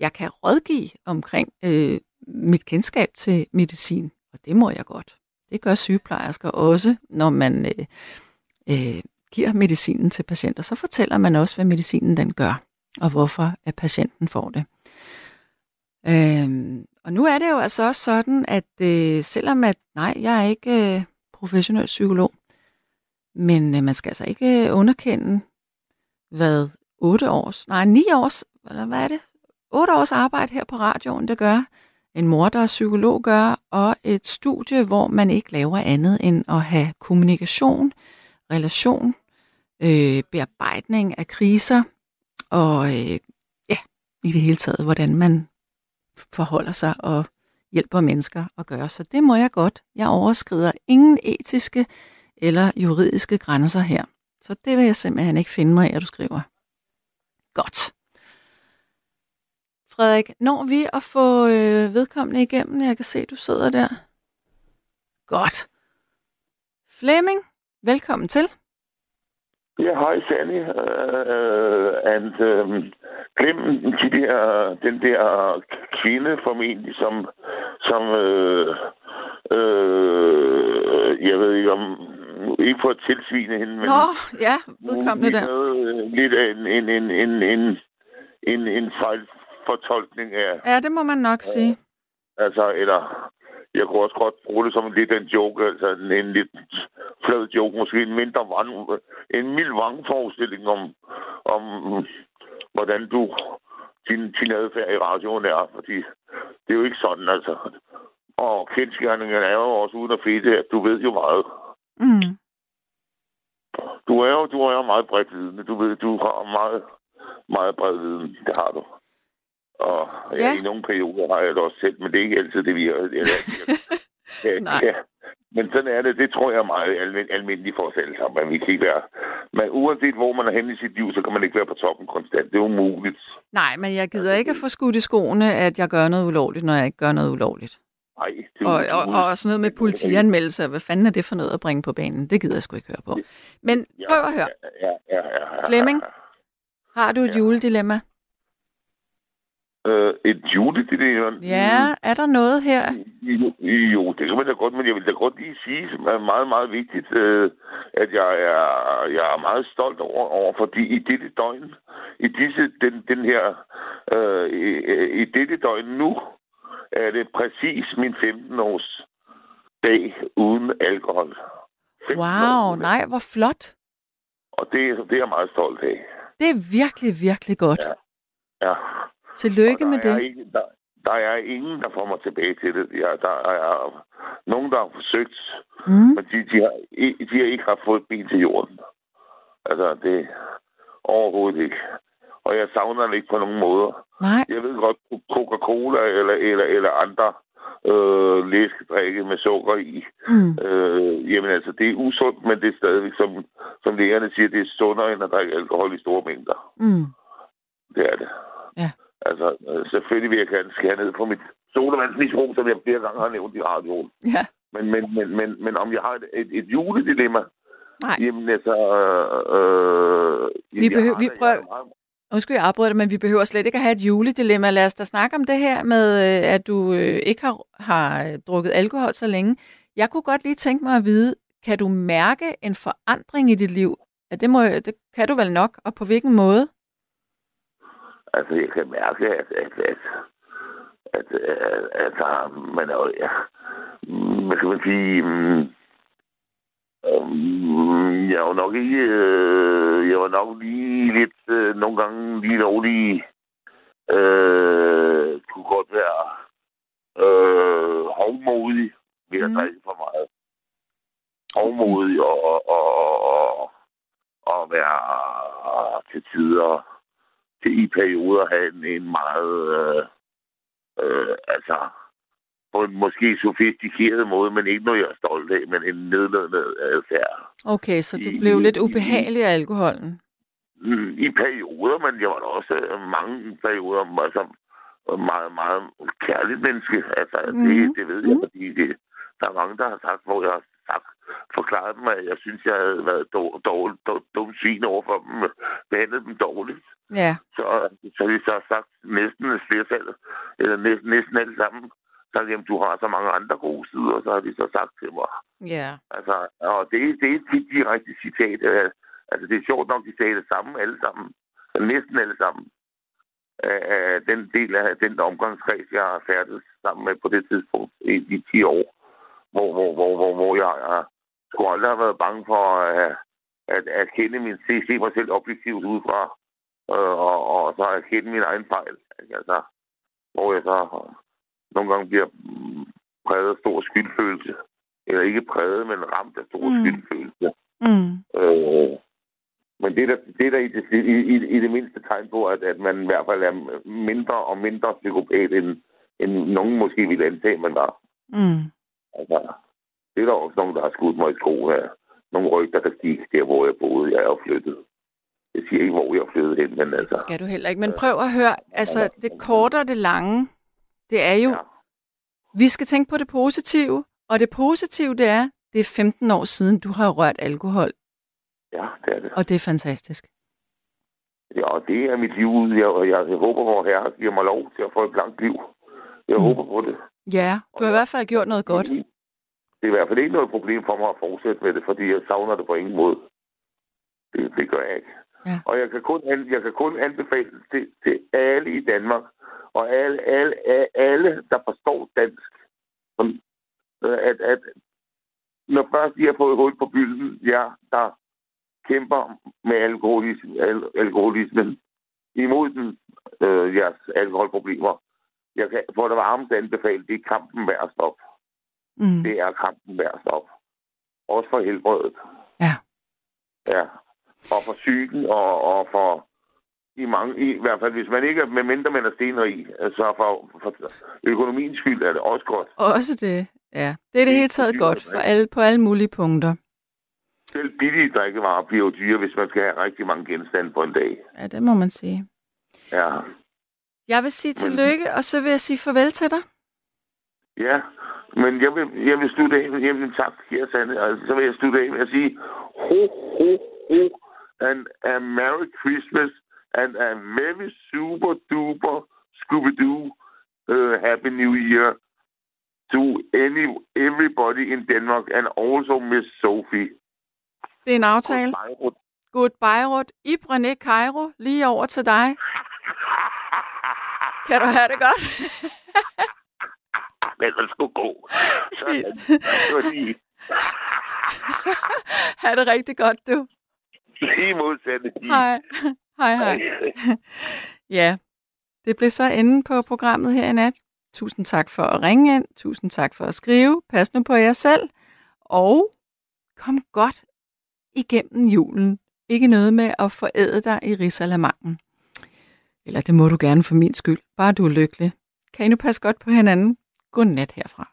Jeg kan rådgive omkring øh, mit kendskab til medicin, og det må jeg godt. Det gør sygeplejersker også, når man øh, øh, giver medicinen til patienter. Så fortæller man også, hvad medicinen den gør, og hvorfor at patienten får det. Øh, og nu er det jo altså også sådan, at øh, selvom at, nej, jeg er ikke øh, professionel psykolog, men øh, man skal altså ikke øh, underkende, hvad 8 års, nej 9 års, eller hvad er det? 8 års arbejde her på radioen, det gør. En mor, der er psykolog, gør, og et studie, hvor man ikke laver andet end at have kommunikation, relation, øh, bearbejdning af kriser, og øh, ja, i det hele taget, hvordan man forholder sig og hjælper mennesker at gøre. Så det må jeg godt. Jeg overskrider ingen etiske eller juridiske grænser her. Så det vil jeg simpelthen ikke finde mig i, at du skriver. Godt. Frederik, når vi at få øh, vedkommende igennem? Jeg kan se, du sidder der. Godt. Flemming, velkommen til. Ja, hej Sandy. Uh, and um, glem de der, den der kvinde formentlig, som, som uh, uh, jeg ved ikke om, ikke for at tilsvine hende, men... Nå, ja, vedkommende der. Noget, lidt en, en, en, en, en, en, en fejlfortolkning af... Ja, det må man nok sige. Altså, eller jeg kunne også godt bruge det som en lidt en joke, altså en, en lidt flad joke, måske en mindre vang, en mild vangforestilling om, om hvordan du, din, din adfærd i radioen er, fordi det er jo ikke sådan, altså. Og kendskærningen er jo også uden at fede, at du ved jo meget. Mm. Du er jo, du er jo meget bredt vidende. Du ved, du har meget, meget bred viden. Det har du. Og ja. ja, i nogle perioder har jeg det også selv, men det er ikke altid det, vi har. Ja, Nej. ja. Men sådan er det. Det tror jeg er meget almindelig almindeligt for os alle sammen. vi kan ikke være... Men uanset hvor man er henne i sit liv, så kan man ikke være på toppen konstant. Det er umuligt. Nej, men jeg gider ikke at få skudt i skoene, at jeg gør noget ulovligt, når jeg ikke gør noget ulovligt. Nej, det og, og, og sådan noget med politianmeldelser. Hvad fanden er det for noget at bringe på banen? Det gider jeg sgu ikke høre på. Men prøv at høre. Ja, ja, ja, ja. Flemming, har du et ja. juledilemma? Øh, et juledilemma? Ja, er der noget her? Jo, jo, det kan man da godt, men jeg vil da godt lige sige, som er meget, meget vigtigt, øh, at jeg er, jeg er meget stolt over, over fordi i dette døgn, i disse, den, den her, øh, i, i dette døgn nu, er det præcis min 15-års dag uden alkohol. Wow, nej, hvor flot. Og det, det er jeg meget stolt af. Det er virkelig, virkelig godt. Ja. ja. Tillykke med det. Ikke, der, der er ingen, der får mig tilbage til det. Ja, der er nogen, der har forsøgt, mm. men de, de, har, de har ikke haft fået ben til jorden. Altså, det overhovedet ikke. Og jeg savner det ikke på nogen måder. Nej. Jeg ved godt, Coca-Cola eller, eller, eller andre øh, læskedrikke med sukker i. Mm. Øh, jamen altså, det er usundt, men det er stadigvæk, som, som lægerne siger, det er sundere end at drikke alkohol i store mængder. Mm. Det er det. Ja. Altså, øh, selvfølgelig vil jeg gerne skære ned på mit sodavandsmisbrug, som jeg flere gange har nævnt i radioen. Ja. Men, men, men, men, men om jeg har et, et, et juledilemma? Nej. Jamen altså... Øh, vi, behøver, vi prøver... Undskyld, jeg afbryder men vi behøver slet ikke at have et juledilemma. Lad os da snakke om det her med, øh, at du øh, ikke har, har drukket alkohol så længe. Jeg kunne godt lige tænke mig at vide, kan du mærke en forandring i dit liv? Ja, det, må, det kan du vel nok, og på hvilken måde? Altså, jeg kan mærke, at, at, at, at, at, at, at man er, ja, hvad kan man sige, um, jeg var nok ikke, øh, jeg var nok lige lidt, øh, nogle gange lige lovlig, øh, kunne godt være øh, hovmodig ved at Mm. drikke for meget. Hovmodig og, og, og, og, og være til tider, i perioder have en, en meget, øh, øh, altså, på en måske sofistikeret måde, men ikke noget, jeg er stolt af, men en nedladende adfærd. Okay, så du I- blev lidt i- ubehagelig af alkoholen. Mm, I perioder, men jeg var da også øh, mange perioder, altså meget, meget kærligt menneske. Altså, mm. Mhm. det, det ved jeg, Mhm. fordi det, der er mange, der har sagt, hvor jeg har sagt, forklaret dem, at jeg synes, jeg havde været dårlig, dårlig, dårlig, dum svin over for dem, behandlet dem dårligt. Ja. Så, så har de så sagt næsten et flertal, eller næsten, næsten alle sammen, sagt, jamen, du har så mange andre gode sider, og så har de så sagt til mig, Ja. Altså, og det, det er et tit direkte citat. Altså, det er sjovt nok, de sagde det samme alle sammen. Næsten alle sammen. Af den del af den omgangskreds, jeg har færdet sammen med på det tidspunkt i de 10 år. Hvor, hvor, hvor, hvor, hvor jeg, jeg skulle aldrig have været bange for at, at, at kende min, se, se mig selv objektivt udefra. Øh, og, og så at kende min egen fejl. Altså, hvor jeg så nogle gange bliver præget af stor skyldfølelse. Eller ikke præget, men ramt af stor mm. skyldfølelse. Mm. Øh, men det er der, det er der i, det, i, i, i det mindste tegn på, at, at man i hvert fald er mindre og mindre psykopat, end, end nogen måske ville antage, man var. Mm. Altså, det er der også nogen, der har skudt mig i sko her. Nogle rygter, der gik der, hvor jeg boede. Jeg er flyttet. Jeg siger ikke, hvor jeg er flyttet hen, men altså... Skal du heller ikke. Men prøv at høre, altså det korte og det lange, det er jo, Ja. vi skal tænke på det positive, og det positive det er, det er 15 år siden, du har rørt alkohol, Ja, det er det. og det er fantastisk. Ja, og det er mit liv. Jeg, jeg, jeg håber, hvor herre giver mig lov til at få et langt liv. Jeg mm. håber på det. Ja, du har i hvert fald gjort noget godt. Det er i hvert fald ikke noget problem for mig at fortsætte med det, fordi jeg savner det på ingen måde. Det, det gør jeg ikke. Ja. Og jeg kan kun, jeg kan kun anbefale det til, til alle i Danmark, og alle, alle, alle, alle der forstår dansk, som, at, at når først de har fået hul på bylden, ja, der kæmper med alkoholisme, al, alkoholismen imod den, øh, jeres alkoholproblemer. Jeg kan for det varmeste anbefale, det er kampen værd at stoppe. Mm. Det er kampen værd at stoppe. Også for helbredet. Ja. Ja. Og for psyken, og, og for i mange, i, i hvert fald hvis man ikke er, med mindre man er stenrig i, så for, for økonomiens skyld er det også godt. Også det, ja. Det er det hele taget godt for alle, på alle mulige punkter. Selv billige drikkevarer bliver jo dyre, hvis man skal have rigtig mange genstande på en dag. Ja, det må man sige. Ja. Jeg vil sige tillykke, og så vil jeg sige farvel til dig. Ja, men jeg vil, jeg vil slutte af med jamen, tak, kære Sande. Altså, så vil jeg slutte af med at sige, ho, ho, ho, and a Merry Christmas, and a very super duper Scooby-Doo uh, Happy New Year to any everybody in Denmark, and also Miss Sophie. Det er en aftale. Goodbye, Rut. Ibrane Cairo, lige over til dig. Kan du have det godt? Men man skulle gå. Sådan. Det var lige, ha' det rigtig godt, du. lige modsatte. Hej. Hej, hej. Ja, det blev så enden på programmet her i nat. Tusind tak for at ringe ind. Tusind tak for at skrive. Pas nu på jer selv. Og kom godt igennem julen. Ikke noget med at foræde dig i risalamangen. Eller det må du gerne for min skyld. Bare du er lykkelig. Kan I nu passe godt på hinanden? Godnat herfra.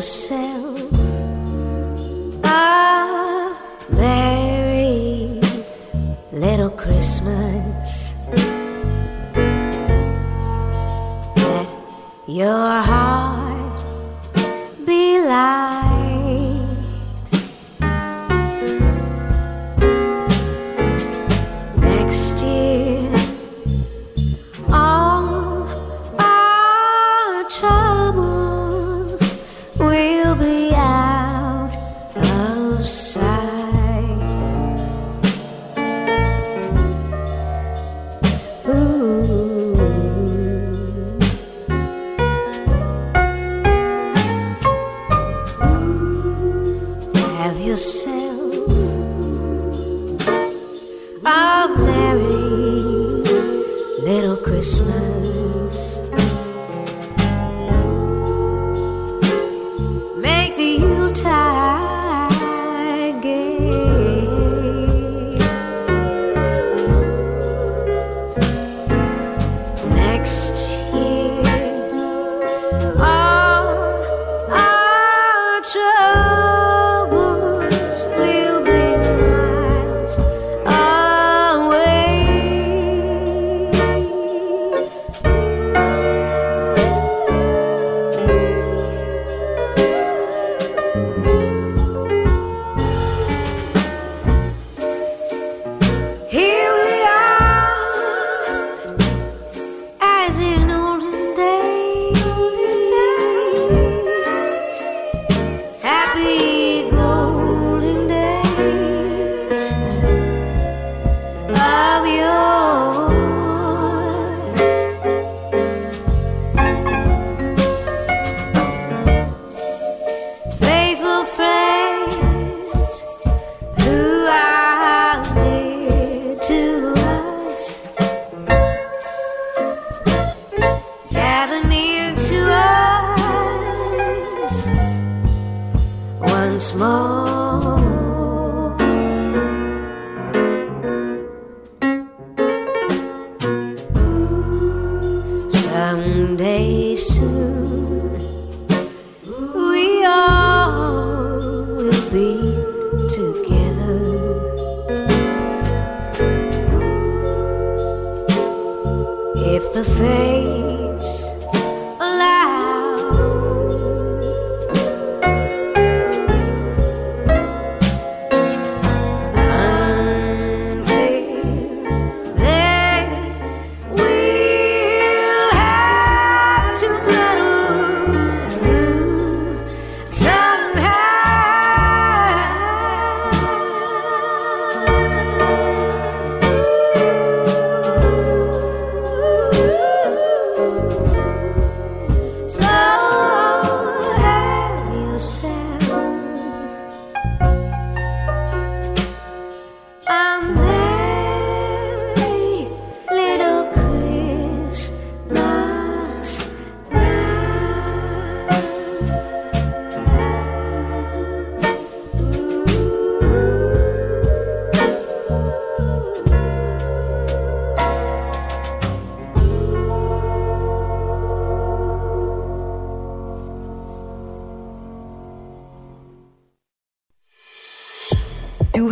Yourself a merry little Christmas. Let your heart be light.